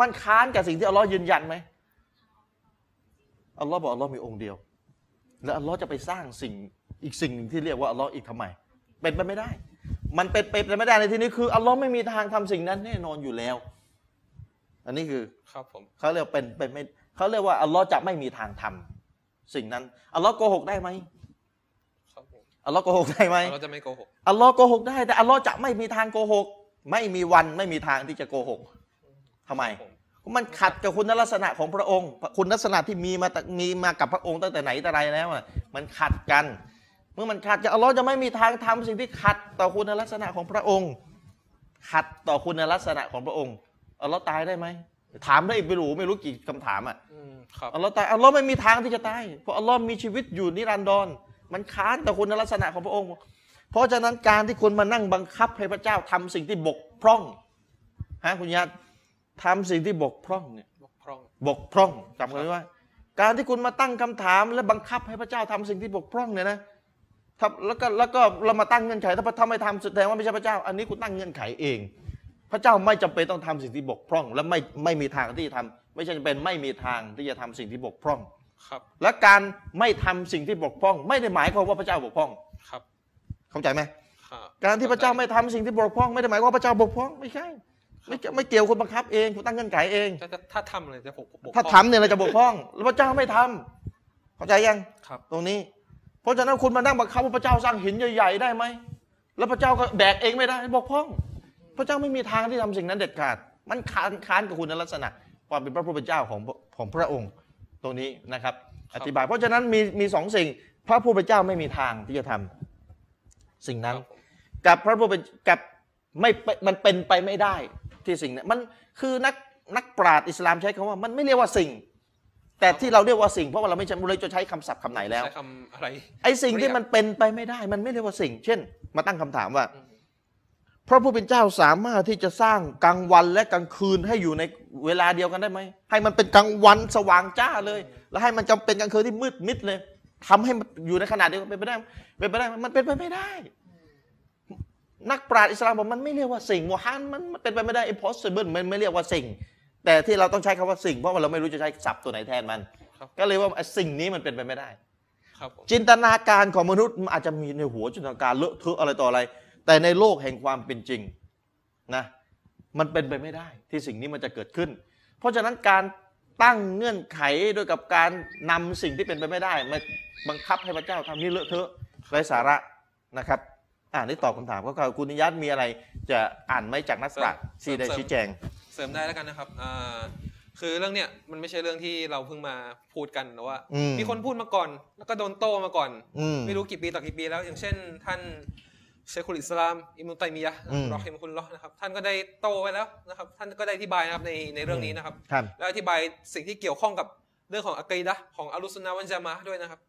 มันค้านกับสิ่งที่อัลลอฮ์ยืนยันไหมอัลลอฮ์บอกอัลลอฮ์มีองค์เดียว แล้วอัลลอฮ์จะไปสร้างสิ่งอีกสิ่งหนึ่งที่เรียกว่าอัลลอฮ์อีกทำไม เป็นไปไม่ได้ มันเป็นไปไม่ได้ในที่นี้คืออัลลอฮ์ไม่มีทางทำสิ่งนั้นแน่นอนอยู่แล้ว อันนี้คือครับผมเขาเรียกเป็นเป็นไม่เขาเรียกว่าอัลลอฮ์จะไม่มีทางทำ สิ่งนั้นอัลลอฮ์โกหกได้ไหมครับผมอัลลอฮ์โกหกได้ไหมเราจะไม่โกหกอัลลอฮ์โกหกได้ แต่อัลลอฮ์จะไม่มีทางโกหก ไม่มีวันไม่มีทางที่จะโกหกทำไมผมมันขัดกับคุณลักษณะของพระองค์ คุณลักษณะที่มีมาแต่มีมากับพระองค์ตั้งแต่ไหนแต่ไรแล้วอะมันขัดกัน เมื่อมันขัดกันอัลลอฮ์จะไม่มีทางทำสิ่งที่ขัดต่อคุณลักษณะของพระองค์ ขัดต่อคุณลักษณะของพระองค์อัลลอฮ์ตายได้ไหม ถามได้อีกไม่รู้ไม่รู้กี่คำถามอะอืมครับอัลลอฮ์ตายอัลลอฮ์ไม่มีทางที่จะตายเพราะอัลลอฮ์มีชีวิตอยู่นิรันดรมันค้านต่อคุณลักษณะของพระองค์ เพราะฉะนั้นการที่คุณมานั่งบังคับให้พระเจ้าทำสิ่งที่บกพร่องฮะคุณญาติทำสิ่งที่บกพร่องเนี่ยบกพร่องบกพร่องจำกันไว้ว่า การที่คุณมาตั้งคำถามและบังคับให้พระเจ้าทำสิ่งที่บกพร่องเนี่ยนะถ้าแล้วก็แล้วก็เรามาตั้งเงื่อนไขถ้าพระถ้าไม่ทำแสดงว่าไม่ใช่พระเจ้า อันนี้คุณตั้งเงื่อนไขเอง พระเจ้าไม่จำเป็นต้องทำสิ่งที่บกพร่อง และไม่ไม่มีทางที่จะทำไม่ใช่จำเป็นไม่มีทางที่จะทำสิ่งที่บกพร่องครับ และการไม่ทำสิ่งที่บกพร่อง ไม่ได้หมายความว่าพระเจ้าบกพร่องครับ เข้าใจไหมครับการที่พระเจ้าไม่ทำสิ่งที่บกพร่อง ไม่ได้หมายความว่าพระเจ้าบกพร่องไม่ใช่ไม่เกี่ยวไม่เกี่ยวคุณบังคับเองคุณตั้งเงื่อนไขเอง ถ้าถ้าถ้าทำเลยจะบกบกถ้าทำเนี่ยเราจะบกพร่องแล้วพระเจ้าไม่ทำเข้าใจยังครับ ตรงนี้ เพราะฉะนั้นคุณมานั่งบังคับว่าพระเจ้าสร้างหินใหญ่ๆได้ไหมแล้วพระเจ้าก็แบกเองไม่ได้บกพร่อง พระเจ้าไม่มีทางที่ทำสิ่งนั้นเด็ดขาด มันค้านค้านกับคุณลักษณะ ความเป็นพระผู้เป็นเจ้าของของพระองค์ตรงนี้นะครับ อธิบายเพราะฉะนั้นมีมีสองสิ่ง พระผู้เป็นเจ้าไม่มีทางที่จะทำสิ่งนั้นครับผมกับพระผู้เป็นกับไม่เป็นมันเป็นไปไม่ได้ที่สิ่งนั้นมันคือนักนักปราชญ์อิสลามใช้คำว่ามันไม่เรียกว่าสิ่ง แต่ที่เราเรียกว่าสิ่งเพราะว่าเราไม่ใช่เราจะใช้คำศัพท์คำไหนแล้วใช้คำอะไรไอ้สิ่งที่มันเป็นไปไม่ได้ มันไม่เรียกว่าสิ่ง เช่น มาตั้งคำถามว่าอืม พระผู้เป็นเจ้าสามารถที่จะสร้างกลางวันและกลางคืนให้อยู่ในเวลาเดียวกันได้ไหม ให้มันเป็นกลางวันสว่างจ้าเลย แล้วให้มันจำเป็นกลางคืนที่มืดมิดเลยทำให้มันอยู่ในขนาดเดียวกันเป็นไปได้ไหมเป็นไปได้ไหมมันเป็นไปไม่ได้ นักปราชญ์อิสลามบอกมันไม่เรียกว่าสิ่งมูฮันมันมันเป็นไปไม่ได้ impossible มันไม่เรียกว่าสิ่ง แต่ที่เราต้องใช้คำว่าสิ่ง เพราะว่าเราไม่รู้จะใช้ศัพท์ตัวไหนแทนมันครับก็เลยว่าไอ้สิ่งนี้มันเป็นไปไม่ได้ครับผมจินตนาการของมนุษย์มันอาจจะมีในหัวจินตนาการเลอะเทอะอะไรต่ออะไร แต่ในโลกแห่งความเป็นจริงนะมันเป็นไปไม่ได้ที่สิ่งนี้มันจะเกิดขึ้น เพราะฉะนั้นการตั้งเงื่อนไขโดยกับการนำสิ่งที่เป็นไปไม่ได้มาบังคับให้พระเจ้าทำนี่เลอะเทอะไร้สาระนะครับ อ่านี่ตอบคำถามก็คือคุณนิยัตมีอะไรจะอ่านไหมจากนักปราชญ์ที่ได้ชี้แจง เสริมได้แล้วกันนะครับอ่าคือเรื่องเนี้ยมันไม่ใช่เรื่องที่เราเพิ่งมาพูดกันแต่ว่าอืมมีคนพูดมาก่อน แล้วก็โดนโต้มาก่อนอืมไม่รู้กี่ปีต่อกี่ปีแล้วอย่างเช่น ท่าน เชคุลอิสลาม อิมนุตัยมียะห์อืมรอฮิมคุลลอฮ์นะครับ ท่านก็ได้โต้ไว้แล้วนะครับ ท่านก็ได้อธิบายนะครับในในเรื่องนี้นะครับครับแล้วอธิบายสิ่งที่เกี่ยวข้องกับเรื่องของอะกีดะห์ของอัลลุสซุนนะฮ์วันจามะห์ด้วยนะครับ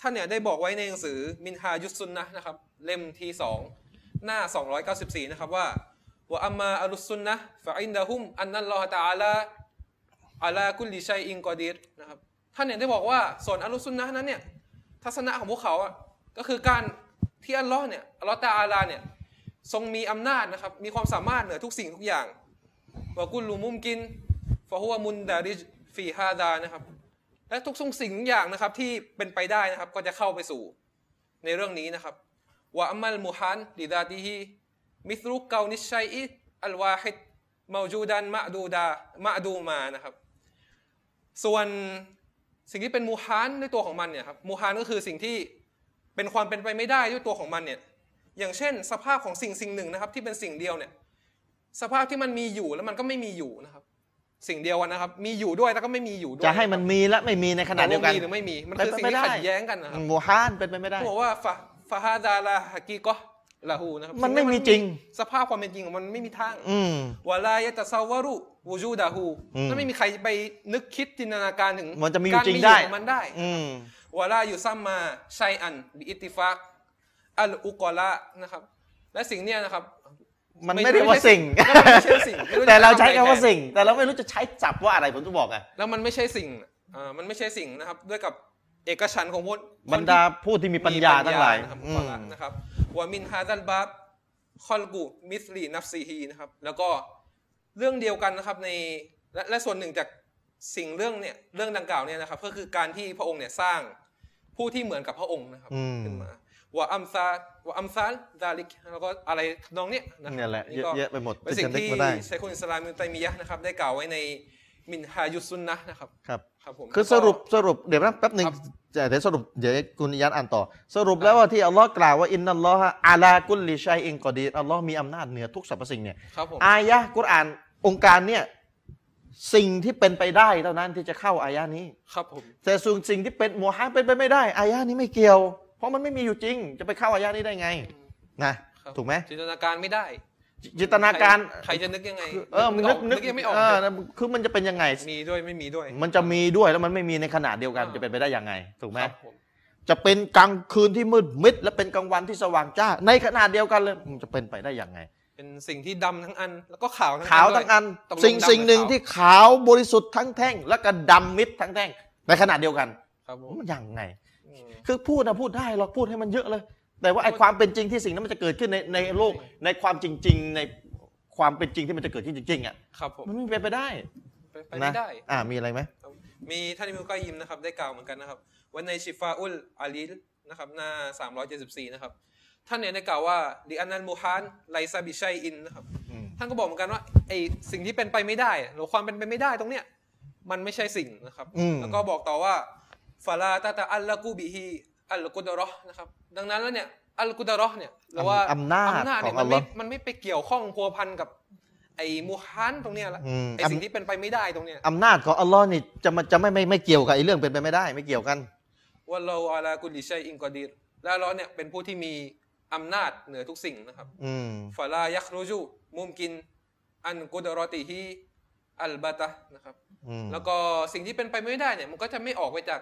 ท่านเนี่ยได้บอกไว้ในหนังสือมินฮายุสซุนนะห์นะครับ เล่มที่2หน้า 294 นะครับว่าว่าอัมมาอัลลุสซุนนะห์ฟะอินดะฮุมอันนัลลอฮะตะอาลาอาลากุลลิชัยอินกอดีรนะครับ ท่านเนี่ยได้บอกว่าส่วนอัลลุสซุนนะห์นั้นเนี่ยทัศนะของพวกเขาอะก็คือการ ที่อัลลอฮ์เนี่ยอัลลอฮ์ตะอาลาเนี่ยทรงมีอำนาจนะครับ มีความสามารถเหนือทุกสิ่งทุกอย่างวะกุลลุมุมกินฟะฮุวะมุนดาริจฟีฮาดานะครับ และทุกสิ่งสิ่งทุกอย่างนะครับที่เป็นไปได้นะครับก็จะเข้าไปสู่ในเรื่องนี้นะครับวะอัมมัลมุฮันดิดาติฮิมิสรุกเกานิชัยอิอัลวาฮิดมาจูดันมะดูดามะดูมานะครับ ส่วนสิ่งที่เป็นมูฮานด้วยตัวของมันเนี่ยครับมูฮานก็คือสิ่งที่ เป็นความเป็นไปไม่ได้ด้วยตัวของมันเนี่ยอย่างเช่น สภาพของสิ่งสิ่งหนึ่งนะครับ ที่เป็นสิ่งเดียวเนี่ยสภาพที่มันมีอยู่แล้วมันก็ไม่มีอยู่นะครับ สิ่งเดียวกันนะครับ มีอยู่ด้วยแล้วก็ไม่มีอยู่ด้วยจะให้มันมีและไม่มีในขณะเดียวกันมีหรือไม่มีมันคือสิ่งที่ขัดแย้งกันนะครับโมฮานเป็นไปไม่ได้เขาบอกว่าฟะฟาฮาดาลาฮะกีกอละหูนะครับมันไม่มีจริง สภาพความเป็นจริงของมันไม่มีทางอืมวะลายะตะซาวารุวูจูดาหูอืมนั่นไม่มีใครไปนึกคิดจินตนาการถึงมันจะมีอยู่การจริงได้ของมันได้อืม วะลาอยู่ซัมมาชัยอันบิอิติฟักอัลอุกอละนะครับ และสิ่งเนี้ยนะครับ มันไม่ไม่ได้ว่าสิ่งก็มันไม่ใช่สิ่งไม่รู้จะแต่เราใช้ทำอะไรคำว่าแทนสิ่ง แต่เราไม่รู้จะใช้จับว่าอะไรผมต้องบอกอะแล้วมันไม่ใช่สิ่งอ่ามันไม่ใช่สิ่งนะครับ ด้วยกับเอกฉันท์ของพวกบรรดาผู้ที่มีปัญญาทั้งหลายนะครับอืมนะครับวามินฮาดัลบับคอลกูมิสลีนัฟซีฮีนะครับ แล้วก็เรื่องเดียวกันนะครับในและและส่วนหนึ่งจากสิ่งเรื่องเนี่ยเรื่องดังกล่าวเนี่ยนะครับ ก็คือการที่พระองค์เนี่ยสร้าง ผู้ที่เหมือนกับพระองค์นะครับอืมขึ้นมาว่าอัมซาว่าอัมซาลดาลิกแล้วก็อะไรทำนองเนี้ยนะครัเนี่ยแหละก็เยอะๆไปหมดเป็นสิ่งจะนึกที่มาได้เชคุนอิสลามอิบนุตัยมียะห์นะครับ ได้กล่าวไว้ในมินฮายุสซุนนะห์นะครับครับครับผมคือแล้วสก็รุปสรุปเดี๋ยวนะแป๊บหนึ่งครับเดี๋ยวสรุปเดี๋ยวคุณนิยัตอ่านต่อ สรุปแล้วว่าที่อัลลอฮ์กล่าวว่าอินนัลลอฮะอาลากุลลิชัยอินกอดีรอัลลอฮ์มีอำนาจเหนือทุกสรรพสิ่งเนี่ยครับผมอายะห์กุรอานองค์การเนี่ย สิ่งที่เป็นไปได้เท่านั้นที่จะเข้าอายะห์นี้ ครับผม แต่ส่วนสิ่งที่เป็นโมฮะเป็นไปไม่ได้อายะห์นี้ไม่เกี่ยว เพราะมันไม่มีอยู่จริง จะไปเข้าอายะห์นี้ได้ไงนะครับถูกไหมจินตนาการไม่ได้ จินตนาการใครจะนึกยังไง เออมันนึนึกกนึกยังไม่ออกเออคือมันจะเป็นยังไง มีด้วยไม่มีด้วย มันจะมีด้วยแล้วมันไม่มีในขณะเดียวกันอ่าจะเป็นไปได้ยังไง ถูกไหมครับผมจะเป็นกลางคืนที่มืดมิด และเป็นกลางวันที่สว่างจ้า ในขณะเดียวกันเลยมันจะเป็นไปได้ยังไง เป็นสิ่งที่ดำทั้งอัน แล้วก็ขาวทั้งขาวด้ทั้ยงอันตกลสิ่งดำสิ่งหนึ่งกับขาวที่ขาวบริสุทธิ์ทั้งแท่ง แล้วก็ดำมิดทั้งแท่ง ในขณะเดียวกันครับผมมันยังไง อืม คือพูดนะพูดได้หรอกพูดให้มันเยอะเลย แต่ว่าไอ้ความเป็นจริงที่สิ่งนั้นมันจะเกิดขึ้นในในโลกในความจริง ๆ ในความเป็นจริงที่มันจะเกิดขึ้นจริงๆอะครับผมมันไม่เป็นไปได้ไปไปนะไม่ได้ อ่ามีอะไรไหมครับมีท่านอิมรุกอยยิมนะครับได้กล่าวเหมือนกันนะครับว่าในชิฟาอุลอาลีลนะครับหน้า 374 นะครับ ท่านเนี่ยได้กล่าวว่าดิอันนันมูฮานไลซาบิชัยอินนะครับอืมท่านก็บอกเหมือนกันว่าไอสิ่งที่เป็นไปไม่ได้หรือความเป็นไปไม่ได้ตรงเนี้ยมันไม่ใช่สิ่งนะครับอืมแล้วก็บอกต่อว่าฟาลาตาตาอัลละกูบิฮีอัลกุดะเรอห์นะครับ ดังนั้นแล้วเนี่ยอัลกุดะเรอห์เนี่ยหรือว่าอำนาจอำนาจขอเนี่ยงมัอันลลอฮ์ไม่มันไม่ไปเกี่ยวข้องพัวพันกับ ไอ้มูฮานตรงเนี้ยละอืมไอ้สิ่งที่เป็นไปไม่ได้ตรงเนี้ยอำนาจของอัลลอฮ์นี่จะมันจะไม่ไม่ไม่เกี่ยวกับไอ้เรื่องเป็นไปไม่ได้ ไม่เกี่ยวกันว่าเราอาลากุลิชัยอินกอดีรและเราเนี่ยเป็นผู้ที่มี อำนาจเหนือทุกสิ่งนะครับอืมฟาลายักรูจูมุมกิน อันกุดรอติฮีอัลบาตะนะครับอืมแล้วก็สิ่งที่เป็นไปไม่ได้เนี่ย มันก็จะไม่ออกไปจาก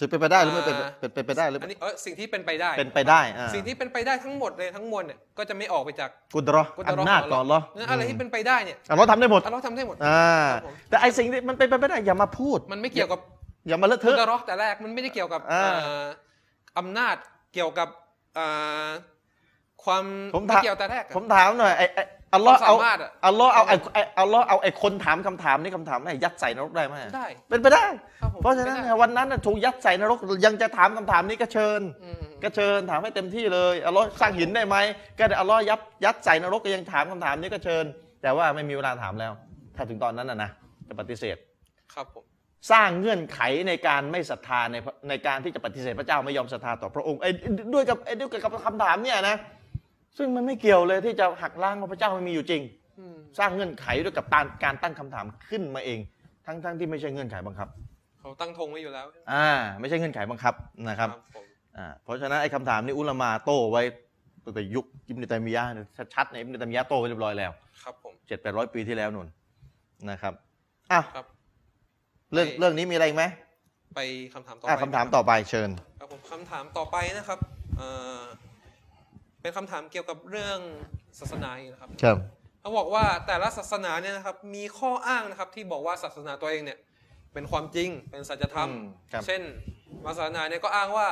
จะเป็นไปได้หรือไม่เป็นอ่าเป็นเป็นไปได้หรืออันนี้เออสิ่งที่เป็นไปได้เป็นไปได้อ่าสิ่งที่เป็นไปได้ทั้งหมดเลยทั้งมวลเนี่ยก็จะไม่ออกไปจากกุดรอห์กุดะเรอำนาจของอัลลอฮ์นั้นอะไรที่เป็นไปได้เนี่ยอัลลอฮ์ทำได้หมดอัลเลอฮ์ทำได้หมดอ่าครับผมแต่ไอ้สิ่งที่มันเป็นไปไม่ได้อย่ามาพูด มันไม่เกี่ยวกับอย่ามาเลอะกุเทอะดะเรอแต่แรกมันไม่ได้เกี่ยวกับอ่าเอ่ออำนาจเกี่ยวกับอ่า ความผมไม่ถามเกี่ยวแต่แรกอะผมถามหน่อยไอ้ไอ้อัลลอฮ์ความเอาสามารถอะอัลลอฮ์เอาไอ้ไอ้อัลลอฮ์เอาไอ้คนถามคำถามนี่คำถามไหนยัดใส่นรกได้ไหมได้เป็นไปได้ครับผมเพราะฉะนั้นไม่เนี่ยได้วันนั้นน่ะถูกยัดใส่นรกยังจะถามคำถามนี้ก็เชิญอืมก็เชิญถามให้เต็มที่เลยอัลลอฮ์สร้างหินได้ไหมก็ได้อัลลอฮ์ยัดยัดใส่นรกก็ยังถามคำถามนี้ก็เชิญ แต่ว่าไม่มีเวลาถามแล้ว ถ้าถึงตอนนั้นนะนะจะปฏิเสธครับผม สร้างเงื่อนไขในการไม่ศรัทธาในในการที่จะปฏิเสธพระเจ้าไม่ยอมศรัทธาต่อพระองค์ไอ้ด้วยกับไอ้ด้วยกับคำถามเนี่ยนะซึ่งมันไม่เกี่ยวเลยที่จะหักล้างว่าพระเจ้าไม่มีอยู่จริงอืมสร้างเงื่อนไขด้วยกับการการตั้งคำถามขึ้นมาเอง ทั้งทั้งที่ไม่ใช่เงื่อนไขบังคับเขาตั้งธงไว้อยู่แล้วอ่าไม่ใช่เงื่อนไขบังคับนะครับผมอ่าเพราะฉะนั้นไอ้คำถามนี้อุลามาโต้ไว้ตั้งแต่ยุคอิบนุตัยมียะห์เนี่ยชัดๆในอิบนุตัยมียะห์โต้ไว้เรียบร้อยแล้วครับผมเจ็ดแปดร้อยปีที่แล้วนู่นนะครับอ้าวครับ เรื่องไปเรื่องนี้มีอะไรอีกไหมไปคำถามต่ออะไปคำถามต่อไปเชิญครับผมคำถามต่อไปนะครับเอ่อเป็นคำถามเกี่ยวกับเรื่องศาสนาอีกนะครับครับเขาบอกว่าแต่ละศาสนาเนี่ยนะครับ มีข้ออ้างนะครับ ที่บอกว่าศาสนาตัวเองเนี่ย เป็นความจริงเป็นสัจธรรมอืมครับเช่นบางศาสนาเนี่ยก็อ้างว่า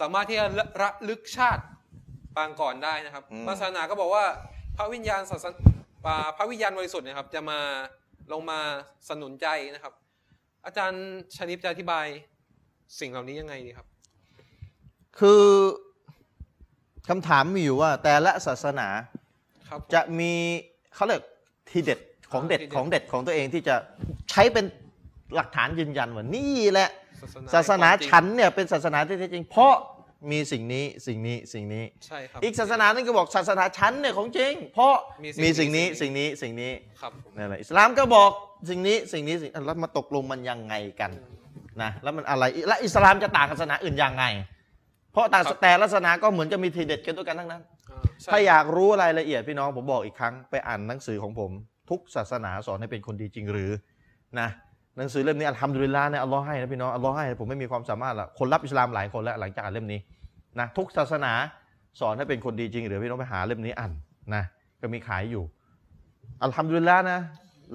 สามารถที่จะระลึกชาติปางก่อนได้นะครับบางศาสนาก็บอกว่าพระวิญญาณศาสนาอ่าพระวิญญาณบริสุทธิ์เนะครับ จะมาลงมาสนุนใจนะครับ อาจารย์ชนิปจะอธิบายสิ่งเหล่านี้ยังไงดีครับ คือคำถามมีอยู่ว่า แต่ละศาสนาครับผมจะมีเขาเรียกทีเด็ดของเด็ดทีเด็ดของเด็ดของตัวเองที่จะใช้เป็นหลักฐานยืนยันว่านี่แหละ ศาสนาแห่งควมจริงฉันเนี่ยเป็นศาสนาที่แท้จริง เพราะมีสิ่งนี้สิ่งนี้สิ่งนี้ใช่ครับอีกศาสนาหนึงก็บอกศาสนาฉันเนี่ยของจริง เพราะมีสิ่งมีสิ่งนี้สิ่สิ่งงนี้นี้สิ่งนี้ครับผมนั่นแหละอิสลามก็บอก สิ่งนี้สิ่งนี้สิ่งแล้วมาตกลงมันยังไงกันนะแล้วมันอะไรและอิสลามจะต่างกับศาสนาอื่นยังไง เพราะต่างแต่ละศาสนาก็เหมือนจะมีทีเด็ดกันด้วยกันทั้งนั้นอ่าใช่ถ้าอยากรู้รายละเอียดพี่น้องผมบอกอีกครั้งไปอ่านหนังสือของผม ทุกศาสนาสอนให้เป็นคนดีจริงหรือนะหนังสือเล่มนี้อัลฮัมดุลิลลาห์เนี่ยอัลลอฮ์ให้นะพี่น้องอัลลอฮ์ให้ผมไม่มีความสามารถละคนรับอิสลามหลายคนแล้วหลังจากอ่านเล่มนี้นะทุกศาสนาสอนให้เป็นคนดีจริงหรือพี่น้องไปหาเล่มนี้อ่านนะก็มีขายอยู่อัลฮัมดุลิลลาห์นะ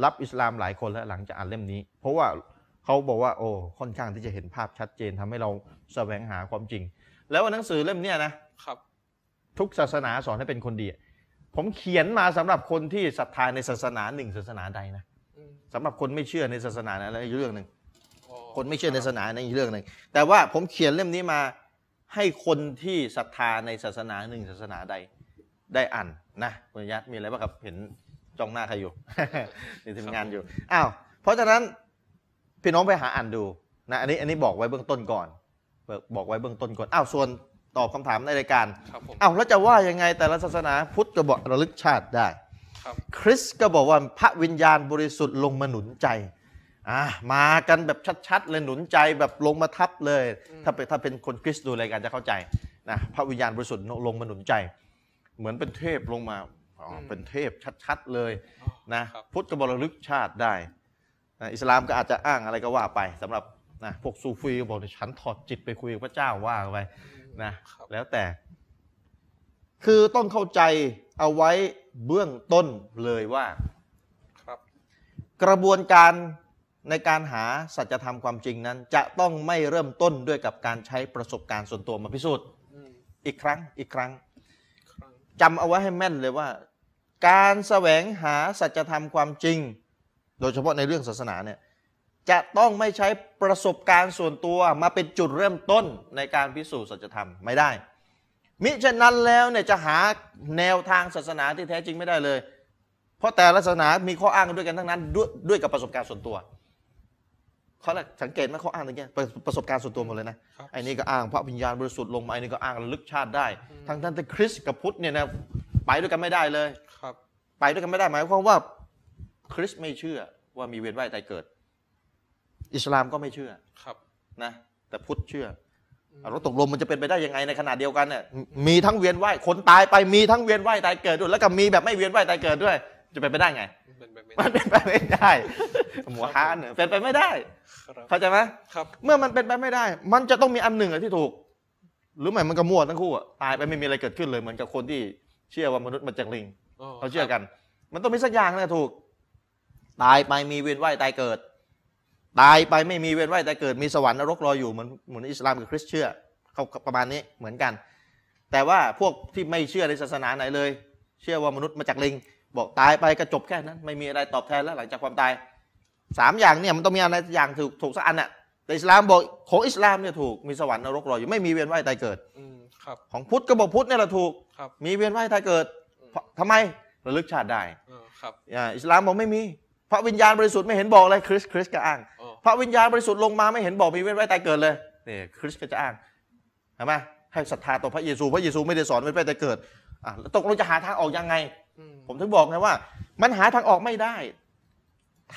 รับอิสลามหลายคนแล้วหลังจากอ่านเล่มนี้ เพราะว่าเขาบอกว่าโอ้ค่อนข้างที่จะเห็นภาพชัดเจนทำให้เราแสวงหาความจริง แล้วหนังสือเล่มเนี้ยนะครับ ทุกศาสนาสอนให้เป็นคนดี ผมเขียนมาสำหรับคนที่ศรัทธาในศาสนาหนึ่งศาสนาใดนะอืมสำหรับคนไม่เชื่อในศาสนานั้นอีกเรื่องหนึ่งอ๋อคนไม่เชื่อในศาสนาในนอีกเรื่องหนึ่งแต่ว่าผมเขียนเล่มนี้มาให้คนที่ศรัทธาในศาสนาหนึ่งศาสนาใดได้อ่านนะคุณยัดมีอะไรบ้างครับเห็น จ้องหน้าใครอยู่นี่ทำงานอยู่อ้าวเพราะฉะนั้นพี่น้องไปหาอ่านดูนะอันนี้อันนี้บอกไว้เบื้องต้นก่อนบอกบอกไว้เบื้องต้นก่อนอ้าวส่วนตอบคำถามในรายการครับผมอ้าวแล้วจะว่ายังไงแต่ละศาสนาพุทธก็บอกระลึกชาติได้ครับคริสต์ก็บอกว่าพระวิญญาณบริสุทธิ์ลงมาหนุนใจอ่ามากันแบบชัดๆเลยหนุนใจแบบลงมาทับเลย ถ้าเป็นถ้าเป็นคนคริสต์ดูรายการจะเข้าใจนะพระวิญญาณบริสุทธิ์ลงมาหนุนใจ เหมือนเป็นเทพลงมา อ๋ออมเป็นเทพชัดๆเลยอ๋อนะครับพุทธก็บอกระลึกชาติได้นะอิสลามก็อาจจะอ้างอะไรก็ว่าไปสำหรับนะพวกซูฟีก็บอกเนี่ยฉันถอดจิตไปคุยกับพระเจ้าว่าไปนะครับแล้วแต่ คือต้องเข้าใจเอาไว้เบื้องต้นเลยว่าครับกระบวนการในการหาสัจธรรมความจริงนั้น จะต้องไม่เริ่มต้นด้วยกับการใช้ประสบการณ์ส่วนตัวมาพิสูจน์อืมอีกครั้งอีกครั้งครั้งจำเอาไว้ให้แม่นเลยว่า การแสวงหาสัจธรรมความจริง โดยเฉพาะในเรื่องศาสนาเนี่ยจะต้องไม่ใช้ประสบการณ์ส่วนตัวมาเป็นจุดเริ่มต้นในการพิสูจน์สัจธรรมไม่ได้ มิฉะนั้นแล้วเนี่ยจะหาแนวทางศาสนาที่แท้จริงไม่ได้เลย เพราะแต่ละศาสนามีข้ออ้างด้วยกันทั้งนั้น ด้วยด้วยกับประสบการณ์ส่วนตัวเขาแหละสังเกตไหมข้ออ้างตรงนี้ประประสบการณ์ส่วนตัวหมดเลยนะครับไอ้นี่ก็อ้างพระวิญญาณบริสุทธิ์ลงมาไอ้นี่ก็อ้างระลึกชาติได้ ทั้งท่านที่คริสต์กับพุทธเนี่ยนะ ไปด้วยกันไม่ได้เลย ครับ ไปด้วยกันไม่ได้หมายความว่า คริสต์ไม่เชื่อว่ามีเวียนว่ายตายเกิด อิสลามก็ไม่เชื่อครับนะ แต่พุทธเชื่อเอาแล้วตกลงมันจะเป็นไปได้ยังไงในขณะเดียวกันเนี่ยมีทั้งเวียนว่ายคนตายไปมีทั้งเวียนว่ายตายเกิดด้วย แล้วก็มีแบบไม่เวียนว่ายตายเกิดด้วย จะเป็นไปได้ไงเป็นไปไม่มันเป็นไปไม่ได้หมูฮานเนี่ยเป็นไปไม่ได้ครับเข้าใจไหมครับ เมื่อมันเป็นไปไม่ได้ มันจะต้องมีอันหนึ่งอะที่ถูก หรือไม่มันก็มั่วทั้งคู่อะตายไปไม่มีอะไรเกิดขึ้นเลยเหมือนกับคนที่ เชื่อว่ามนุษย์มาจากลิงเขาเชื่อกัน มันต้องมีสักอย่างนะถูก ตายไปมีเวียนว่ายตายเกิด ตายไปไม่มีเวียนว่ายตายเกิด มีสวรรค์นรกรออยู่เหมือนเหมือนอิสลามกับคริสต์เชื่อเขาประมาณนี้เหมือนกัน แต่ว่าพวกที่ไม่เชื่อในศาสนาไหนเลย เชื่อว่ามนุษย์มาจากลิง บอกตายไปก็จบแค่นั้น ไม่มีอะไรตอบแทนแล้วหลังจากความตายสามอย่างเนี่ยมันต้องมีอะไรสักอย่างถูกถูกสักอันน่ะ แต่อิสลามบอกของอิสลามเนี่ยถูกมีสวรรค์นรกรออยู่ไม่มีเวียนว่ายตายเกิดอืมครับ ของพุทธก็บอกพุทธเนี่ยแหละถูก ครับ มีเวียนว่ายตายเกิดเพราะทำไมระลึกชาติได้อ๋อครับ อ่าอิสลามบอกไม่มี พระวิญญาณบริสุทธิ์ไม่เห็นบอกเลยคริสต์คริสต์ก็อ้าง อ๋อ พระวิญญาณบริสุทธิ์ลงมาไม่เห็นบอกมีเว้นไว้ตายเกิดเลยนี่คริสต์ก็จะอ้างเห็นไหมให้ศรัทธาต่อพระเยซูพระเยซูไม่ได้สอนเว้นไว้ตายเกิดอะแล้วตกลงจะหาทางออกยังไง อืมผมถึงบอกไงว่า มันหาทางออกไม่ได้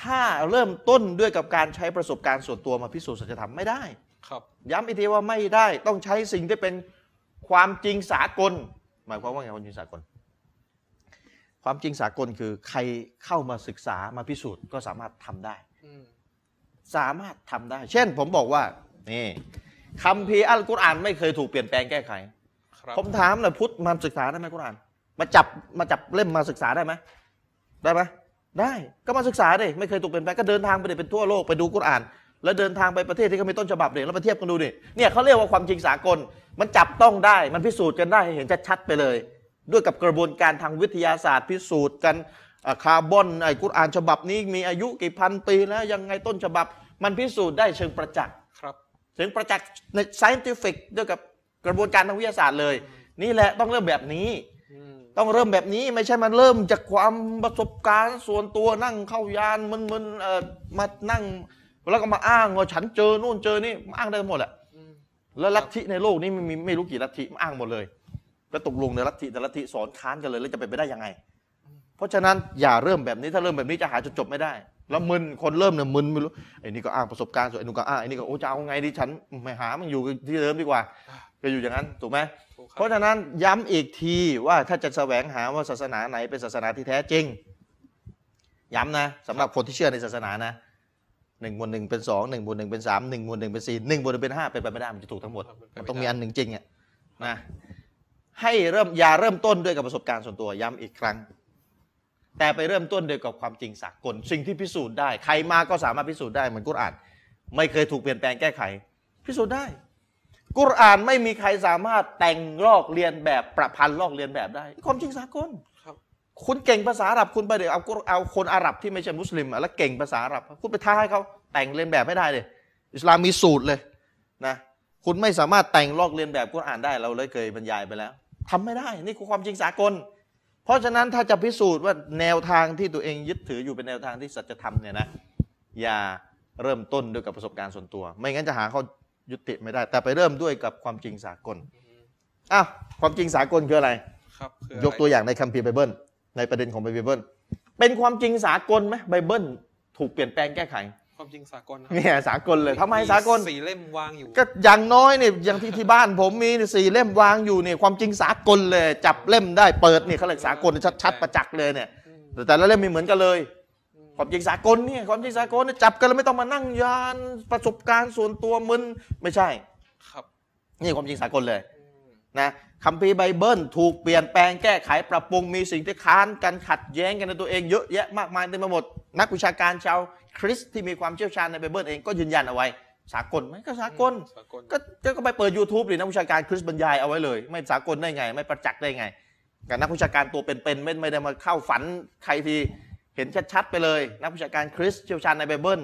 ถ้าเริ่มต้นด้วยกับการใช้ประสบการณ์ส่วนตัวมาพิสูจน์สัจธรรมไม่ได้ ครับ ย้ำอีกทีว่าไม่ได้ต้องใช้สิ่งที่เป็นความจริงสากล หมายความว่าไงความจริงสากล ความจริงสากลคือใครเข้ามาศึกษามาพิสูจน์ก็สามารถทำได้ อืมสามารถทำได้ เช่น ผมบอกว่านี่คำพีร์อัลกุรอานไม่เคยถูกเปลี่ยนแปลงแก้ไข ครับผมถามหน่อยพุทธมาศึกษาได้ไหมกุรอานมาจับมาจับเล่มมาศึกษาได้ไหมได้ไหม ได้ก็มาศึกษาดิไม่เคยถูกเปลี่ยนแปลงก็เดินทางไปเดยเป็นทั่วโลกไปดูกุรอาน แล้วเดินทางไปประเทศที่เขามีต้นฉบับเด็แล้วมาเทียบกันดูดิเนี่ยเขาเรียกว่าความจริงสากล มันจับต้องได้มันพิสูจน์กันได้เห็นชัดๆไปเลย ด้วยกับกระบวนการทางวิทยาศาสตร์พิสูจน์กันอะคาร์บอนไอ้กุรอานฉบับนี้มีอายุกี่พันปีแล้วยังไงต้นฉบับ มันพิสูจน์ได้เชิงประจักษ์ครับถึงประจักษ์ใน scientific ด้วยกับกระบวนการทางวิทยาศาสตร์เลย นี่แหละต้องเริ่มแบบนี้อืม ต้องเริ่มแบบนี้ไม่ใช่มันเริ่มจากความประสบการณ์ส่วนตัวนั่งเข้ายานมึนๆเออมานั่ง แล้วก็มาอ้างว่าฉันเจอนู่นเจอนี่อ้างได้หมดแหละแล้วลัทธิในโลกนี้มันมีไม่รู้กี่ลัทธิอ้างหมดเลยก็ตกลงในลัทธิแต่ลัทธิสอนค้านกันเลยแล้วจะเป็นไปได้ยังไง เพราะฉะนั้นอย่าเริ่มแบบนี้ถ้าเริ่มแบบนี้จะหาจุดจบไม่ได้ แล้วมึนคนเริ่มเนี่ยมึนไม่รู้ไอ้นี่ก็อ้างประสบการณ์ส่วนไอ้นู่นก็อ้างไอ้นี่ก็โอ้จะเอาไงดีฉันไม่หามันอยู่ที่เดิมดีกว่า ก็อยู่อย่างนั้นถูกไหมถูกคเพรับราะฉะนั้นย้ำอีกทีว่าถ้าจะแสวงหาว่าศาสนาไหนเป็นศาสนาที่แท้จริง ย้ำนะสำหรับคนที่เชื่อในศาสนานะหนึ่งบวกหนึ่งเป็นสองหนึ่งบวกหนึ่งเป็นสามหนึ่งบวกหนึ่งเป็นสี่หนึ่งบวกหนึ่งเป็นห้าเป็นไปไม่ได้มันจะถูกทั้งหมดมันต้องมีอันหนึ่งจริงอะนะให้เริ่มอย่าเริ่มต้นด้วยกับประสบการณ์ส่วนตัวย้ำอีกครั้ง แต่ไปเริ่มต้นด้วยกับความจริงสากล สิ่งที่พิสูจน์ได้ ใครมาก็สามารถพิสูจน์ได้เหมือนกุรอาน ไม่เคยถูกเปลี่ยนแปลงแก้ไข พิสูจน์ได้ กุรอานไม่มีใครสามารถแต่งลอกเลียนแบบประพันธ์ลอกเลียนแบบได้ความจริงสากลครับคุณเก่งภาษาอาหรับคุณไปเดี๋ยวเอากุรเอาคนอาหรับที่ไม่ใช่มุสลิมอะแล้วเก่งภาษาอาหรับคุณไปท้าให้เขาแต่งเลียนแบบไม่ได้เลย อิสลามมีสูตรเลยนะคุณไม่สามารถแต่งลอกเลียนแบบกุรอานได้เราเลยเคยบรรยายไปแล้วทำไม่ได้นี่คือความจริงสากล เพราะฉะนั้นถ้าจะพิสูจน์ว่าแนวทางที่ตัวเองยึดถืออยู่เป็นแนวทางที่สัจธรรมเนี่ยนะอย่าเริ่มต้นด้วยกับประสบการณ์ส่วนตัว ไม่งั้นจะหาข้อ ยุติไม่ได้ แต่ไปเริ่มด้วยกับความจริงสากลอ้าวความจริงสากลคืออะไรครับคืออะไรยกตัวอย่างในคัมภีร์ไบเบิลในประเด็นของไบเบิลเป็นความจริงสากลไหมไบเบิลถูกเปลี่ยนแปลงแก้ไขความจริงสากลนะเนี่ยสากลเลยทำไมสากลสี่เล่มวางอยู่ ก็อย่างน้อยเนี่ยอย่างที่ที่บ้านผมมีสี่เล่มวางอยู่เนี่ยความจริงสากลเลย จับเล่มได้เปิดเนี่ยเขาเรียกสากลชัดๆประจักษ์เลยเนี่ยอืมแต่แต่ละเล่มไม่เหมือนกันเลยอืม ความจริงสากลเนี่ยความจริงสากลเนี่ยจับกันแล้วไม่ต้องมานั่งญาณประสบการณ์ส่วนตัวมึนไม่ใช่ครับ นี่ความจริงสากลเลยอืมนะคัมภีร์ไบเบิลถูกเปลี่ยนแปลงแก้ไขปรับปรุงมีสิ่งที่ค้านกันขัดแย้งกันในตัวเองเยอะแยะมากมายเต็มไปหมด นักวิชาการชาวคริสต์ที่มีความเชี่ยวชาญในไบเบิลเองก็ยืนยันเอาไว้ สากลไหมก็สากลสากลก็ก็ก็ไปเปิด YouTube หรือนักวิชาการคริสต์บรรยายเอาไว้เลย ไม่สากลได้ไง ไม่ประจักษ์ได้ไงกับนักวิชาการตัวเป็นๆไม่ไม่ได้มาเข้าฝันใครที เห็นชัดๆไปเลย นักวิชาการคริสต์เชี่ยวชาญในไบเบิล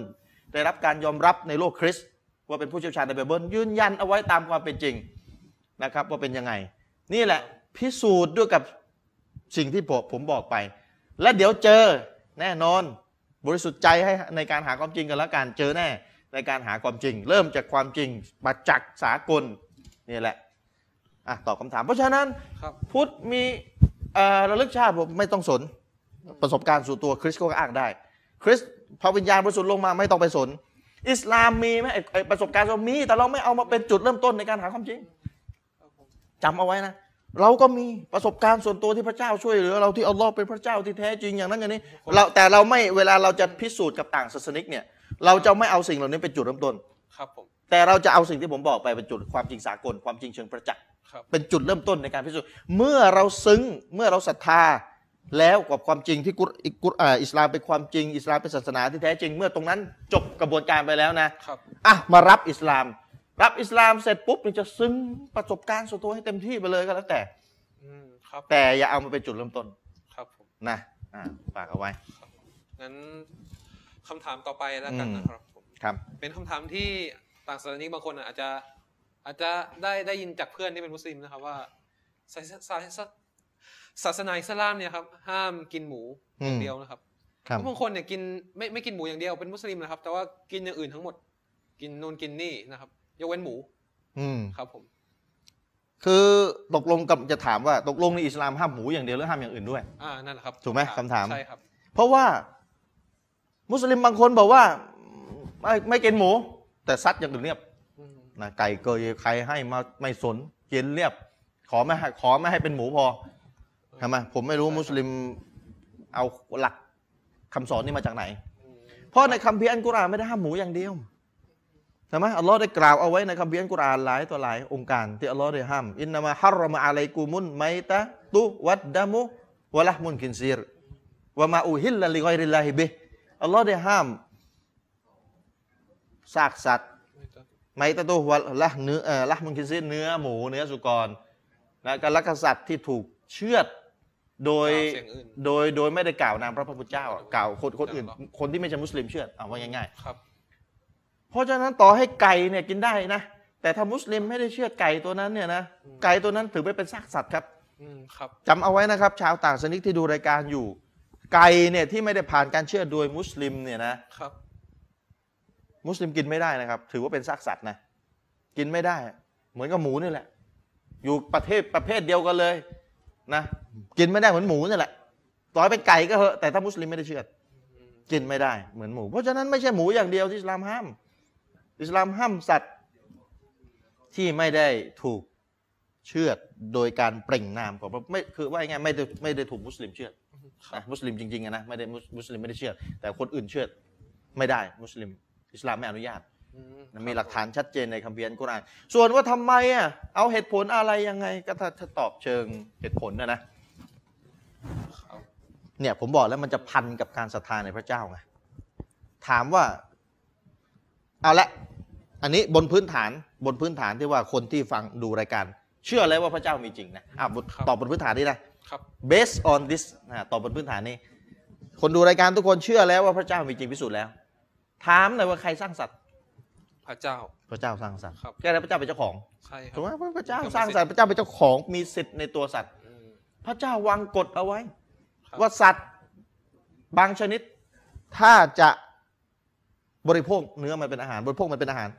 ได้รับการยอมรับในโลกคริสต์ว่าเป็นผู้เชี่ยวชาญในไบเบิลยืนยันเอาไว้ตามความเป็นจริงนะครับว่าเป็นยังไง นี่แหละพิสูจน์ด้วยกับสิ่งที่ผมผมบอกไป และเดี๋ยวเจอแน่นอน บริสุทธิ์ใจให้ในการหาความจริงกันแล้วกันเจอแน่ในการหาความจริง เริ่มจากความจริงประจักษ์สากลนี่แหละอะตอบคำถาม เพราะฉะนั้นครับพุทธมีเอ่อระลึกชาติผมไม่ต้องสน ประสบการณ์ส่วนตัวคริสก็อ้างได้ คริสพระวิญญาณบริสุทธิ์ลงมาไม่ต้องไปสน อิสลามมีไหมไอ้ไอ้ประสบการณ์เรามี แต่เราไม่เอามาเป็นจุดเริ่มต้นในการหาความจริงครับผมจำเอาไว้นะเราก็มีประสบการณ์ส่วนตัวที่พระเจ้าช่วยเหลือเราที่อัลลอฮ์เป็นพระเจ้าที่แท้จริงอย่างนั้นอย่างนี้เราแต่เราไม่เวลาเราจะพิสูจน์กับต่างศาสนิกเนี่ย เราจะไม่เอาสิ่งเหล่านี้เป็นจุดเริ่มต้นครับผมแต่เราจะเอาสิ่งที่ผมบอกไปเป็นจุดความจริงสากลความจริงเชิงประจักษ์ครับเป็นจุดเริ่มต้นในการพิสูจน์เมื่อเราซึ้งเมื่อเราศรัทธา แล้วกับความจริงที่กุรอิกุรอ่าอิสลามเป็นความจริงอิสลามเป็นศาสนาที่แท้จริง เมื่อตรงนั้นจบกระบวนการไปแล้วนะครับอะมารับอิสลาม รับอิสลามเสร็จปุ๊บนี่จะซึ้งประสบการณ์ส่วนตัวให้เต็มที่ไปเลยก็แล้วแต่อืมครับแต่อย่าเอามาเป็นจุดเริ่มต้นครับผมนะอ่าฝากเอาไว้งั้นคำถามต่อไปแล้วกันอืมนะครับผมครับเป็นคำถามที่ต่างศาสนิกบางคนอาจจะอาจจะได้ได้ยินจากเพื่อนที่เป็นมุสลิมนะครับว่าศาส ศาสศาศาสนาอิสลามเนี่ยครับห้ามกินหมูอย่างเดียวนะครับครับเพราะบางคนเนี่ยกินไม่ไม่กินหมูอย่างเดียวเป็นมุสลิมนะครับ แต่ว่ากินอย่างอื่นทั้งหมด กินนู่นกินนี่นะครับยกเว้นหมู อืมครับผม คือตกลงกับจะถามว่า ตกลงในอิสลามห้ามหมูอย่างเดียวหรือห้ามอย่างอื่นด้วย อ่านั่นแหละครับถูกไหมคำถามใช่ครับ เพราะว่า มุสลิมบางคนบอกว่า ไม่ไม่กินหมู แต่ซัดอย่างอื่นเรียบอืมนะไก่เกยใครให้มาไม่สนกินเรียบ ขอไม่ให้ขอไม่ให้เป็นหมูพอ ใช่ไหมผมไม่รู้มุสลิมเอาหลักคำสอนนี้มาจากไหนอืมเพราะในคัมภีร์อัลกุรอานไม่ได้ห้ามหมูอย่างเดียวใช่ไหมอัลลอฮ์ได้กล่าวเอาไว้ในคัมภีร์อัลกุรอานหลายตัวหลายองค์การที่อัลลอฮ์ได้ห้าม อินนามาฮัรรมะอะลัยกุมุนไมตะตุวัดดามุวะละมุนกินซีรวะมาอูฮิลละลิกอยริลลาฮิบิฮ์อัลลอฮ์ได้ห้ามซากสัตว์ไม่ต้องไมตะตุวะละเนื้อเอ่อละมุนกินซีรเนื้อหมูเนื้อสุกรนะการลักสัตว์ที่ถูกเชือด โดยกล่าวเสียงอื่นโดยโดยไม่ได้กล่าวนามพระพุทธเจ้าอะกล่าวคนคนอื่นกล่าวคนที่ไม่ใช่มุสลิมเชื่อเอาว่าง่ายครับ ๆเพราะฉะนั้นต่อให้ไก่เนี่ยกินได้นะแต่ถ้ามุสลิมไม่ได้เชื่อไก่ตัวนั้นเนี่ยนะอืม ไก่ตัวนั้นถือไปเป็นซากสัตว์ครับอืมครับ จำเอาไว้นะครับ ชาวต่างศาสนิกที่ดูรายการอยู่ ไก่เนี่ยที่ไม่ได้ผ่านการเชื่อโดยมุสลิมเนี่ยนะครับ มุสลิมกินไม่ได้นะครับ ถือว่าเป็นซากสัตว์นะกินไม่ได้ เหมือนกับหมูนี่แหละ อยู่ประเทศประเภทเดียวกันเลย นะกินไม่ได้เหมือนหมูนี่แหละต่อให้เป็นไก่ก็เหอะแต่ถ้ามุสลิมไม่ได้เชื่ออืมกินไม่ได้เหมือนหมู เพราะฉะนั้นไม่ใช่หมูอย่างเดียวที่อิสลามห้าม อิสลามห้ามสัตว์ที่ไม่ได้ถูกเชือดโดยการเปล่งนามของพระไม่คือว่าง่ายๆไม่ได้ไม่ได้ถูกมุสลิมเชือดครับนะมุสลิมจริงๆอะนะไม่ได้มุสมุสลิมไม่ได้เชือดแต่คนอื่นเชือดไม่ได้มุสลิม อิสลามไม่อนุญาตอื มีหลักฐานชัดเจนในคัมภีร์อัลกุรอาน ส่วนว่าทำไมอะเอาเหตุผลอะไรยังไง ก็ถ้าถ้าตอบเชิงเหตุผลนะนะครับเนี่ยผมบอกแล้วมันจะพันกับการศรัทธาในพระเจ้าไงถามว่าเอาละอันนี้บนพื้นฐานบนพื้นฐานที่ว่าคนที่ฟังดูรายการ เชื่อแล้วว่าพระเจ้ามีจริงนะอะบนตอบบนพื้นฐานนี้นะครับ based on this นะตอบบนพื้นฐานนี้ คนดูรายการทุกคนเชื่อแล้วว่าพระเจ้ามีจริงพิสูจน์แล้ว ถามหน่อยว่าใครสร้างสัตว์ พระเจ้า พระเจ้าสร้างสัตว์ครับ แค่ไหนพระเจ้าเป็นเจ้าของใช่ครัถูบกไหมพระเจ้าสร้างสัตว์พระเจ้าเป็นเจ้าของมีสิทธิ์ในตัวสัตว์ อืม พระเจ้าวางกฎเอาไว้ ครับ ว่าสัตว์บางชนิด ถ้าจะบริโภคเนื้อมันเป็นอาหาร บริโภคมันเป็นอาหาร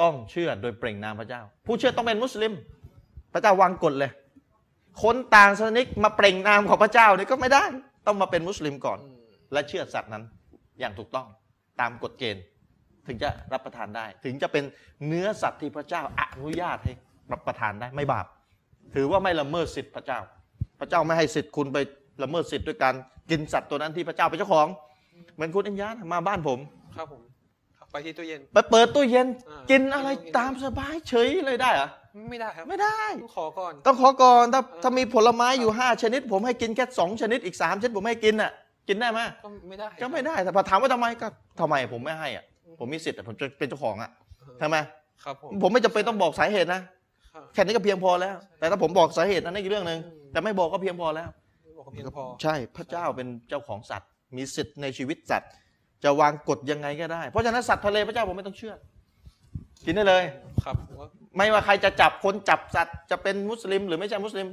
ต้องเชื่อโดยเปล่งนามพระเจ้า ผู้เชื่อต้องเป็นมุสลิม พระเจ้าวางกฎเลย คนต่างศาสนิกมาเปล่งนามของพระเจ้านี่ก็ไม่ได้ ต้องมาเป็นมุสลิมก่อน อืมและเชื่อสัตว์นั้นอย่างถูกต้องตามกฎเกณฑ์ ถึงจะรับประทานได้ ถึงจะเป็นเนื้อสัตว์ที่พระเจ้าอนุญาตให้รับประทานได้ไม่บาป ถือว่าไม่ละเมิดสิทธิพระเจ้า พระเจ้าไม่ให้สิทธิ์คุณไปละเมิดสิทธิ์ด้วยการกินสัตว์ตัวนั้นที่พระเจ้าเป็นเจ้าของ เหมือนคุณอัญญามาบ้านผมครับผมครับไปที่ตู้เย็นไปเปิดตู้เย็นอ่ากิกินอะไรตามสบายเฉยเลยได้เหรอไม่ได้ครับไม่ได้ ต้องขอก่อน ต้องขอก่อนถ้าถ้ามีผลไม้อยู่ 5 ชนิด ผมให้กินแค่สองชนิดอีก3ชนิดผมไม่ให้กินอะ กินได้ไหมก็ไม่ได้ก็ไม่ได้แต่พอถามว่าทำไมก็ทำไมผมไม่ให้อะ ผมมีสิทธิ์แต่ผมจะเป็นเจ้าของอะทำไมครับผม ผมไม่จำเป็นต้องบอกสาเหตุนะ ครับแค่นี้ก็เพียงพอแล้ว แต่ถ้าผมบอกสาเหตุนั้นอีกเรื่องหนึ่งอืม แต่ไม่บอกก็เพียงพอแล้ว บอกว่าเพียงพอ ใช่พระเจ้าเป็นเจ้าของสัตว์ มีสิทธิ์ในชีวิตสัตว์ จะวางกฎยังไงก็ได้ เพราะฉะนั้นสัตว์ทะเลพระเจ้าผมไม่ต้องเชื่อกินได้เลย ครับว่าไม่ว่าใครจะจับคนจับสัตว์จะเป็นมุสลิม หรือไม่ใช่มุสลิม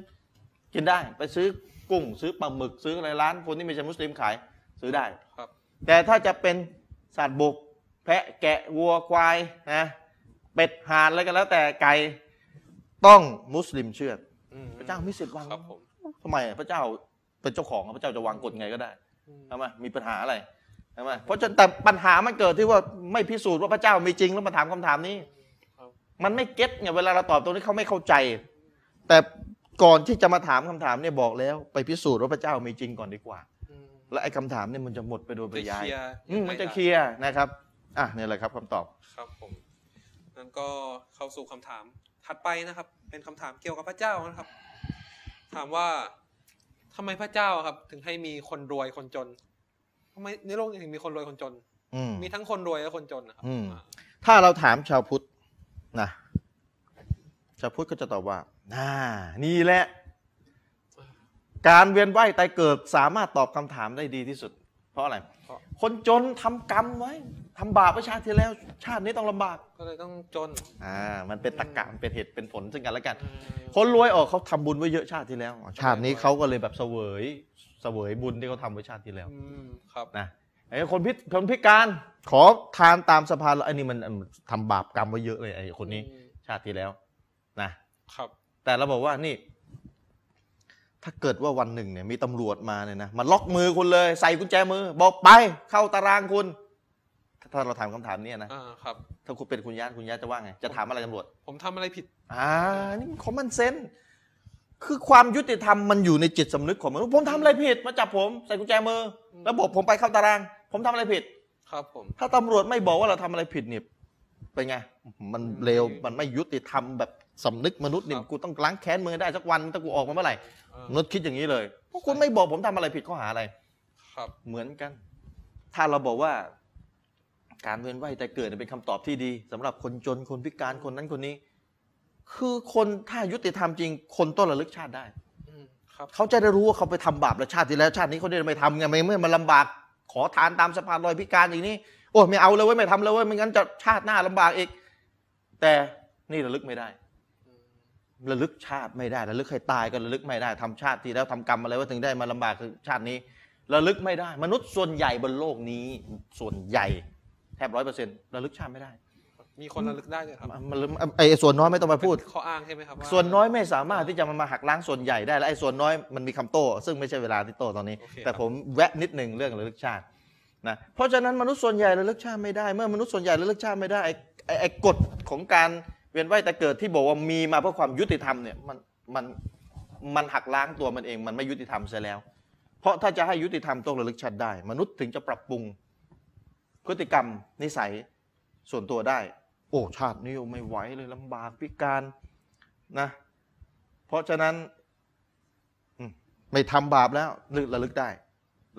กินได้ไปซื้อกุ้ง ซื้อปลาหมึกซื้ออะไรร้านคนที่ไม่ใช่มุสลิมขาย ซื้อได้ ครับ แต่ถ้าจะเป็นสัตว์บกแพะแกะวัวควายนะเป็ดห่านอะไรก็แล้วแต่ไก่ต้องมุสลิมเชื่ออืมพระเจ้ามีสิทธิ์วางครับผมทำไมพระเจ้าเป็นเจ้าของพระเจ้าจะวางกฎไงก็ได้อืมทำไมมีปัญหาอะไรทำไมเพราะฉะนั้นแต่ปัญหามันเกิดที่ว่าไม่พิสูจน์ว่าพระเจ้ามีจริงแล้วมาถามคำถามนี้ครับมันไม่เก็ตไงเวลาเราตอบตรงนี้เขาไม่เข้าใจ แต่ก่อนที่จะมาถามคำถามเนี่ยบอกแล้ว ไปพิสูจน์ว่าพระเจ้ามีจริงก่อนดีกว่าอืมและไอ้คำถามเนี่ยมันจะหมดไปโดยปจะริยายเคลียร์อืมยังไงมันจะล่เคลียร์นะครับ อะเนี่ยแหละครับคำตอบครับผมนั้นก็เข้าสู่คำถามถัดไปนะครับ เป็นคำถามเกี่ยวกับพระเจ้านะครับ ถามว่าทำไมพระเจ้าครับ ถึงให้มีคนรวยคนจนทำไมในโลกนี้ถึงมีคนรวยคนจนอืมมีทั้งคนรวยและคนจนนะครับอืมอ่าถ้าเราถามชาวพุทธนะชาวพุทธก็จะตอบว่าน่านี่แหละ การเวียนว่ายตายเกิดสามารถตอบคำถามได้ดีที่สุด เพราะอะไรเพราะ คนจนทำกรรมไว้ทำบาปไว้ชาติที่แล้ว ชาตินี้ต้องลำบาก ก็เลยต้องจน อ่า มันเป็นตรรกะมันเป็นเหตุเป็นผลซึ่งกันและกันอืมคนรวยออกเขาทำบุญไว้เยอะชาติที่แล้ว ชาตินี้เขาก็เลยแบบเสวยเสวยบุญที่เขาทำไว้ชาติที่แล้วอืมครับนะไอ้คนพิคนพิการ ขอทานตามสะพานไอ้นี่มันมันทำบาปกรรมไว้เยอะเลยไอ้คนนี้อืมชาติที่แล้วนะครับ แต่เราบอกว่านี่ ถ้าเกิดว่าวันหนึ่งเนี่ยมีตำรวจมาเนี่ยนะมาล็อกมือคุณเลย ใส่กุญแจมือ บอกไปเข้าตารางคุณ ถ้าเราถามคำถามเนี้นะอ่าครับ ถ้าคุณเป็นคุณย่าคุณย่าจะว่าไง จะถามอะไรตำรวจ ผมทำอะไรผิด อ่านี่คอมมอนเซนคือความยุติธรรมมันอยู่ในจิตสำนึกของมนุษย์ผมทำอะไรผิดมาจับผมใส่กุญแจมือแล้วบอกผมไปเข้าตาราง ผมทำอะไรผิด ครับผม ถ้าตำรวจไม่บอกว่าเราทำอะไรผิดเนี่ยเป็นไง มันเลวมันไม่ยุติธรรมแบบ สำนึกมนุษย์เนี่ยกูต้องล้างแค้นมือได้สักวันถ้ากูออกมาเมื่อไหร่อ่ามนุษย์คิดอย่างนี้เลยเพราะคุณไม่บอกผมทำอะไรผิดข้อหาอะไร ครับ เหมือนกัน ถ้าเราบอกว่า การเวียนว่ายแต่เกิดเนี่ยเป็นคำตอบที่ดีสำหรับคนจนคนพิการคนนั้นคนนี้ คือคนถ้ายุติธรรมจริง คนต้องระลึกชาติได้อืมครับเขาจะได้รู้ว่าเขาไปทำบาปแล้วชาติที่แล้วชาตินี้เขาได้ไม่ทำไงไม่เมื่อมันลำบาก ขอทานตามสะพานลอยพิการอย่างนี้โอ้ยไม่เอาเลยเว้ยไม่ทำเลยเว้ยไม่งั้นจะชาติหน้าลำบากอีก แต่นี่ระลึกไม่ได้อืม ระลึกชาติไม่ได้ระลึกให้ตายก็ระลึกไม่ได้ทำชาติที่แล้วทำกรรมอะไรว่าถึงได้มาลำบากคือชาตินี้ระลึกไม่ได้ มนุษย์ส่วนใหญ่บนโลกนี้ส่วนใหญ่แทบร้อยเปอร์เซ็นต์ระลึกชาติไม่ได้มีคนระลึกได้เลยครับมันไอ้ส่วนน้อยไม่ต้องมาพูดเป็นข้ออ้างใช่ไหมครับาส่วนน้อยไม่สามารถที่จะมามาหักล้างส่วนใหญ่ได้และไอ้ส่วนน้อยมันมีคำโต้ ซึ่งไม่ใช่เวลาที่โต้ตอนนี้โอเคแต่ผมแวะนิดหนึ่งเรื่องระลึกชาตินะเพราะฉะนั้นมนุษย์ส่วนใหญ่ระลึกชาติไม่ได้ เมื่อมนุษย์ส่วนใหญ่ระลึกชาติไม่ได้ไอ้ไอ้ไอ้กฎของการ เวียนว่ายแต่เกิดที่บอกว่ามีมาเพื่อความยุติธรรมเนี่ยมันมันมันหักล้างตัวมันเองมันไม่ยุติธรรมเสียแล้ว เพราะถ้าจะให้ยุติธรรมต้องระลึกชาติได้ มนุษย์ถึงจะปรับปรุงพฤติกรรมนิสัยส่วนตัวได้ โอ้ชาตินี้ไม่ไหวเลยลำบากพิการนะ เพราะฉะนั้นอืมไม่ทำบาปแล้วระระลึกได้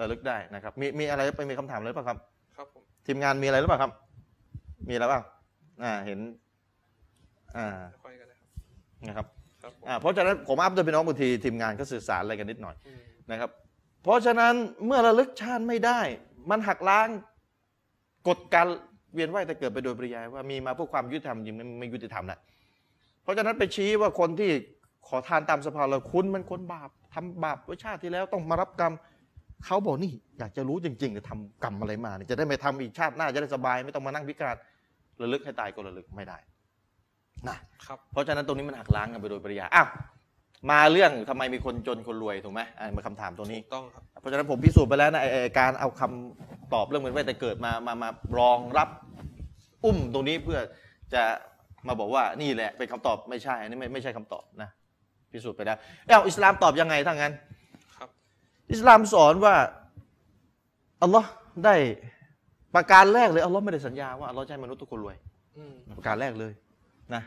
ระลึกได้นะครับ มีมีอะไรไปมีคำถามอะไรหรือเปล่าครับ ครับผมทีมงานมีอะไรหรือเปล่าครับ มีอะไรบ้างอ่าเห็น อ่าค่อยกันเลยครับนะครับครับผมอ่าเพราะฉะนั้นผมอัพจะเป็นน้องบางทีทีมงานก็สื่อสารอะไรกันนิดหน่อยอืมนะครับ เพราะฉะนั้นเมื่อระลึกชาติไม่ได้ มันหักล้างกฎการเวียนว่ายแต่เกิดไปโดยปริยายว่ามีมาเพื่อความยุติธรรมจริงไม่ไม่ยุติธรรมแหละเพราะฉะนั้นไปชี้ว่าคนที่ขอทานตามสภาเราคุณมันคนบาปทำบาปไว้ชาติที่แล้วต้องมารับกรรมเขาบอกนี่ อยากจะรู้จริงๆจะทำกรรมอะไรมาเนี่ยจะได้ไม่ทำอีกชาติหน้าจะได้สบาย ไม่ต้องมานั่งพิการระลึกให้ตายก็ระลึกไม่ได้ นะครับเพราะฉะนั้นตรงนี้มันหักล้างกันไปโดยปริยายอ้าวมาเรื่องทำไมมีคนจนคนรวยถูกไหมอ่ามาคำถามตรงนี้ ถูกต้องครับ เพราะฉะนั้นผมพิสูจน์ไปแล้วนะไอ้ไอ้การเอาคำตอบเรื่องเงินไว้แต่เกิดมามามารองรับอุ้มตรงนี้เพื่อจะมาบอกว่านี่แหละเป็นคำตอบไม่ใช่อันนี้ไม่ไม่ใช่คำตอบนะ พิสูจน์ไปแล้วเอ้าอิสลามตอบยังไงถ้างั้นครับ อิสลามสอนว่าอัลลอฮ์ได้ประการแรกเลยอัลลอฮ์ไม่ได้สัญญาว่าอัลลอฮ์จะให้มนุษย์ทุกคนรวย อืม ประการแรกเลย นะ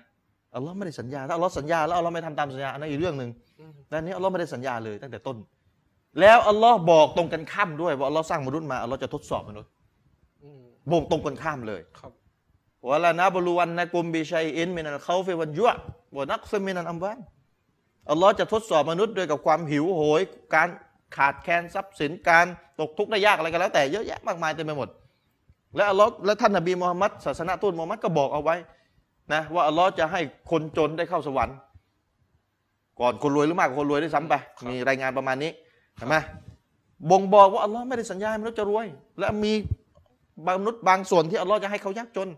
อัลลอฮ์ไม่ได้สัญญาถ้าอัลลอฮ์สัญญาแล้วอัลลอฮ์ไม่ทำตามสัญญาอันนั้นอีกเรื่องหนึ่งอืมแต่อันนี้อัลลอฮ์ไม่ได้สัญญาเลยตั้งแต่ต้น แล้วอัลลอฮ์บอกตรงกันข้ามด้วยว่าอัลลอฮ์สร้างมนุษย์มาอัลลอฮ์จะทดสอบมนุษย์อืมบอกตรงกันข้ามเลยครับวะลานะบลูวันนะกุมบิชัยอินมินัลเขาฟิวันยุะวะนักซมินันอัมวานอัลลอฮ์จะทดสอบมนุษย์ด้วยกับความหิวโหย การขาดแคลนทรัพย์สินการตกทุกข์ได้ยากอะไรก็แล้วแต่เยอะแยะมากมายเต็มไปหมด และอัลลอฮ์และท่านนบีมูฮัมมัดศาสนาทูตมูฮัมมัดก็บอกเอาไว้ นะว่าอัลลอฮ์จะให้คนจนได้เข้าสวรรค์ ก่อนคนรวยหรือมากกว่าคนรวยด้วยซ้ำไปมีรายงานประมาณนี้เห็นไหมบ่งบอกว่าอัลลอฮ์ไม่ได้สัญญาให้มนุษย์จะรวย และมีมนุษย์บางส่วนที่อัลลอฮ์จะให้เขายากจน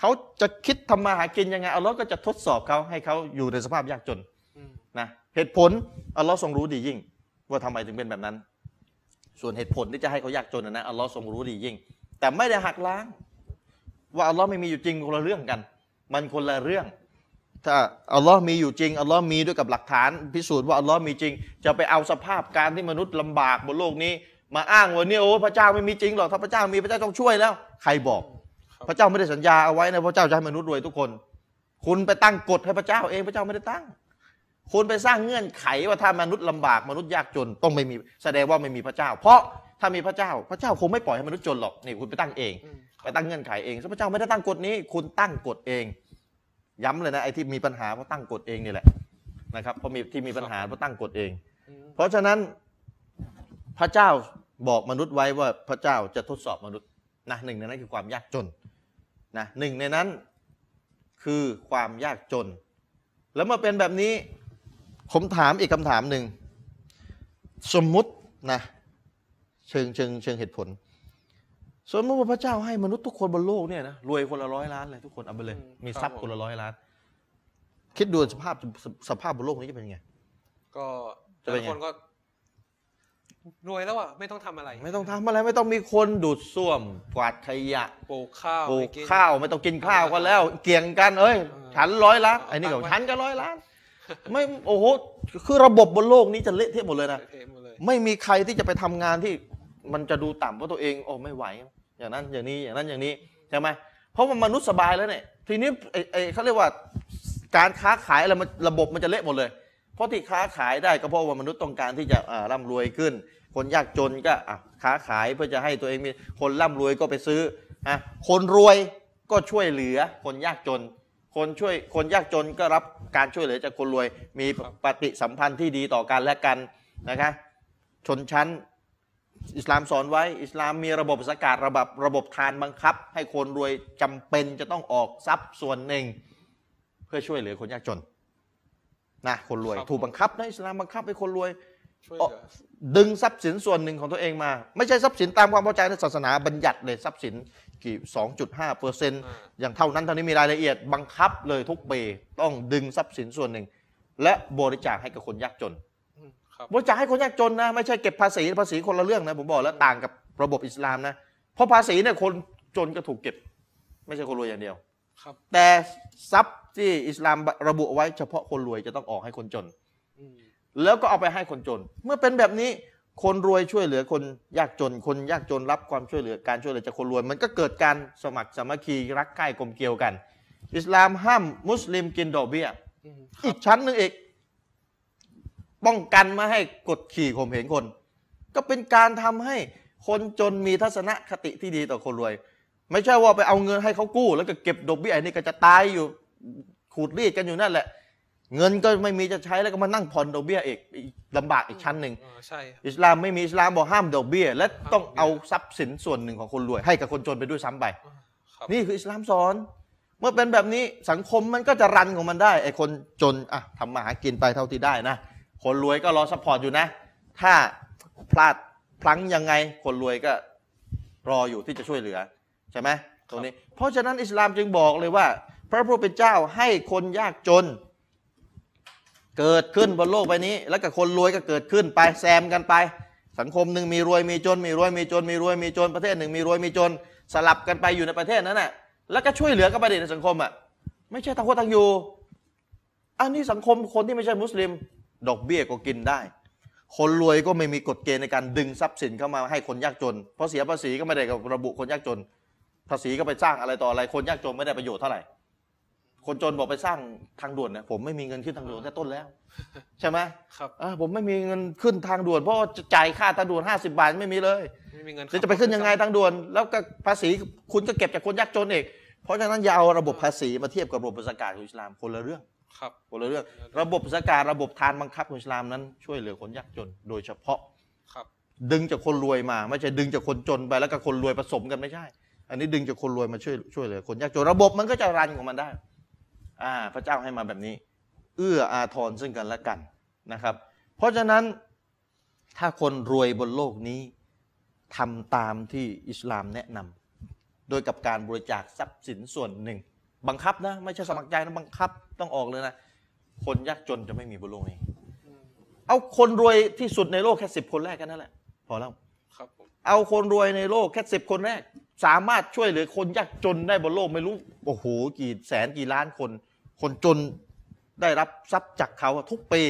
เขาจะคิดทำมาหากินยังไงอัลลอฮ์ก็จะทดสอบเขาให้เขาอยู่ในสภาพยากจนอืมนะเหตุผลอัลลอฮ์ทรงรู้ดียิ่ง ว่าทำไมถึงเป็นแบบนั้น ส่วนเหตุผลที่จะให้เขายากจนนะนะอัลลอฮ์ทรงรู้ดียิ่ง แต่ไม่ได้หักล้าง ว่าอัลลอฮ์ไม่มีอยู่จริงคนละเรื่องกัน มันคนละเรื่อง ถ้าอัลลอฮ์มีอยู่จริงอัลลอฮ์มีด้วยกับหลักฐาน พิสูจน์ว่าอัลลอฮ์มีจริง จะไปเอาสภาพการที่มนุษย์ลำบากบนโลกนี้ มาอ้างว่าเนี่ยโอ้พระเจ้าไม่มีจริงหรอกถ้าพระเจ้ามีพระเจ้าต้องช่วยแล้ว ใครบอกรบพระเจ้าไม่ได้สัญญาเอาไว้นะพระเจ้าจะให้มนุษย์รวยทุกคน คุณไปตั้งกฎให้พระเจ้าเองพระเจ้าไม่ได้ตั้งคุณไปสร้างเงื่อนไขว่าถ้ามนุษย์ลำบากมนุษย์ยากจนต้องไม่มีแสดงว่าไม่มีพระเจ้า เพราะถ้ามีพระเจ้า พระเจ้าคงไม่ปล่อยให้มนุษย์จนหรอกนี่คุณไปตั้งเอง ไปตั้งเงื่อนไขเองพระเจ้าไม่ได้ตั้งกฎนี้ คุณตั้งกฎเอง ย้ำเลยนะไอ้ที่มีปัญหาเพราะตั้งกฎเองนี่แหละนะครับเพราะมีที่มีปัญหาเพราะตั้งกฎเอง เพราะฉะนั้นพระเจ้าบอกมนุษย์ไว้ว่าพระเจ้าจะทดสอบมนุษย์นะหนึ่งในนั้นคือความยากจนนะหนึ่งในนั้นคือความยากจน แล้วมื่อเป็นแบบนี้ผมถามอีกคำถามหนึ่ง สมมุตินะเชิงเชิงเชิงเหตุผล ส่วนเมื่อพระเจ้าให้มนุษย์ทุกคนบนโลกเนี่ยนะรวยคนละร้อยล้านเลยทุกคนเอาไปเลย มีทรัพย์คนละร้อยล้าน คิดดูสภาพสสภาพบนโลกนี้จะเป็นยังไง ก็จะแต่เป็นละไงคนก็รวยแล้วอะไม่ต้องทำอะไร ไม่ต้องทำอะไรไม่ต้องมีคนดูดซ่วม กวาดขยะปลูกข้าวปลูกไม่นข้าวไม่ต้องกินข้าวกันแล้ว เกี่ยงกันเอ้ยเออฉันร้อยล้านไอ้นี่ก็ตังค์ไว้ฉันก็ร้อยล้านไม่โอ้โหคือระบบบนโลกนี้จะเละเทะหมดเลยนะเทหมดเลยไม่มีใครที่จะไปทำงานที่มันจะดูต่ำว่าตัวเองโอ้ไม่ไหว อย่างนั้นอย่างนี้อย่างนั้นอย่างนี้ใช่ไหมเพราะมันมนุษย์สบายแล้วเนี่ยทีนี้ไอ้เขาเรียกว่าการค้าขายอะไรมันระบบมันจะเละหมดเลย เพราะที่ค้าขายได้ก็เพราะว่ามนุษย์ต้องการที่จะอ่าร่ำรวยขึ้น คนยากจนก็ค้าขายเพื่อจะให้ตัวเองมีคนร่ำรวยก็ไปซื้ออะคนรวยก็ช่วยเหลือคนยากจน คนช่วยคนยากจนก็รับการช่วยเหลือจากคนรวย มีปฏิสัมพันธ์ที่ดีต่อกันและกันนะคะชนชั้น อิสลามสอนไว้ อิสลามมีระบบสกาดระบบระบบทานบังคับ ให้คนรวยจำเป็นจะต้องออกทรัพย์ส่วนหนึ่ง เพื่อช่วยเหลือคนยากจนนะคนรวยครับถูกบังคับนะอิสลามบังคับให้คนรวยช่วยเหลือดึงทรัพย์สินส่วนหนึ่งของตัวเองมา ไม่ใช่ทรัพย์สินตามความเข้าใจในศาสนาบัญญัติเลยทรัพย์สินกี่2.5เปอร์เซ็นต์อ่าอย่างเท่านั้นเท่านี้มีรายละเอียดบังคับเลยทุกปีต้องดึงทรัพย์สินส่วนหนึ่ง และบริจาคให้กับคนยากจนอืมครั บบริจาคให้คนยากจนนะ ไม่ใช่เก็บภาษีภาษีคนละเรื่องนะ ผมบอกแล้วต่างกับระบบอิสลามนะ เพราะภาษีเนี่ยคนจนก็ถูกเก็บ ไม่ใช่คนรวยอย่างเดียวครับ แต่ทรัพย์ที่อิสลามระบุเอาไว้เฉพาะคนรวยจะต้องออกให้คนจนอืมแล้วก็เอาไปให้คนจน เมื่อเป็นแบบนี้คนรวยช่วยเหลือคนยากจน คนยากจนรับความช่วยเหลือการช่วยเหลือจากคนรวย มันก็เกิดการสมัครสามัคคีรักใคร่กลมเกลียวกัน อิสลามห้ามมุสลิมกินดอกเบี้ยอืมคอีรับกชั้นหนึ่งอีก ป้องกันไม่ให้กดขี่ข่มเหงคน ก็เป็นการทำให้คนจนมีทัศนคติที่ดีต่อคนรวย ไม่ใช่ว่าไปเอาเงินให้เขากู้ แล้วก็เก็บดอกเบี้ยไอ้นี่ก็จะตายอยู่ขูดรีดกันอยู่นั่นแหละ เงินก็ไม่มีจะใช้แล้วก็มานั่งผ่อนดอกเบี้ยอีกอีกลำบากอีกชั้นหนึ่งอ่าใช่ครับอิสลามไม่มีอิสลามบอกห้ามดอกเบี้ย และต้องเอาทรัพย์สินส่วนหนึ่งของคนรวย ให้กับคนจนไปด้วยซ้ำไปอ่าครับนี่คืออิสลามสอนเมื่อเป็นแบบนี้สังคมมันก็จะ run ของมันได้ไอ้คนจนอะทำมาหากินไปเท่าที่ได้นะ คนรวยก็รอ support อยู่นะ ถ้าพลาดพลั้งยังไง คนรวยก็รออยู่ที่จะช่วยเหลือใช่ไหมตรงนี้ เพราะฉะนั้นอิสลามจึงบอกเลยว่า พระผู้เป็นเจ้าให้คนยากจน เกิดขึ้นบนโลกใบนี้ แล้วก็คนรวยก็เกิดขึ้นไปแซมกันไป สังคมหนึ่งมีรวยมีจน มีรวยมีจน มีรวยมีจนประเทศหนึ่งมีรวยมีจน สลับกันไปอยู่ในประเทศนั้นน่ะแล้วก็ช่วยเหลือกันไปในสังคมอะไม่ใช่ต่างคนต่างอยู่อันนี้สังคมคนที่ไม่ใช่มุสลิม ดอกเบี้ยก็กินได้ คนรวยก็ไม่มีกฎเกณฑ์ในการดึงทรัพย์สินเข้ามาให้คนยากจน เพราะเสียภาษีก็ไม่ได้กับระบุคนยากจน ภาษีก็ไปสร้างอะไรต่ออะไร คนยากจนไม่ได้ประโยชน์เท่าไหร่ คนจนบอกไปสร้างทางด่วนเนี่ยผมไม่มีเงินขึ้นทางด่วนแต่ต้นแล้ว ใช่ไหมครับอ่าผมไม่มีเงินขึ้นทางด่วนเพราะว่าจะจ่ายค่าทางด่วน50 บาทไม่มีเลยไม่มีเงินแล้วจะไปขึ้นยังไงทางด่วน แล้วก็ภาษีคุณก็เก็บจากคนยากจนอีกเพราะฉะนั้นอย่าเอาระบบภาษีมาเทียบกับระบบสกาดของอิสลามคนละเรื่อง ครับคนละเรื่องระบบสกาดระบบทานบังคับของอิสลามนั้น ช่วยเหลือคนยากจน โดยเฉพาะครับ ดึงจากคนรวยมา ไม่ใช่ดึงจากคนจนไปแล้วก็คนรวยผสมกันไม่ใช่ อันนี้ดึงจากคนรวยมาช่วยช่วยเหลือคนยากจนระบบมันก็จะรันของมันได้ อ่า พระเจ้าให้มาแบบนี้ เอื้ออาทรซึ่งกันและกันนะครับ เพราะฉะนั้นถ้าคนรวยบนโลกนี้ทำตามที่อิสลามแนะนำโดยกับการบริจาคทรัพย์สินส่วนหนึ่ง บังคับนะ ไม่ใช่สมัครใจนะบังคับต้องออกเลยนะ คนยากจนจะไม่มีบนโลกนี้อืมเอาคนรวยที่สุดในโลกแค่สิบคนแรกกันนั่นแหละ พอแล้วครับผมเอาคนรวยในโลกแค่สิบคนแรก สามารถช่วยเหลือคนยากจนได้บนโลกไม่รู้โอ้โหกี่แสนกี่ล้านคน คนจนได้รับทรัพย์จากเขาอะทุกปี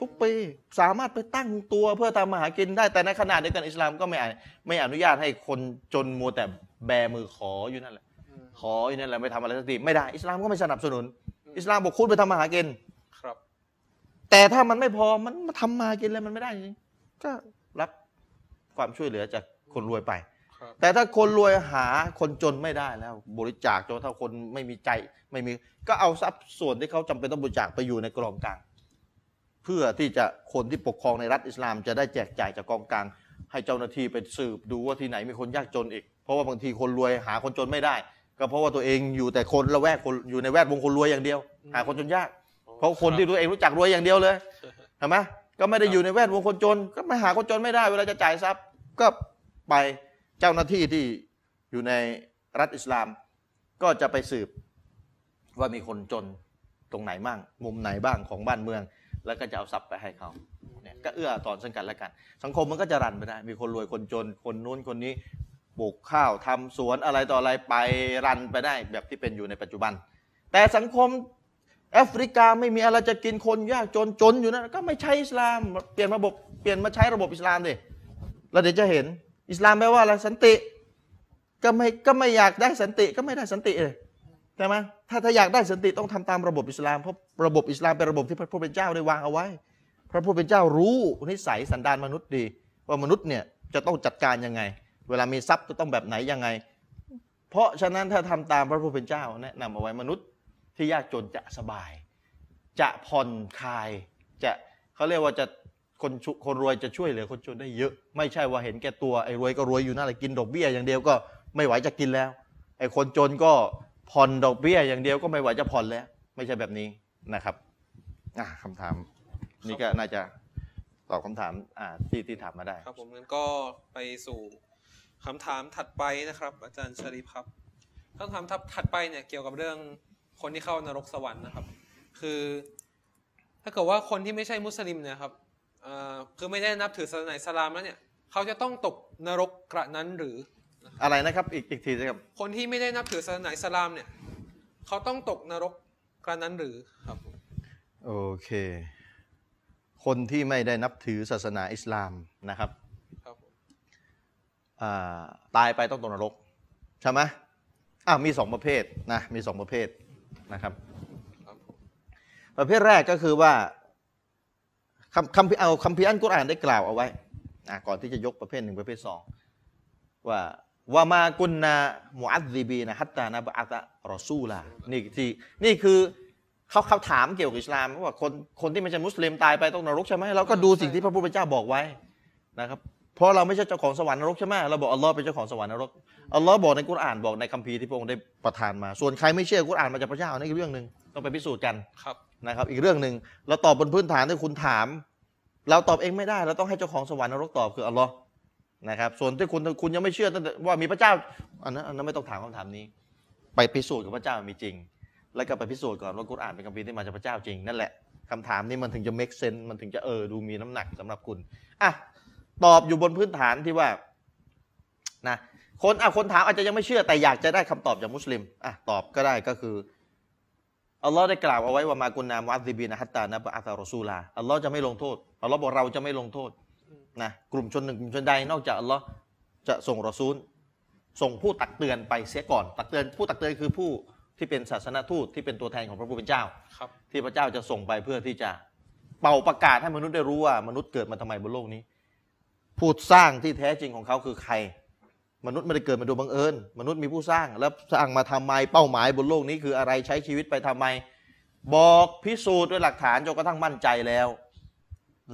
ทุกปีสามารถไปตั้งตัวเพื่อทำมาหากินได้แต่ในขณะเดียวกันอิสลามก็ไม่อนุไม่อนุญาตให้คนจนมัวแต่แบมือขออยู่นั่นแหละอืม ขออยู่นั่นแหละไม่ทำอะไรสักทีไม่ได้ อิสลามก็ไม่สนับสนุน อิสลามบอกคุณไปทำมาหากินครับ แต่ถ้ามันไม่พอมันมาทำมากินแล้วมันไม่ได้จริงๆก็รับความช่วยเหลือจากคนรวยไปครับแต่ถ้าคนรวยหาคนจนไม่ได้แล้ว บริจาคจนถ้าคนไม่มีใจไม่มีก็เอาทรัพย์ส่วนที่เขาจำเป็นต้องบริจาคไปอยู่ในกองกลาง เพื่อที่จะคนที่ปกครองในรัฐอิสลาม จะได้แจกจ่ายจากกองกลาง ให้เจ้าหน้าที่ไปสืบดูว่าที่ไหนมีคนยากจนอีก เพราะว่าบางทีคนรวยหาคนจนไม่ได้ ก็เพราะว่าตัวเองอยู่แต่คนละแวกคนอยู่ในแวดวงคนรวยอย่างเดียว หาคนจนยาก เพราะคนที่ตัวเองรู้จักรวยอย่างเดียวเลยใช่ไหมก็ไม่ได้อยู่ในแวดวงคนจน ก็ไม่หาคนจนไม่ได้ เวลาจะจ่ายทรัพย์ ก็ไปเจ้าหน้าที่ที่อยู่ในรัฐอิสลาม ก็จะไปสืบว่ามีคนจนตรงไหนบ้าง มุมไหนบ้างของบ้านเมือง แล้วก็จะเอาทรัพย์ไปให้เขาเนี่ยก็เอื้อตอนซึ่งกันและกัน สังคมมันก็จะรันไปได้ มีคนรวยคนจนคนนู้นคนนี้ ปลูกข้าวทำสวนอะไรต่ออะไรไปรันไปได้แบบที่เป็นอยู่ในปัจจุบัน แต่สังคมแอฟริกาไม่มีอะไรจะกินคนยากจนจนอยู่นั่นก็ไม่ใช้อิสลามเปลี่ยนระบบเปลี่ยนมาใช้ระบบอิสลามดิแล้วเดี๋ยวจะเห็นอิสลามแปลว่าอะไรสันติก็ไม่ก็ไม่อยากได้สันติก็ไม่ได้สันติเลยใช่ไหมถ้าถ้าอยากได้สันติต้องทำตามระบบอิสลามเพราะระบบอิสลามเป็นระบบที่พระผู้เป็นเจ้าได้วางเอาไว้ พระผู้เป็นเจ้ารู้นิสัยสันดานมนุษย์ดี ว่ามนุษย์เนี่ยจะต้องจัดการยังไง เวลามีทรัพย์จะต้องแบบไหนยังไง เพราะฉะนั้นถ้าทำตามพระผู้เป็นเจ้าแนะนำเอาไว้มนุษย์ที่ยากจนจะสบาย จะผ่อนคลาย จะเขาเรียกว่าจะคนคนรวยจะช่วยเหลือคนจนได้เยอะ ไม่ใช่ว่าเห็นแก่ตัวไอ้รวยก็รวยอยู่นั่นแหละกินดอกเบี้ยอย่างเดียวก็ไม่ไหวจะกินแล้วไอ้คนจนก็ผ่อนดอกเบี้ยอย่างเดียวก็ไม่ไหวจะผ่อนแล้ว ไม่ใช่แบบนี้นะครับอะคำถาม นี่ก็น่าจะตอบคำถามอ่าที่ที่ถามมาได้ ครับผมงั้นก็ไปสู่ คำถามถัดไปนะครับ อาจารย์ชริฟครับคำถามถัดไปเนี่ยเกี่ยวกับเรื่องคนที่เข้านรกสวรรค์นะครับ คือถ้าเกิดว่าคนที่ไม่ใช่มุสลิมเนี่ยครับเอ่อคือไม่ได้นับถือศาสนาอิสลามแล้วเนี่ย เขาจะต้องตกนรกกระนั้นหรืออะไรนะครับอีกอีกทีนะครับคนที่ไม่ได้นับถือศาสนาอิสลามเนี่ย เขาต้องตกนรกกระนั้นหรือครับผมโอเค คนที่ไม่ได้นับถือศาสนาอิสลามนะครับครับผมอ่า ตายไปต้องตกนรกใช่ไหมอ่ามีสองประเภทนะมีสองประเภทนะครับ ประเภทแรกก็คือว่าคำคำพิเอาคำพิอันกุรอานได้กล่าวเอาไว้อะก่อนที่จะยกประเภทหนึ่งประเภทสองว่าว่ามากุนนามุอัซซิบีนะฮัตตานะบะอัตะรอซูลานี่ที่นี่คือเขาเขาถามเกี่ยวกับอิสลามว่าคนคนที่ไม่ใช่มุสลิมตายไปต้องนรกใช่ไหมเราก็ดูสิ่งที่พระผู้เป็นเจ้าบอกไว้นะครับ เพราะเราไม่ใช่เจ้าของสวรรค์นรกใช่ไหมเราบอกอัลลอฮ์เป็นเจ้าของสวรรค์นรกอัลลอฮ์บอกในกุรอานบอกในคัมภีร์ที่พระองค์ได้ประทานมา ส่วนใครไม่เชื่อกุรอานมาจากพระเจ้านี่คือเรื่องหนึ่งต้องไปพิสูจน์กันครับนะครับ อีกเรื่องหนึ่งเราตอบบนพื้นฐานที่คุณถาม เราตอบเองไม่ได้เราต้องให้เจ้าของสวรรค์นรกตอบคืออัลลอฮ์นะครับส่วนที่คุณคุณยังไม่เชื่อตั้งแต่ว่ามีพระเจ้าอันนั้นอันนั้นไม่ต้องถามคำถามนี้ ไปพิสูจน์กับพระเจ้ามีจริง แล้วก็ไปพิสูจน์ก่อนว่ากุรอานเป็นคัมภีร์ที่มาจากพระเจ้าจริงนั่นแหละคำถามนี้มันถึงจะ make sense มันถึงจะเออดูมีน้ำหนักสำหรับคุณอะ ตอบอยู่บนพื้นฐานที่ว่านะคนอะคนถามอาจจะยังไม่เชื่อแต่อยากจะได้คำตอบจากมุสลิมอะตอบก็ได้ก็คืออัลลอฮ์ได้กล่าวเอาไว้ว่ามากุนนามุอัซซิบีนะฮัตตานะบะอัตารอซูลาอัลลอฮ์จะไม่ลงโทษอัลลอฮ์บอกเราจะไม่ลงโทษนะกลุ่มชนหนึ่งกลุ่มชนใดนอกจากอัลลอฮ์จะส่งรอซูล ส่งผู้ตักเตือนไปเสียก่อน ตักเตือนผู้ตักเตือนคือผู้ที่เป็นศาสนทูตที่เป็นตัวแทนของพระผู้เป็นเจ้าครับที่พระเจ้าจะส่งไปเพื่อที่จะเป่าประกาศให้มนุษย์ได้รู้ว่ามนุษย์เกิดมาทำไมบนโลกนี้ ผู้สร้างที่แท้จริงของเขาคือใคร มนุษย์ไม่ได้เกิดมาโดยบังเอิญ มนุษย์มีผู้สร้าง แล้วสร้างมาทำไมเป้าหมายบนโลกนี้คืออะไรใช้ชีวิตไปทำไม บอกพิสูจน์ด้วยหลักฐานจนกระทั่งมั่นใจแล้ว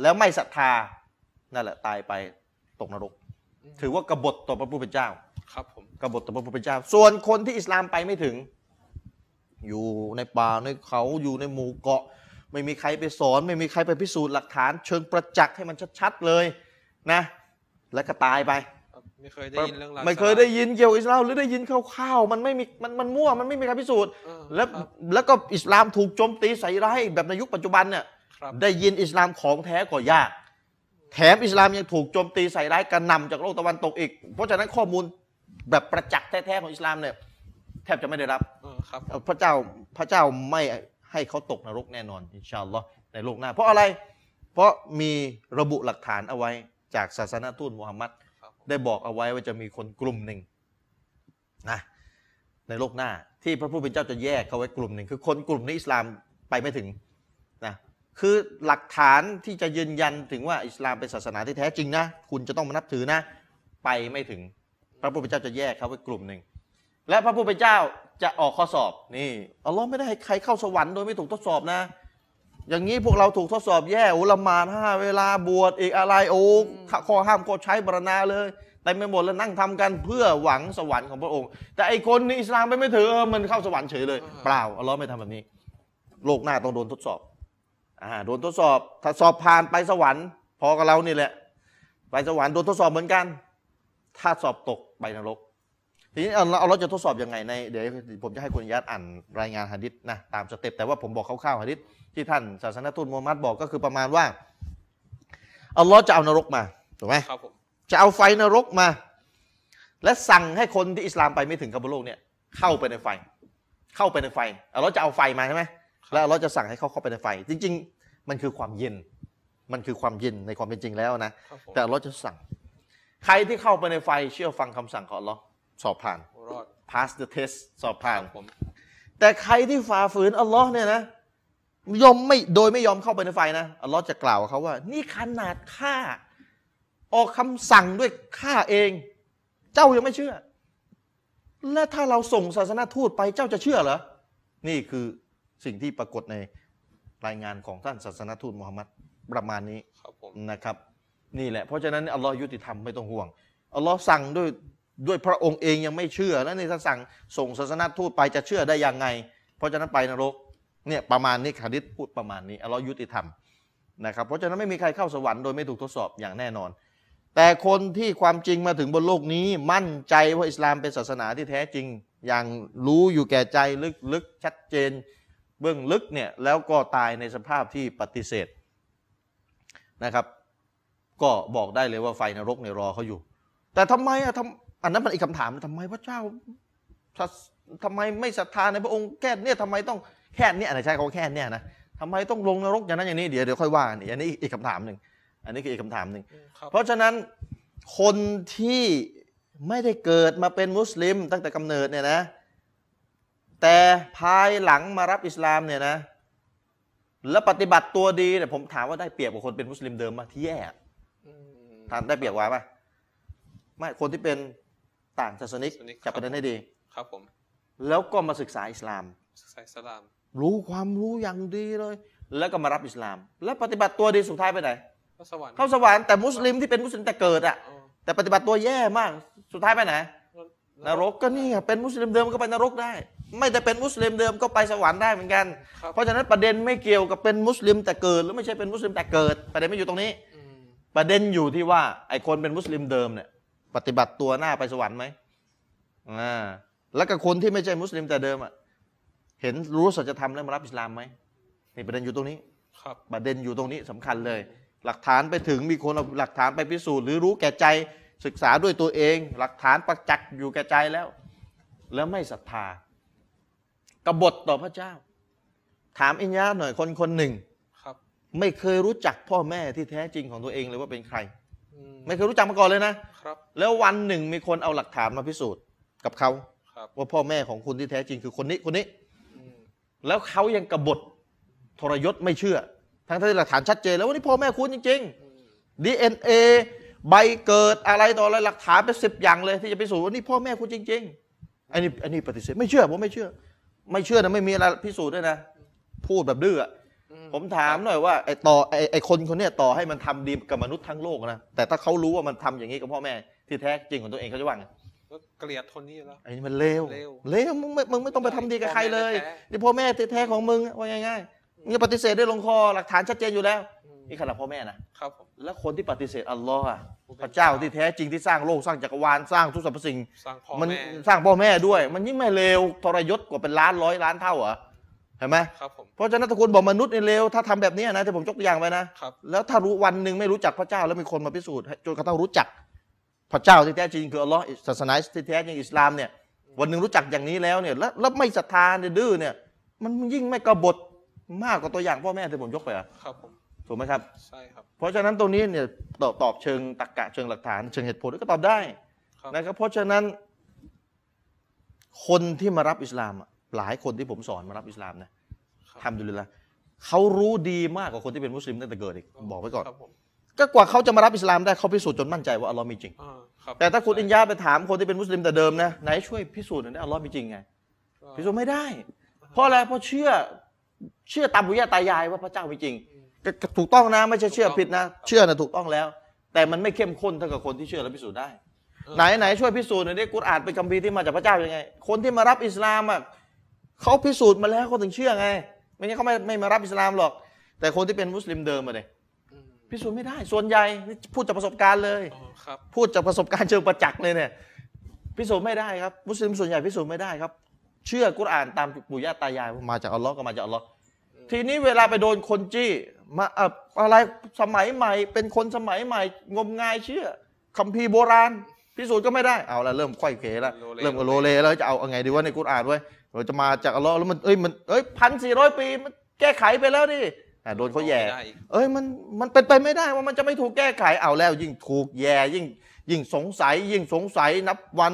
แล้วไม่ศรัทธานั่นแหละตายไปตกนรก ถือว่ากบฏต่อพระผู้เป็นเจ้า ครับผมกบฏต่อพระผู้เป็นเจ้า ส่วนคนที่อิสลามไปไม่ถึง อยู่ในป่าในเขาอยู่ในหมู่เกาะ ไม่มีใครไปสอน ไม่มีใครไปพิสูจน์หลักฐาน เชิงประจักษ์ให้มันชัดๆเลยนะ แล้วก็ตายไปครับไม่เคยได้ยินเรื่องราวไม่เคยได้ยินเกี่ยวกับอิสลามหรือได้ยินคร่าวๆมันไม่มีมันมันมั่วมันไม่มีใครพิสูจน์เออแล้วครับแล้วก็อิสลามถูกโจมตีใส่ร้ายแบบในยุคปัจจุบันเนี่ยครับได้ยินอิสลามของแท้ก็ยาก แถมอิสลามยังถูกโจมตีใส่ร้ายกระหนำจากโลกตะวันตกอีก เพราะฉะนั้นข้อมูลแบบประจักษ์แท้ๆของอิสลามเนี่ยแทบจะไม่ได้รับเออครับพระเจ้าพระเจ้าไม่ให้เขาตกนรกแน่นอนอินชาอัลลอฮ์ในโลกหน้า เพราะอะไร เพราะมีระบุหลักฐานเอาไว้ จากศาสนาทูตมุฮัมมัดครับผมได้บอกเอาไว้ว่าจะมีคนกลุ่มหนึ่งนะในโลกหน้าที่พระผู้เป็นเจ้าจะแยกเขาไว้กลุ่มหนึ่งคือคนกลุ่มนี้อิสลามไปไม่ถึงนะคือหลักฐานที่จะยืนยันถึงว่าอิสลามเป็นศาสนาที่แท้จริงนะ คุณจะต้องมานับถือนะ ไปไม่ถึง พระผู้เป็นเจ้าจะแยกเขาไว้กลุ่มหนึ่งและพระผู้เป็นเจ้าจะออกข้อสอบนี่อัลลอฮ์ไม่ได้ให้ใครเข้าสวรรค์โดยไม่ถูกทดสอบนะ อย่างนี้พวกเราถูกทดสอบแย่อุลามาดห้าเวลาบวชอีกอะไรโอ้ข้อห้ามก็ใช้บรรณาเลยแต่ไม่หมดแล้วนั่งทำกันเพื่อหวังสวรรค์ของพระองค์ แต่ไอคนนี้อิสลามไปไม่ถือเออมันเข้าสวรรค์เฉยเลย เปล่าอัลลอฮ์ไม่ทำแบบนี้ โลกหน้าต้องโดนทดสอบอ่าโดนทดสอบ ถ้าสอบผ่านไปสวรรค์ พอกับเรานี่แหละ ไปสวรรค์โดนทดสอบเหมือนกัน ถ้าสอบตกไปนรกทีนี้เอาเอาเราจะทดสอบยังไงในเดี๋ยวผมจะให้คุณยัดอ่านรายงานหะดิษนะตามสเต็ปแต่ว่าผมบอกคร่าวๆหะดิษ ที่ท่านศาสนทูตมูฮัมมัดบอกก็คือประมาณว่าอัลลอฮ์จะเอานรกมาถูกไหมครับผมจะเอาไฟนรกมา และสั่งให้คนที่อิสลามไปไม่ถึงกับบนโลกเนี่ยเข้าไปในไฟ เข้าไปในไฟอัลลอฮ์จะเอาไฟมาใช่ไหมแล้วอัลลอฮ์จะสั่งให้เขาเข้าไปในไฟ จริง ๆ มันคือความเย็น มันคือความเย็นในความเป็นจริงแล้วนะครับผมแต่อัลลอฮ์จะสั่ง ใครที่เข้าไปในไฟเชื่อฟังคำสั่งของอัลลอฮ์สอบผ่านโอ้รอด pass the test สอบผ่านครับผมแต่ใครที่ฝ่าฝืนอัลลอฮ์เนี่ยนะ ยอมไม่โดยไม่ยอมเข้าไปในไฟนะอัลลอฮ์จะกล่าวกับเขาว่า นี่ขนาดข้าออกคำสั่งด้วยข้าเอง เจ้ายังไม่เชื่อ และถ้าเราส่งศาสนาทูตไปเจ้าจะเชื่อเหรอนี่คือสิ่งที่ปรากฏในรายงานของท่านศาสนาทูตมูฮัมมัดประมาณนี้ครับผมนะครับ นี่แหละเพราะฉะนั้นอัลลอฮ์ยุติธรรมไม่ต้องห่วงอัลลอฮ์สั่งด้วยด้วยพระองค์เองยังไม่เชื่อ แล้วนี่ถ้าสั่งส่งศาสนาทูตไปจะเชื่อได้ยังไง เพราะฉะนั้นไปนรก เนี่ยประมาณนี้คดิษพูดประมาณนี้อัลลอฮ์ยุติธรรมนะครับเพราะฉะนั้นไม่มีใครเข้าสวรรค์โดยไม่ถูกทดสอบอย่างแน่นอน แต่คนที่ความจริงมาถึงบนโลกนี้มั่นใจว่าอิสลามเป็นศาสนาที่แท้จริง อย่างรู้อยู่แก่ใจลึกๆชัดเจน เบื้องลึกเนี่ยแล้วก็ตายในสภาพที่ปฏิเสธนะครับ ก็บอกได้เลยว่าไฟนรกเนี่ยรอเขาอยู่ แต่ทำไมอะทำอันนั้นมันอีกคำถามทำไมพระเจ้าททำไมไม่ศรัทธาในพระองค์แค่เนี่ยทำไมต้อง แค่เนี่ยอะไรใช่เขาแค่เนี่ยนะทำไมต้องลงนรกอย่างนั้นอย่างนี้เดี๋ยวเดี๋ยวค่อยว่ากันอันนี้อีกคำถามหนึ่งอันนี้คืออีกคำถามหนึ่งครับเพราะฉะนั้นคนที่ไม่ได้เกิดมาเป็นมุสลิมตั้งแต่กำเนิดเนี่ยนะ แต่ภายหลังมารับอิสลามเนี่ยนะ แล้วปฏิบัติตัวดีเนี่ยผมถามว่าได้เปรียบกว่าคนเป็นมุสลิมเดิมมาที่แย่อืมทานได้เปรียบกว่าปะไม่คนที่เป็นต่างศาสนิกศาสนิกจับประเด็นให้ดี ครับผม แล้วก็มาศึกษาอิสลามใส่สลาม รู้ความรู้อย่างดีเลย แล้วก็มารับอิสลาม แล้วปฏิบัติตัวดีสุดท้ายไปไหนก็สวรรค์เข้าสวรรค์แต่มุสลิมที่เป็นมุสลิมแต่เกิดอะอ๋อแต่ปฏิบัติตัวแย่มากสุดท้ายไปไหนนรกก็นี่ไงเป็นมุสลิมเดิมก็ไปนรกได้ ไม่ได้เป็นมุสลิมเดิมก็ไปสวรรค์ได้เหมือนกันครับเพราะฉะนั้นประเด็นไม่เกี่ยวกับเป็นมุสลิมแต่เกิด หรือไม่ใช่เป็นมุสลิมแต่เกิด ประเด็นไม่อยู่ตรงนี้อืมประเด็นอยู่ที่ว่าไอ้คนเป็นมุสลิมเดิมเนี่ย ปฏิบัติตัวน่าไปสวรรค์ไหมอ่าแล้วกับคนที่ไม่ใช่มุสลิมแต่เดิมอะ เห็นรู้สัจธรรมแล้วมารับอิสลามไหมนี่ประเด็นอยู่ตรงนี้ครับประเด็นอยู่ตรงนี้สำคัญเลย หลักฐานไปถึงมีคนเอาหลักฐานไปพิสูจน์หรือรู้แก่ใจศึกษาด้วยตัวเอง หลักฐานประจักษ์อยู่แก่ใจแล้ว แล้วไม่ศรัทธากบฏต่อพระเจ้า ถามอินยาหน่อยคนคนหนึ่งครับ ไม่เคยรู้จักพ่อแม่ที่แท้จริงของตัวเองเลยว่าเป็นใครอืมไม่เคยรู้จักมาก่อนเลยนะครับ แล้ววันหนึ่งมีคนเอาหลักฐานมาพิสูจน์กับเขาครับว่าพ่อแม่ของคุณที่แท้จริงคือคนนี้คนนี้อืม แล้วเขายังกบฏทรยศไม่เชื่อ ทั้งที่หลักฐานชัดเจนแล้วว่านี่พ่อแม่คุณจริง ๆ DNA ใบเกิดอะไรต่ออะไรหลักฐานเป็นสิบอย่างเลย ที่จะไปสู่ว่านี่พ่อแม่คุณจริง ๆ อันนี้อันนี้ปฏิเสธไม่เชื่อผมไม่เชื่อ ไม่เชื่อนะไม่มีอะไรพิสูจน์ด้วยนะ พูดแบบดื้อผมถามหน่อยว่าไอ้ต่อไอ้ไอ้คนคนเนี้ยต่อให้มันทำดีกับมนุษย์ทั้งโลกนะแต่ถ้าเขารู้ว่ามันทำอย่างนี้กับพ่อแม่ที่แท้จริงของตัวเองเขาจะว่าไง ก็เกลียดทนนี่แล้วไอ้นี่มันเลวเลวเลวมึงไม่มึงไม่ต้องไปทำดีกับใครเลยพ่อแม่แท้นี่พ่อแม่แท้ๆของมึงว่าง่ายๆมึงจะปฏิเสธได้ลงคอหลักฐานชัดเจนอยู่แล้วอืมนี่ขนาดพ่อแม่นะครับผมแล้วคนที่ปฏิเสธอัลลอฮ์อะผู้เป็นพระเจ้าที่แท้จริงที่สร้างโลกสร้างจักรวาลสร้างทุกสรรพสิ่งสร้างพ่อมันแม่สร้างพ่อแม่ด้วย มันยิ่งไม่เลวทรยศกว่าเป็นล้านร้อยล้านเท่าเหรอเห็นไหมครับผมเพราะฉะนั้นถ้าคุณบอกมนุษย์นี่เลวถ้าทำแบบนี้นะที่ผมยกตัวอย่างไปนะครับแล้วถ้ารู้วันหนึ่งไม่รู้จักพระเจ้าแล้วมีคนมาพิสูจน์ให้จนกระทั่งรู้จัก พระเจ้าที่แท้จริงคืออัลลอฮ์ศาสนาที่แท้จริงอิสลามเนี่ยวันหนึ่งรู้จักอย่างนี้แล้วเนี่ย แล้วแล้วไม่ศรัทธาเนี่ยดื้อเนี่ย มันยิ่งไม่กบฏมากกว่าตัวอย่างพ่อแม่ที่ผมยกไปอะครับผมถูกไหมครับใช่ครับ เพราะฉะนั้นตรงนี้เนี่ยตอบตอบเชิงตรรกะเชิงหลักฐาน เชิงเหตุผลก็ตอบได้ครับนะครับ เพราะฉะนั้น คนที่มารับอิสลามอะหลายคนที่ผมสอนมารับอิสลามนะครับทำดุลิลละเขารู้ดีมากกว่าคนที่เป็นมุสลิมตั้งแต่เกิดอีกบอกไว้ก่อนครับผม ก็กว่าเขาจะมารับอิสลามได้เขาพิสูจน์จนมั่นใจว่าอัลลอฮ์มีจริงอ่าครับแต่ถ้าคุณอินยาไปถามคนที่เป็นมุสลิมแต่เดิมนะไหนช่วยพิสูจน์หน่อยได้อัลลอฮ์มีจริงไงก็พิสูจน์ไม่ได้ เพราะอะไรเพราะเชื่อเชื่อตามบุญญาตายายว่าพระเจ้ามีจริงก็ก็ถูกต้องนะไม่ใช่เชื่อผิดนะ เชื่อนะถูกต้องแล้ว แต่มันไม่เข้มข้นเท่ากับคนที่เชื่อและพิสูจน์ได้ ไหนไหนช่วยพิสูจน์หน่อยดิกุรอานเป็นคัมภีร์ที่มาจากพระเจ้ายังไง คนที่มารับอิสลามอะเขาพิสูจน์มาแล้วเขาถึงเชื่อไงไม่งั้นเขาไม่ไม่มารับอิสลามหรอก แต่คนที่เป็นมุสลิมเดิมมาเลยอืม พิสูจน์ไม่ได้ ส่วนใหญ่นี่พูดจากประสบการณ์เลย อ๋อครับพูดจากประสบการณ์เชิงประจักษ์เลยเนี่ยพิสูจน์ไม่ได้ครับ มุสลิมส่วนใหญ่พิสูจน์ไม่ได้ครับ เชื่อกุรอานตามปู่ย่าตายายมาจากอัลลอฮ์ก็มาจากอัลลอฮ์ทีนี้เวลาไปโดนคนจี้มาเอ่ออะไรสมัยใหม่ เป็นคนสมัยใหม่ งมงายเชื่อคัมภีร์โบราณ พิสูจน์ก็ไม่ได้เอาละเริ่มค่อยเขแล้วโลเล เริ่มก็โลเลแล้วจะเอาเอาไงดีว่าในกุรอานไว้ยเราจะมาจากอัลลอฮ์แล้วมันเอ้ยมันเอ้ยพันสี่ร้อยปีมันแก้ไขไปแล้วดิ อะโดนเขาแย่ไม่ได้อีกเอ้ยมันมันเป็นไปไม่ได้ว่ามันจะไม่ถูกแก้ไขเอาแล้ว ยิ่งถูกแย่ยิ่งยิ่งสงสัย ยิ่งสงสัยนับวัน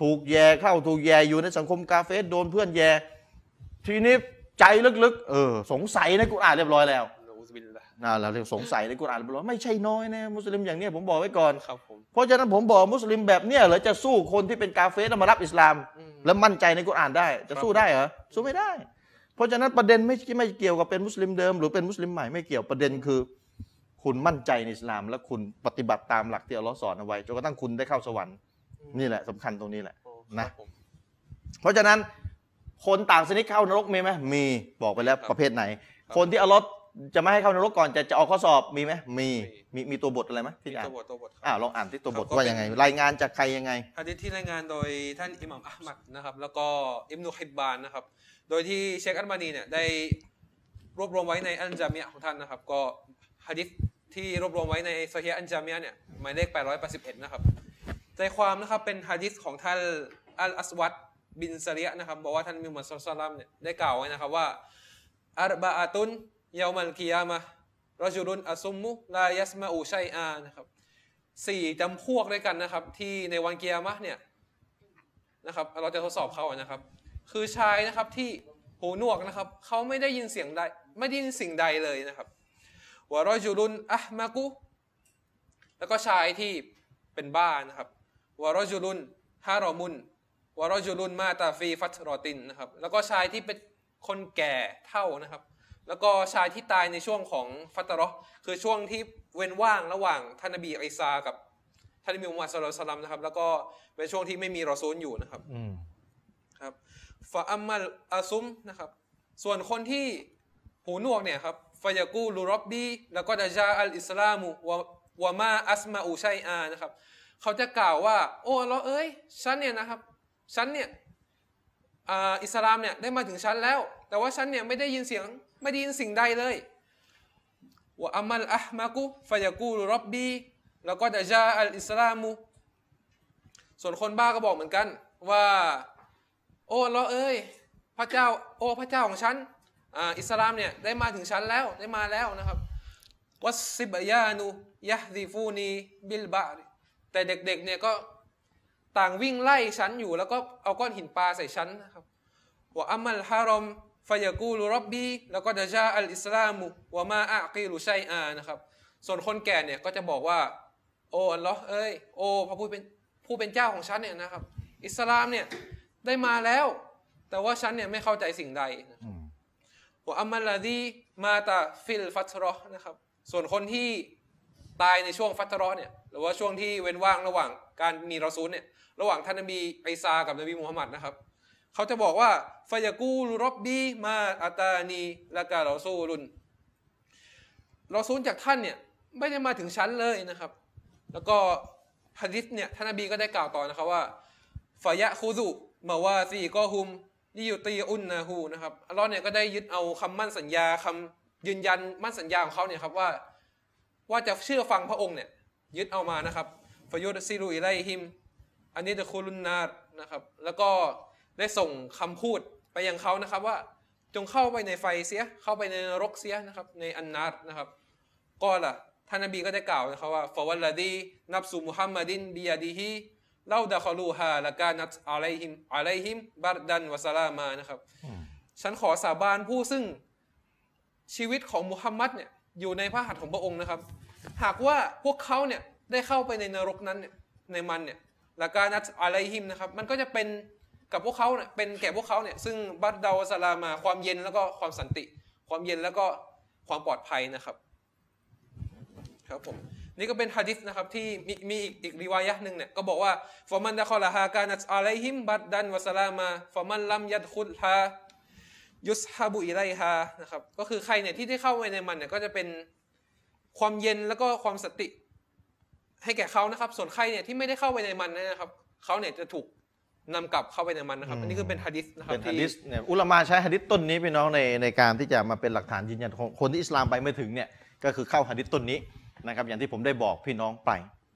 ถูกแย่เข้าถูกแย่อยู่ในสังคมกาเฟสโดนเพื่อนแย่ทีนี้ใจลึกๆ เออ สงสัยในกุรอานเรียบร้อยแล้วนะอูซบิลละน่าเราเรียกสงสัยในกุรอานเรียบร้อยไม่ใช่น้อยนะมุสลิมอย่างเนี้ยผมบอกไว้ก่อนครับผมเพราะฉะนั้นผมบอกมุสลิมแบบเนี้ยเหรอจะสู้คนที่เป็นกาเฟสแล้วมารับอิสลามอืมแล้วมั่นใจในกุรอานได้ จะสู้ได้เหรอสู้ไม่ได้ เพราะฉะนั้นประเด็นไม่ไม่เกี่ยวกับเป็นมุสลิมเดิม หรือเป็นมุสลิมใหม่ไม่เกี่ยวประเด็นคือ คุณมั่นใจในอิสลาม และคุณปฏิบัติตามหลักที่อัลลอฮ์สอนเอาไว้จนกระทั่งคุณได้เข้าสวรรค์นี่แหละสำคัญตรงนี้แหละอ๋อนะครับผมเพราะฉะนั้นคนต่างชนิดเข้านรกมีไหมมีบอกไปแล้วครับประเภทไหนครับคนที่อัลลอฮ์จะไม่ให้เข้านรกก่อนจะจะออกข้อสอบมีไหมมีมีมีตัวบทอะไรไหมที่มีอ่านตัวบทตัวบทครับอ่าลองอ่านที่ตัวบทครับก็ว่าเป็นยังไง รายงานจากใครยังไงฮะดิษที่รายงานโดยท่านอิหม่ามอัลมัดนะครับ แล้วก็อิบนุฮิบบานนะครับ โดยที่เชคอัลมานีเนี่ยได้รวบรวมไว้ในอัลจามียะของท่านนะครับ ก็ฮะดิษที่รวบรวมไว้ในโซเฮียอัลจามียะเนี่ยหมายเลข 881 นะครับ ใจความนะครับเป็นฮะดิษของท่านอัลอัสวัดบินซาเรียะนะครับบอกว่าท่านมิมุฮัมมัดศ็อลลัลลอฮุอะลัยฮิวะซัลลัมเนี่ยได้กล่าวไว้นะครับว่าอัรบะอะตุนเยามัลกิยามะรอจุลุนอัสซุมมุลายัสมาอูชัยอานะครับสี่จำพวกด้วยกันนะครับ ที่ในวันกิยามะเนี่ยนะครับ เราจะทดสอบเขานะครับ คือชายนะครับที่หูหนวกนะครับเขาไม่ได้ยินเสียงใดไม่ได้ยินสิ่งใดเลยนะครับวะรอจุลุนอะห์มะกุแล้วก็ชายที่เป็นบ้านะครับวารอจุลุนฮารอมุนวารอจุลุนมาตาฟีฟัตรอตินนะครับแล้วก็ชายที่เป็นคนแก่เท่านะครับ แล้วก็ชายที่ตายในช่วงของฟัตรอคือช่วงที่เว้นว่างระหว่างท่านนบีอิสากับท่านนบีมุฮัมมัดสุลลัลสลัมนะครับ แล้วก็เป็นช่วงที่ไม่มีรอซูลอยู่นะครับอืมครับ ฟาอัมมัลอาซุมนะครับ ส่วนคนที่หูหนวกเนี่ยครับฟายากูลูรอบบีแล้วก็ดะจาอัลอิสลามุวะวะมาอัสมาอูชัยอานะครับ เขาจะกล่าวว่า โอ้เราเอ้ยฉันเนี่ยนะครับฉันเนี่ยอ,อิสลามเนี่ยได้มาถึงฉันแล้ว แต่ว่าฉันเนี่ยไม่ได้ยินเสียงไม่ได้ยินสิ่งใดเลยวะอัมมัลอะห์มากุฟายากูลูรอบบีแล้วก็ดะจาอัลอิสลามุส่วนคนบ้าก็บอกเหมือนกันว่า โอ้เราเอ้ย พระเจ้า โอ้พระเจ้าของฉันอ่าอิสลามเนี่ยได้มาถึงฉันแล้วได้มาแล้วนะครับวัสซิบยานูยะซีฟูนีบิลบาแต่เด็กๆเนี่ยก็ต่างวิ่งไล่ฉันอยู่ แล้วก็เอาก้อนหินปาใส่ฉันนะครับوأما الهرم فيقول رب لقد جاء الإسلام وما أعقل شيئا นะครับ ส่วนคนแก่เนี่ยก็จะบอกว่า โอ้อัลลอฮ์เอ้ยโอ้พระผู้เป็นผู้เป็นเจ้าของฉันเนี่ยนะครับ อิสลามเนี่ย ได้มาแล้ว แต่ว่าฉันเนี่ยไม่เข้าใจสิ่งใดนะครับ وأما الذي مات في الفترة นะครับ ส่วนคนที่ตายในช่วงฟัตรอเนี่ยหรือว่าช่วงที่เว้นว่างระหว่างการมีรอซูลเนี่ยระหว่างท่านนบีอิสากับนบีมุฮัมมัดนะครับเขาจะบอกว่าฟายากูลรบบีมาอาตานีละการอซูลุนรอซูลจากท่านเนี่ยไม่ได้มาถึงชั้นเลยนะครับ แล้วก็ฮะดิษเนี่ยท่านนบีก็ได้กล่าวต่อนะครับว่า ฟยะคูซุมาว่าซีก็ฮุมลิยุตีอุนนาฮูนะครับอัลลอฮ์เนี่ยก็ได้ยึดเอาคำมั่นสัญญาคำยืนยันมั่นสัญญาของเขาเนี่ยครับว่า ว่าจะเชื่อฟังพระองค์เนี่ยยึดเอามานะครับฟยุดซิรุอิไลฮิม อันนี้เดคูลุนนารนะครับ แล้วก็ได้ส่งคำพูดไปยังเขานะครับว่าจงเข้าไปในไฟเสีย เข้าไปในนรกเสียนะครับ ในอันนารนะครับ ก็ล่ะท่านนบีก็ได้กล่าวนะครับว่าฟาวัลลดีนับสูมุฮัมมัดินบิยาดีฮี เล่าดะคอลูฮาละกานัตอะลัยฮิมอะลัยฮิมบัรดันวะสลามานะครับ ฉันขอสาบานผู้ซึ่งชีวิตของมุฮัมมัดเนี่ยอยู่ในพระหัตถ์ของพระองค์นะครับ หากว่าพวกเขาเนี่ยได้เข้าไปในนรกนั้นเนี่ยในมันเนี่ยละกานัตอะลัยฮิมนะครับมันก็จะเป็นกับพวกเขาเนี่ยเป็นแก่พวกเขาเนี่ยซึ่งบัดดาวะสลามาความเย็นแล้วก็ความสันติ ความเย็นแล้วก็ความปลอดภัยนะครับ ครับผม นี่ก็เป็นฮะดิษนะครับที่มีมีอีกอีกรีวายะห์หนึ่งเนี่ยก็บอกว่าฟอมันดะคอลาฮากานัตอะลัยฮิมบัดดันวะสลามาฟอมันลัมยัดคุลฮายุสฮาบุอิไลฮานะครับก็คือใครเนี่ยที่ได้เข้าไปในมันเนี่ยก็จะเป็นความเย็นแล้วก็ความสติ ให้แก่เขานะครับ ส่วนใครเนี่ยที่ไม่ได้เข้าไปในมันนะครับเขาเนี่ยจะถูกนำกลับเข้าไปในมันนะครับ อันนี้คือเป็นฮะดิษนะครับเป็นฮะที่ดิษเนี่ยอุลามาใช้ฮะดิษต้นนี้พี่น้องในในการที่จะมาเป็นหลักฐานยืนยันของคนที่อิสลามไปไม่ถึงเนี่ยก็คือเข้าฮะดิษต้นนี้ นะครับอย่างที่ผมได้บอกพี่น้องไป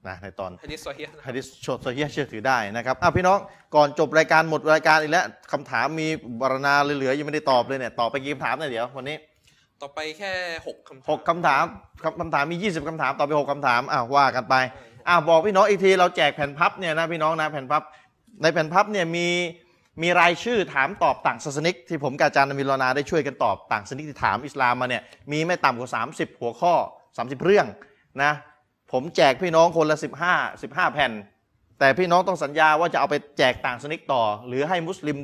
นะในตอนฮะดิษซอฮีฮ์นะครับฮะดิษโชดโซเฮียเชื่อถือได้นะครับอะพี่น้องก่อนจบรายการหมดรายการอีกแล้วคำถามมีบรณาเหลือๆยังไม่ได้ตอบเลยเนี่ยตอบไปกี่คำถามเนี่ยเดี๋ยววันนี้ต่อไปแค่หกคำถามหกคำถามคำคำถามมี 20คำถามตอบไปหกคำถามอะว่ากันไปอะบอกพี่น้องอีกทีเราแจกแผ่นพับเนี่ยนะพี่น้องนะแผ่นพับ ในแผ่นพับเนี่ยมีมีรายชื่อถามตอบต่างศาสนิก ที่ผมกับอาจารย์นวิลนาได้ช่วยกันตอบต่างศาสนิกที่ถามอิสลามมาเนี่ยมีไม่ต่ำกว่า 30 หัวข้อ 30 เรื่อง นะผมแจกพี่น้องคนละ 15 15 แผ่น แต่พี่น้องต้องสัญญาว่าจะเอาไปแจกต่างศาสนิกต่อ หรือให้มุสลิม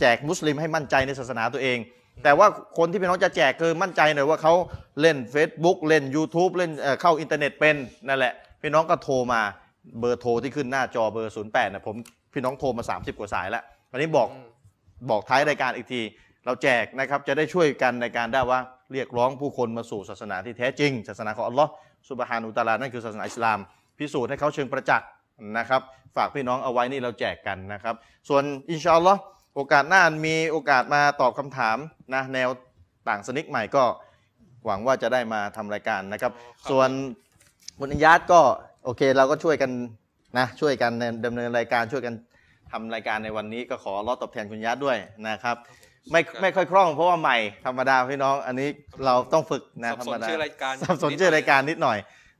แจกมุสลิมให้มั่นใจในศาสนาตัวเอง แต่ว่าคนที่พี่น้องจะแจกคือมั่นใจหน่อยว่าเขาเล่น Facebook เล่น YouTube เล่นเเข้าอินเทอร์เน็ตเป็นนั่นแหละ พี่น้องก็โทรมาเบอร์โทรที่ขึ้นหน้าจอเบอร์ 08นะผมพี่น้องโทรมา 30 กว่าสายแล้ววันนี้บอกบอกท้ายรายการอีกที เราแจกนะครับจะได้ช่วยกันในการได้ว่าเรียกร้องผู้คนมาสู่ศาสนาที่แท้จริง ศาสนาของอัลลอฮ์ สุบฮานุตะอาลานั่นคือศาสนาอิสลาม พิสูจน์ให้เขาเชิงประจักษ์นะครับ ฝากพี่น้องเอาไว้นี่เราแจกกันนะครับ ส่วนอินชาอัลลอฮ์โอกาสหน้ามีโอกาสมาตอบคำถามนะแนวต่างสนิกใหม่ก็หวังว่าจะได้มาทำรายการนะครับอ๋อครับ ส่วนคุณอิยาตก็โอเคเราก็ช่วยกันนะช่วยกันดำเนินรายการช่วยกันทำรายการในวันนี้ก็ขอรอตอบแทนคุณยัดด้วยนะครับ ไม่ไม่ค่อยคล่องเพราะว่าใหม่ธรรมดาพี่น้อง อันนี้เราต้องฝึกนะสับธรสรมนดาชื่อรายการสับสนชื่อรายการนิดหน่อย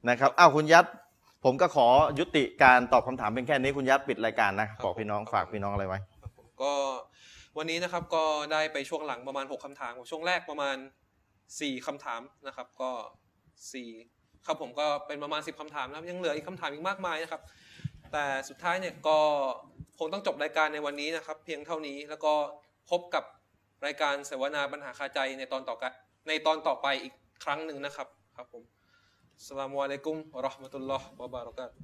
นะครับอ้าวคุณยัดผมก็ขอยุติการตอบคำถามเพียงแค่นี้คุณยัดปิดรายการนะบอกพี่น้องฝากพี่น้องอะไรไว้ครับผมก็วันนี้นะครับก็ได้ไปช่วงหลังประมาณ 6คำถามช่วงแรกประมาณ 4คำถามนะครับก็ 4 ครับผมก็เป็นประมาณ 10คำถามนะครับยังเหลืออีกคำถามอีกมากมายนะครับ แต่สุดท้ายเนี่ยก็คงต้องจบรายการในวันนี้นะครับ เพียงเท่านี้แล้วก็พบกับ รายการเสวนาปัญหาคาใจในตอนต่อกันในตอนต่อไปอีกครั้งหนึ่งนะครับครับผมสลามุอะลัยกุมวะราะห์มะตุลลอฮ์วะบารอกาตุ